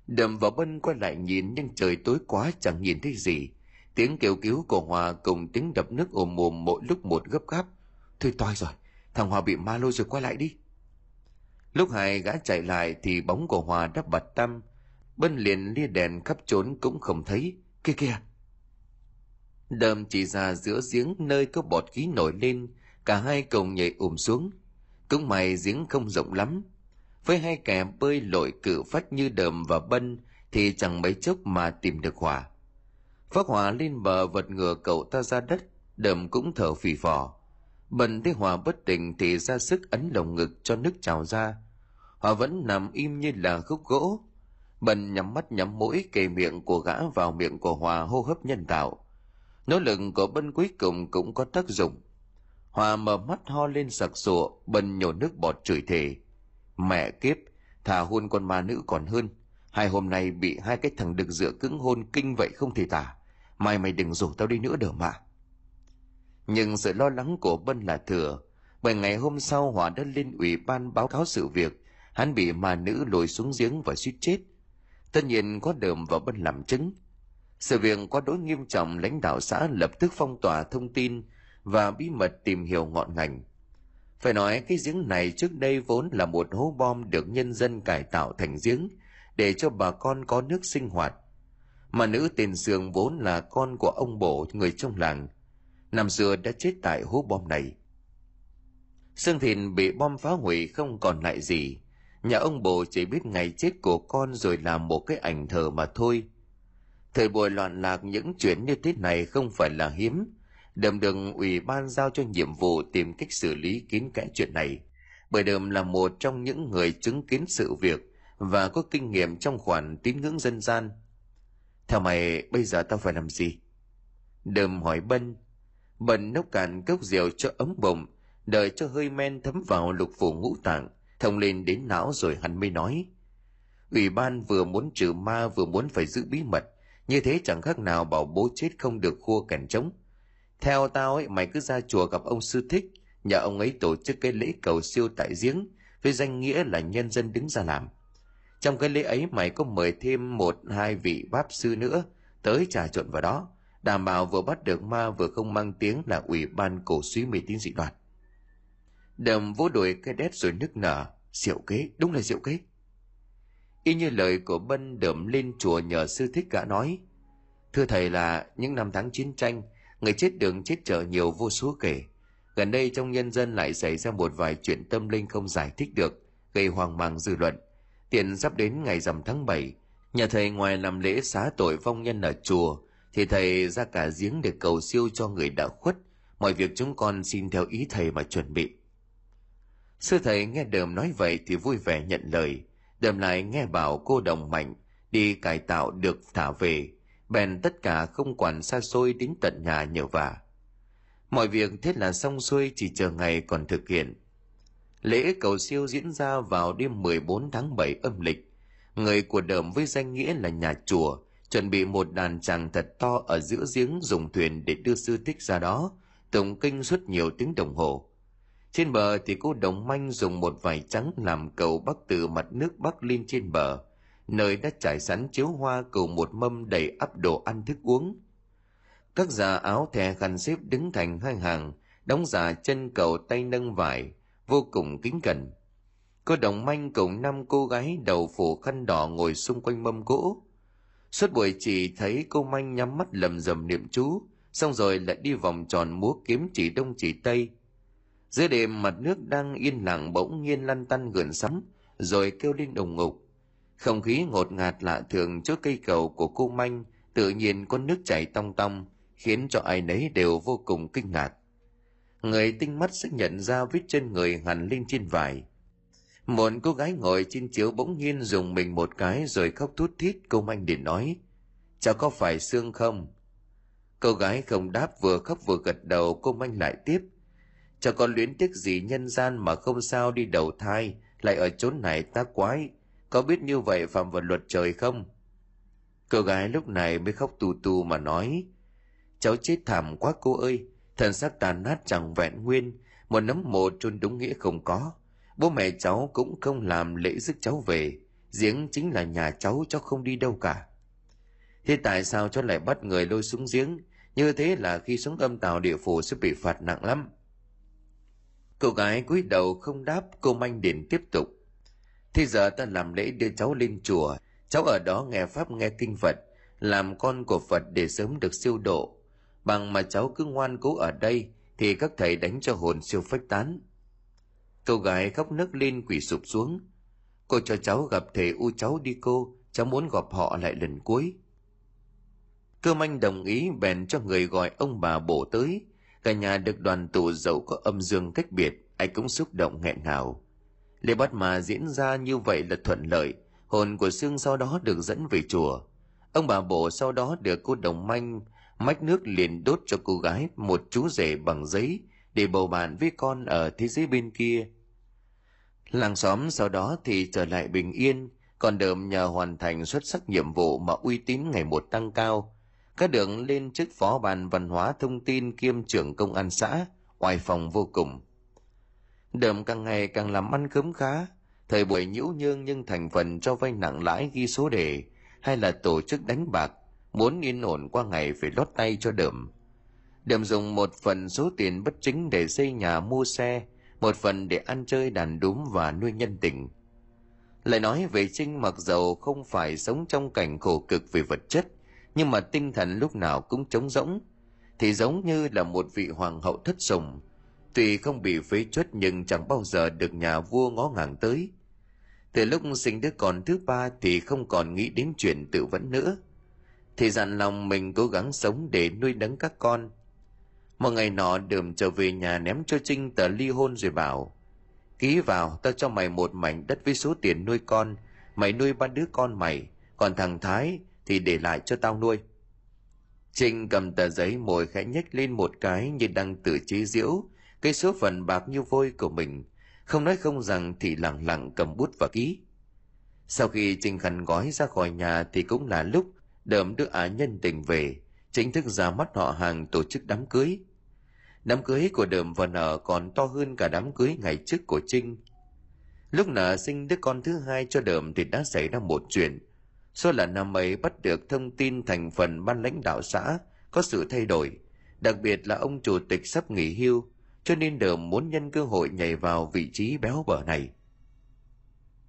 Đầm và bân quay lại nhìn nhưng trời tối quá chẳng nhìn thấy gì. Tiếng kêu cứu của hòa cùng tiếng đập nước ồm ồm mỗi lúc một gấp gáp. Thôi toi rồi, thằng hòa bị ma lôi rồi quay lại đi. Lúc hai gã chạy lại thì bóng của hòa đã bật tâm bân liền lia đèn khắp trốn cũng không thấy. Kia kia. Đâm chỉ ra giữa giếng nơi có bọt khí nổi lên, cả hai cùng nhảy ùm xuống. Cũng may giếng không rộng lắm. Với hai kẻ bơi lội cự phách như đờm và bân, thì chẳng mấy chốc mà tìm được hòa phát hòa lên bờ vật ngừa cậu ta ra đất, đờm cũng thở phì phò. Bần thấy hòa bất tỉnh thì ra sức ấn lồng ngực cho nước trào ra. Hòa vẫn nằm im như là khúc gỗ bần nhắm mắt nhắm mũi, kề miệng của gã vào miệng của hòa hô hấp nhân tạo nỗ lực của bân cuối cùng cũng có tác dụng. Hòa mở mắt ho lên sặc sụa, bần nhổ nước bọt chửi thề. Mẹ kiếp, thà hôn con ma nữ còn hơn. Hai hôm nay bị hai cái thằng đực dựa cứng hôn kinh vậy không thể tả. Mai mày đừng rủ tao đi nữa đỡ mà. Nhưng sự lo lắng của bân là thừa. Bởi ngày hôm sau hòa đã lên ủy ban báo cáo sự việc. Hắn bị ma nữ lội xuống giếng và suýt chết tất nhiên có đờm vào bên làm chứng. Sự việc quá đối nghiêm trọng, lãnh đạo xã lập tức phong tỏa thông tin và bí mật tìm hiểu ngọn ngành. Phải nói cái giếng này trước đây vốn là một hố bom được nhân dân cải tạo thành giếng để cho bà con có nước sinh hoạt. Mà nữ tiền sương vốn là con của ông bổ, người trong làng, năm xưa đã chết tại hố bom này. Xương thìn bị bom phá hủy không còn lại gì nhà ông bồ chỉ biết ngày chết của con rồi làm một cái ảnh thờ mà thôi. Thời buổi loạn lạc, những chuyện như thế này không phải là hiếm. Đầm đừng ủy ban giao cho nhiệm vụ tìm cách xử lý kín kẽ chuyện này. Bởi đầm là một trong những người chứng kiến sự việc và có kinh nghiệm trong khoản tín ngưỡng dân gian. Theo mày, bây giờ tao phải làm gì? Đầm hỏi bân. Bân nốc cạn cốc rượu cho ấm bụng, đợi cho hơi men thấm vào lục phủ ngũ tạng thông lên đến não rồi hắn mới nói. Ủy ban vừa muốn trừ ma vừa muốn phải giữ bí mật, như thế chẳng khác nào bảo bố chết không được khua kèn trống. Theo tao ấy, mày cứ ra chùa gặp ông sư thích, nhờ ông ấy tổ chức cái lễ cầu siêu tại giếng, với danh nghĩa là nhân dân đứng ra làm. Trong cái lễ ấy, mày có mời thêm một, hai vị báp sư nữa tới trà trộn vào đó, đảm bảo vừa bắt được ma vừa không mang tiếng là ủy ban cổ suý mê tín dị đoan đầm vỗ đuổi cái đét rồi nức nở. Diệu kế đúng là diệu kế. Y như lời của bân đầm lên chùa nhờ sư thích gã nói. Thưa thầy là những năm tháng chiến tranh người chết đường chết chợ nhiều vô số kể. Gần đây trong nhân dân lại xảy ra một vài chuyện tâm linh không giải thích được gây hoang mang dư luận. Tiện sắp đến ngày rằm tháng 7, nhà thầy ngoài làm lễ xá tội vong nhân ở chùa thì thầy ra cả giếng để cầu siêu cho người đã khuất. Mọi việc chúng con xin theo ý thầy mà chuẩn bị sư thầy nghe đờm nói vậy thì vui vẻ nhận lời. Đờm lại nghe bảo cô đồng mạnh, đi cải tạo được thả về. Bèn tất cả không quản xa xôi đến tận nhà nhờ vả. Mọi việc thế là xong xuôi, chỉ chờ ngày còn thực hiện. Lễ cầu siêu diễn ra vào đêm 14 tháng 7 âm lịch. Người của đờm với danh nghĩa là nhà chùa, chuẩn bị một đàn tràng thật to ở giữa giếng dùng thuyền để đưa sư thích ra đó. Tổng kinh suốt nhiều tiếng đồng hồ trên bờ thì cô đồng manh dùng một vải trắng làm cầu bắc từ mặt nước bắc lên trên bờ. Nơi đã trải sẵn chiếu hoa cầu một mâm đầy ắp đồ ăn thức uống. Các già áo thè khăn xếp đứng thành hai hàng, đóng giả chân cầu tay nâng vải, vô cùng kính cẩn. Cô đồng manh cùng năm cô gái đầu phủ khăn đỏ ngồi xung quanh mâm gỗ. Suốt buổi chỉ thấy cô manh nhắm mắt lầm rầm niệm chú, xong rồi lại đi vòng tròn múa kiếm chỉ đông chỉ tây dưới đêm mặt nước đang yên lặng bỗng nhiên lăn tăn gợn sóng, rồi kêu lên đồng ngục. Không khí ngột ngạt lạ thường trước cây cầu của cô manh, tự nhiên có nước chảy tong tong, khiến cho ai nấy đều vô cùng kinh ngạc. Người tinh mắt sẽ nhận ra vết chân người hằn lên trên vải. Một cô gái ngồi trên chiếu bỗng nhiên dùng mình một cái rồi khóc thút thít, cô manh để nói, cháu có phải xương không? Cô gái không đáp vừa khóc vừa gật đầu, cô manh lại tiếp cho con luyến tiếc gì nhân gian mà không sao đi đầu thai, lại ở chốn này ta quái. Có biết như vậy phạm vào luật trời không? Cô gái lúc này mới khóc tù tù mà nói, cháu chết thảm quá cô ơi thân xác tàn nát chẳng vẹn nguyên, một nấm mồ chôn đúng nghĩa không có. Bố mẹ cháu cũng không làm lễ rước cháu về, giếng chính là nhà cháu cháu không đi đâu cả. Thế tại sao cháu lại bắt người lôi xuống giếng? Như thế là khi xuống âm tàu địa phủ sẽ bị phạt nặng lắm cô gái cúi đầu không đáp, cô manh điện tiếp tục. Thế giờ ta làm lễ đưa cháu lên chùa. Cháu ở đó nghe pháp, nghe kinh phật, làm con của phật để sớm được siêu độ. Bằng mà cháu cứ ngoan cố ở đây, thì các thầy đánh cho hồn siêu phách tán. Cô gái khóc nức lên quỳ sụp xuống. Cô cho cháu gặp thầy u cháu đi cô, cháu muốn gặp họ lại lần cuối. Cơ manh đồng ý bèn cho người gọi ông bà bổ tới cả nhà được đoàn tụ dẫu có âm dương cách biệt, ai cũng xúc động nghẹn ngào. Lễ bắt mà diễn ra như vậy là thuận lợi, hồn của sương sau đó được dẫn về chùa. Ông bà bổ sau đó được cô đồng manh, mách nước liền đốt cho cô gái một chú rể bằng giấy để bầu bạn với con ở thế giới bên kia. Làng xóm sau đó thì trở lại bình yên, còn đờm nhờ hoàn thành xuất sắc nhiệm vụ mà uy tín ngày một tăng cao các đường lên chức phó ban văn hóa thông tin kiêm trưởng công an xã, oai phòng vô cùng. Đờm càng ngày càng làm ăn khấm khá, thời buổi nhiễu nhương nhưng thành phần cho vay nặng lãi ghi số đề, hay là tổ chức đánh bạc, muốn yên ổn qua ngày phải lót tay cho đờm. Đờm dùng một phần số tiền bất chính để xây nhà mua xe, một phần để ăn chơi đàn đúm và nuôi nhân tình. Lại nói về trinh mặc dầu không phải sống trong cảnh khổ cực về vật chất nhưng mà tinh thần lúc nào cũng trống rỗng, thì giống như là một vị hoàng hậu thất sủng. Tuy không bị phế chuất nhưng chẳng bao giờ được nhà vua ngó ngàng tới. Từ lúc sinh đứa con thứ ba thì không còn nghĩ đến chuyện tự vấn nữa. Thì dặn lòng mình cố gắng sống để nuôi nấng các con. Một ngày nọ đường trở về nhà ném cho trinh tờ ly hôn rồi bảo, ký vào, tao cho mày một mảnh đất với số tiền nuôi con, mày nuôi ba đứa con mày, còn thằng thái thì để lại cho tao nuôi. Trinh cầm tờ giấy mồi khẽ nhếch lên một cái như đang tự chế diễu cái số phận bạc như vôi của mình, không nói không rằng thì lặng lặng cầm bút và ký. Sau khi trinh khăn gói ra khỏi nhà thì cũng là lúc đờm đưa á nhân tình về, chính thức ra mắt họ hàng tổ chức đám cưới. Đám cưới của đờm và nở còn to hơn cả đám cưới ngày trước của trinh. Lúc nở sinh đứa con thứ hai cho đờm thì đã xảy ra một chuyện số là năm ấy bắt được thông tin thành phần ban lãnh đạo xã có sự thay đổi, đặc biệt là ông chủ tịch sắp nghỉ hưu, cho nên đều muốn nhân cơ hội nhảy vào vị trí béo bở này.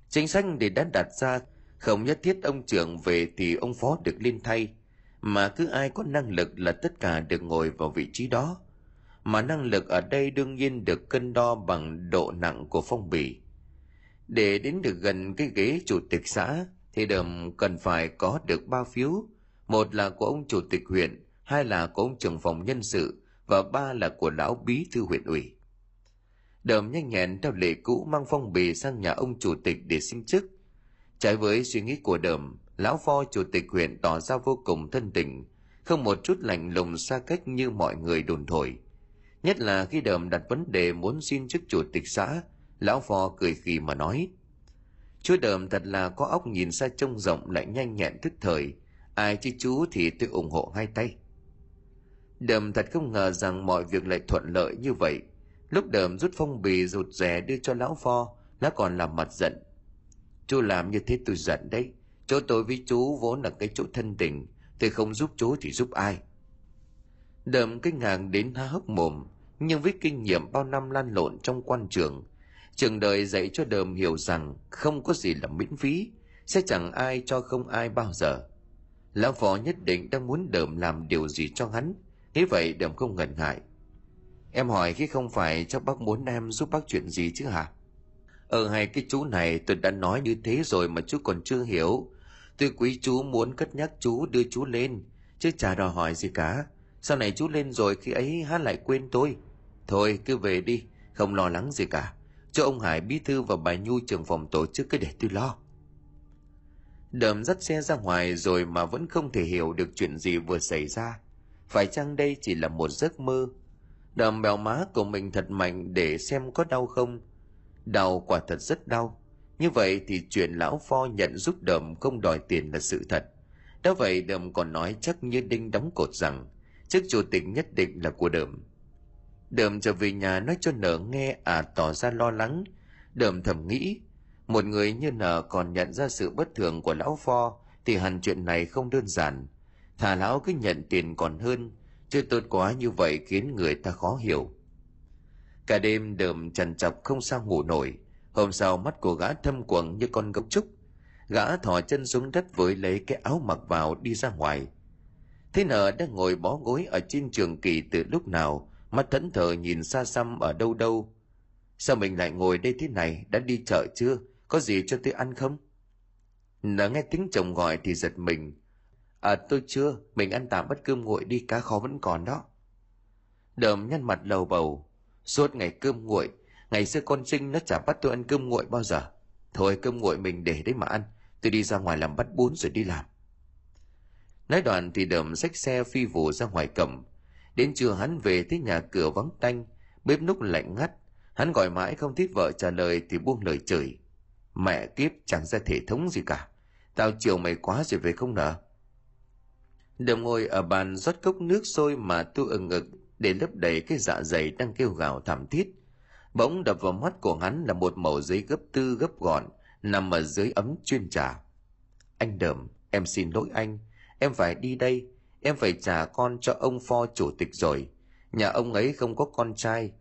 Chính sách thì đã đặt ra, không nhất thiết ông trưởng về thì ông phó được lên thay, mà cứ ai có năng lực là tất cả được ngồi vào vị trí đó. Mà năng lực ở đây đương nhiên được cân đo bằng độ nặng của phong bì. Để đến được gần cái ghế chủ tịch xã thì đầm cần phải có được ba phiếu. Một là của ông chủ tịch huyện, hai là của ông trưởng phòng nhân sự, và ba là của lão bí thư huyện ủy. Đầm nhanh nhẹn theo lệ cũ mang phong bì sang nhà ông chủ tịch để xin chức. Trái với suy nghĩ của đầm, lão pho chủ tịch huyện tỏ ra vô cùng thân tình, không một chút lạnh lùng xa cách như mọi người đồn thổi. Nhất là khi đầm đặt vấn đề muốn xin chức chủ tịch xã, lão pho cười khì mà nói chú đờm thật là có óc nhìn xa trông rộng lại nhanh nhẹn thức thời. Ai chứ chú thì tôi ủng hộ hai tay. Đờm thật không ngờ rằng mọi việc lại thuận lợi như vậy. Lúc đờm rút phong bì rụt rè đưa cho lão pho, lá còn làm mặt giận. Chú làm như thế tôi giận đấy. Chỗ tôi với chú vốn là cái chỗ thân tình. Tôi không giúp chú thì giúp ai? Đờm kinh ngạc đến há hốc mồm. Nhưng với kinh nghiệm bao năm lan lộn trong quan trường trường đời dạy cho đờm hiểu rằng không có gì là miễn phí, sẽ chẳng ai cho không ai bao giờ. Lão phó nhất định đang muốn đờm làm điều gì cho hắn, nghĩ vậy đờm không ngần ngại. Em hỏi khi không phải cho bác muốn em giúp bác chuyện gì chứ hả? Ờ hay cái chú này tôi đã nói như thế rồi mà chú còn chưa hiểu. Tôi quý chú muốn cất nhắc chú đưa chú lên, chứ chả đòi hỏi gì cả. Sau này chú lên rồi khi ấy hát lại quên tôi. Thôi cứ về đi, không lo lắng gì cả cho ông hải bí thư và bà nhu trưởng phòng tổ chức cái để tôi lo. Đầm dắt xe ra ngoài rồi mà vẫn không thể hiểu được chuyện gì vừa xảy ra. Phải chăng đây chỉ là một giấc mơ? Đầm bèo má của mình thật mạnh để xem có đau không? Đau quả thật rất đau. Như vậy thì chuyện lão pho nhận giúp đầm không đòi tiền là sự thật. Đã vậy đầm còn nói chắc như đinh đóng cột rằng, chức chủ tịch nhất định là của đầm đờm trở về nhà nói cho nở nghe à tỏ ra lo lắng. Đờm thầm nghĩ, một người như nở còn nhận ra sự bất thường của lão pho, thì hẳn chuyện này không đơn giản. Thà lão cứ nhận tiền còn hơn, chứ tốt quá như vậy khiến người ta khó hiểu. Cả đêm đờm trằn chọc không sao ngủ nổi. Hôm sau mắt của gã thâm quầng như con gấu trúc. Gã thò chân xuống đất với lấy cái áo mặc vào đi ra ngoài. Thế nở đang ngồi bó gối ở trên trường kỳ từ lúc nào mắt thẫn thờ nhìn xa xăm ở đâu đâu. Sao mình lại ngồi đây thế này? Đã đi chợ chưa? Có gì cho tôi ăn không? Nở nghe tiếng chồng gọi thì giật mình. À tôi chưa. Mình ăn tạm bất cơm nguội đi, cá kho vẫn còn đó. Đờm nhăn mặt lầu bầu. Suốt ngày cơm nguội. Ngày xưa con trinh nó chả bắt tôi ăn cơm nguội bao giờ. Thôi, cơm nguội mình để đấy mà ăn. Tôi đi ra ngoài làm bắt bún rồi đi làm. Nói đoạn thì đờm xách xe phi vụ ra ngoài cổng đến trưa hắn về thấy nhà cửa vắng tanh, bếp núc lạnh ngắt. Hắn gọi mãi không thấy vợ trả lời thì buông lời chửi. Mẹ kiếp, chẳng ra thể thống gì cả. Tao chiều mày quá rồi về không nở. Đờm ngồi ở bàn rót cốc nước sôi mà tu ừng ngực để lấp đầy cái dạ dày đang kêu gào thảm thiết. Bỗng đập vào mắt của hắn là một mẩu giấy gấp tư gấp gọn, nằm ở dưới ấm chuyên trà. Anh đờm, em xin lỗi anh. Em phải đi đây em phải trả con cho ông pho chủ tịch rồi. Nhà ông ấy không có con trai.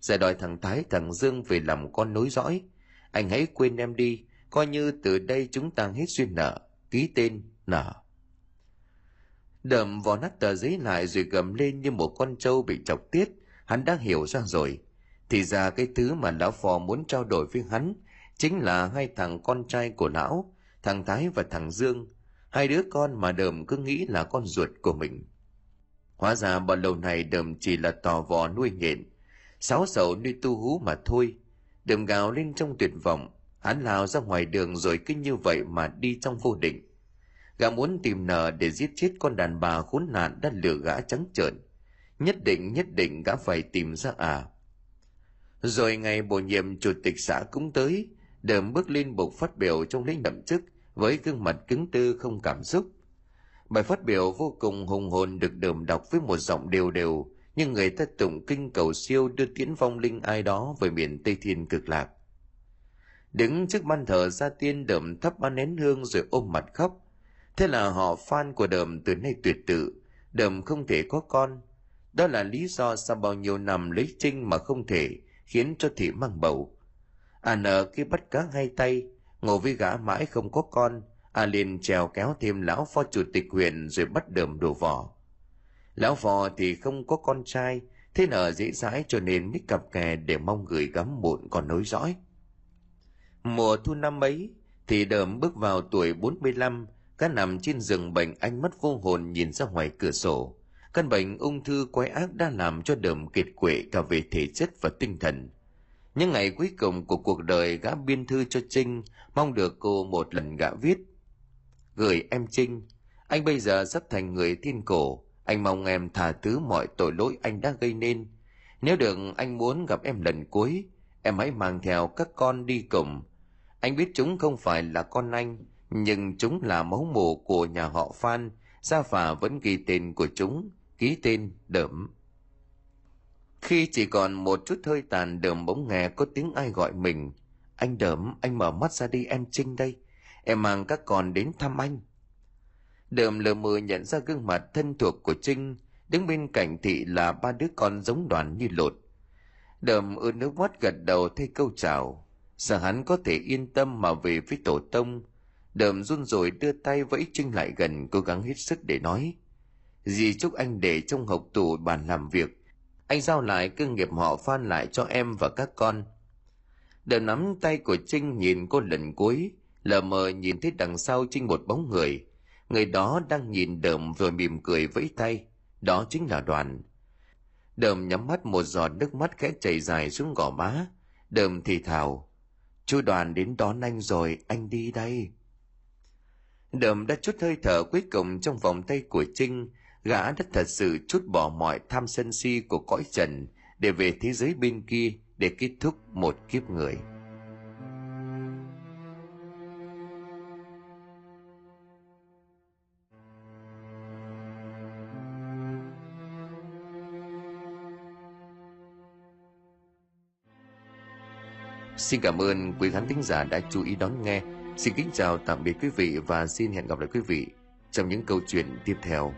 Giờ đòi thằng thái, thằng dương về làm con nối dõi. Anh hãy quên em đi. Coi như từ đây chúng ta hết duyên nợ. Ký tên, nợ. Đậm vò nát tờ giấy lại rồi gầm lên như một con trâu bị chọc tiết. Hắn đã hiểu ra rồi. Thì ra cái thứ mà lão phò muốn trao đổi với hắn chính là hai thằng con trai của lão, thằng thái và thằng dương hai đứa con mà đờm cứ nghĩ là con ruột của mình. Hóa ra bao lâu này đờm chỉ là tò vò nuôi nhện. Sáu sầu nuôi tu hú mà thôi. Đờm gào lên trong tuyệt vọng. Hắn lao ra ngoài đường rồi cứ như vậy mà đi trong vô định. Gã muốn tìm nợ để giết chết con đàn bà khốn nạn đã lừa gã trắng trợn. Nhất định nhất định gã phải tìm ra à. Rồi ngày bổ nhiệm chủ tịch xã cũng tới, đờm bước lên bục phát biểu trong lễ nhậm chức với gương mặt cứng tư không cảm xúc. Bài phát biểu vô cùng hùng hồn được đờm đọc với một giọng đều đều, nhưng người ta tụng kinh cầu siêu đưa tiễn vong linh ai đó về miền tây thiên cực lạc. Đứng trước ban thờ gia tiên đờm thắp ba nén hương rồi ôm mặt khóc. Thế là họ fan của đờm từ nay tuyệt tự, đờm không thể có con. Đó là lý do sau bao nhiêu năm lấy trinh mà không thể, khiến cho thị mang bầu. À nợ khi bắt cá hai tay ngồi với gã mãi không có con a liền trèo kéo thêm lão phó chủ tịch huyện rồi bắt đờm đổ vỏ lão phò thì không có con trai thế nở dễ dãi cho nên mới cặp kè để mong gửi gắm muộn còn nối dõi. Mùa thu năm ấy thì đờm bước vào tuổi 45, cá nằm trên giường bệnh anh mất vô hồn nhìn ra ngoài cửa sổ. Căn bệnh ung thư quái ác đã làm cho đờm kiệt quệ cả về thể chất và tinh thần những ngày cuối cùng của cuộc đời gã biên thư cho trinh, mong được cô một lần gã viết. Gửi em trinh, anh bây giờ sắp thành người thiên cổ, anh mong em tha thứ mọi tội lỗi anh đã gây nên. Nếu được anh muốn gặp em lần cuối, em hãy mang theo các con đi cùng. Anh biết chúng không phải là con anh, nhưng chúng là máu mủ của nhà họ phan, gia phả vẫn ghi tên của chúng, ký tên đởm khi chỉ còn một chút hơi tàn đờm bỗng nghe có tiếng ai gọi mình, anh đờm, anh mở mắt ra đi, em trinh đây. Em mang các con đến thăm anh. Đờm lờ mờ nhận ra gương mặt thân thuộc của trinh, đứng bên cạnh thị là ba đứa con giống đoàn như lột. Đờm ưa nước mắt gật đầu thay câu chào. Sợ hắn có thể yên tâm mà về với tổ tông. Đờm run rồi đưa tay vẫy trinh lại gần, cố gắng hết sức để nói. Dì chúc anh để trong hộp tủ bàn làm việc anh giao lại cơ nghiệp họ phan lại cho em và các con. Đều nắm tay của trinh nhìn cô lần cuối, lờ mờ nhìn thấy đằng sau trinh một bóng người. Người đó đang nhìn đờm rồi mỉm cười vẫy tay. Đó chính là đoàn. Đờm nhắm mắt một giọt nước mắt khẽ chảy dài xuống gò má. Đờm thì thào, chú đoàn đến đón anh rồi, anh đi đây. Đờm đã chút hơi thở cuối cùng trong vòng tay của trinh gã đã thật sự chút bỏ mọi tham sân si của cõi trần để về thế giới bên kia để kết thúc một kiếp người. Xin cảm ơn quý khán thính giả đã chú ý đón nghe. Xin kính chào tạm biệt quý vị và xin hẹn gặp lại quý vị trong những câu chuyện tiếp theo.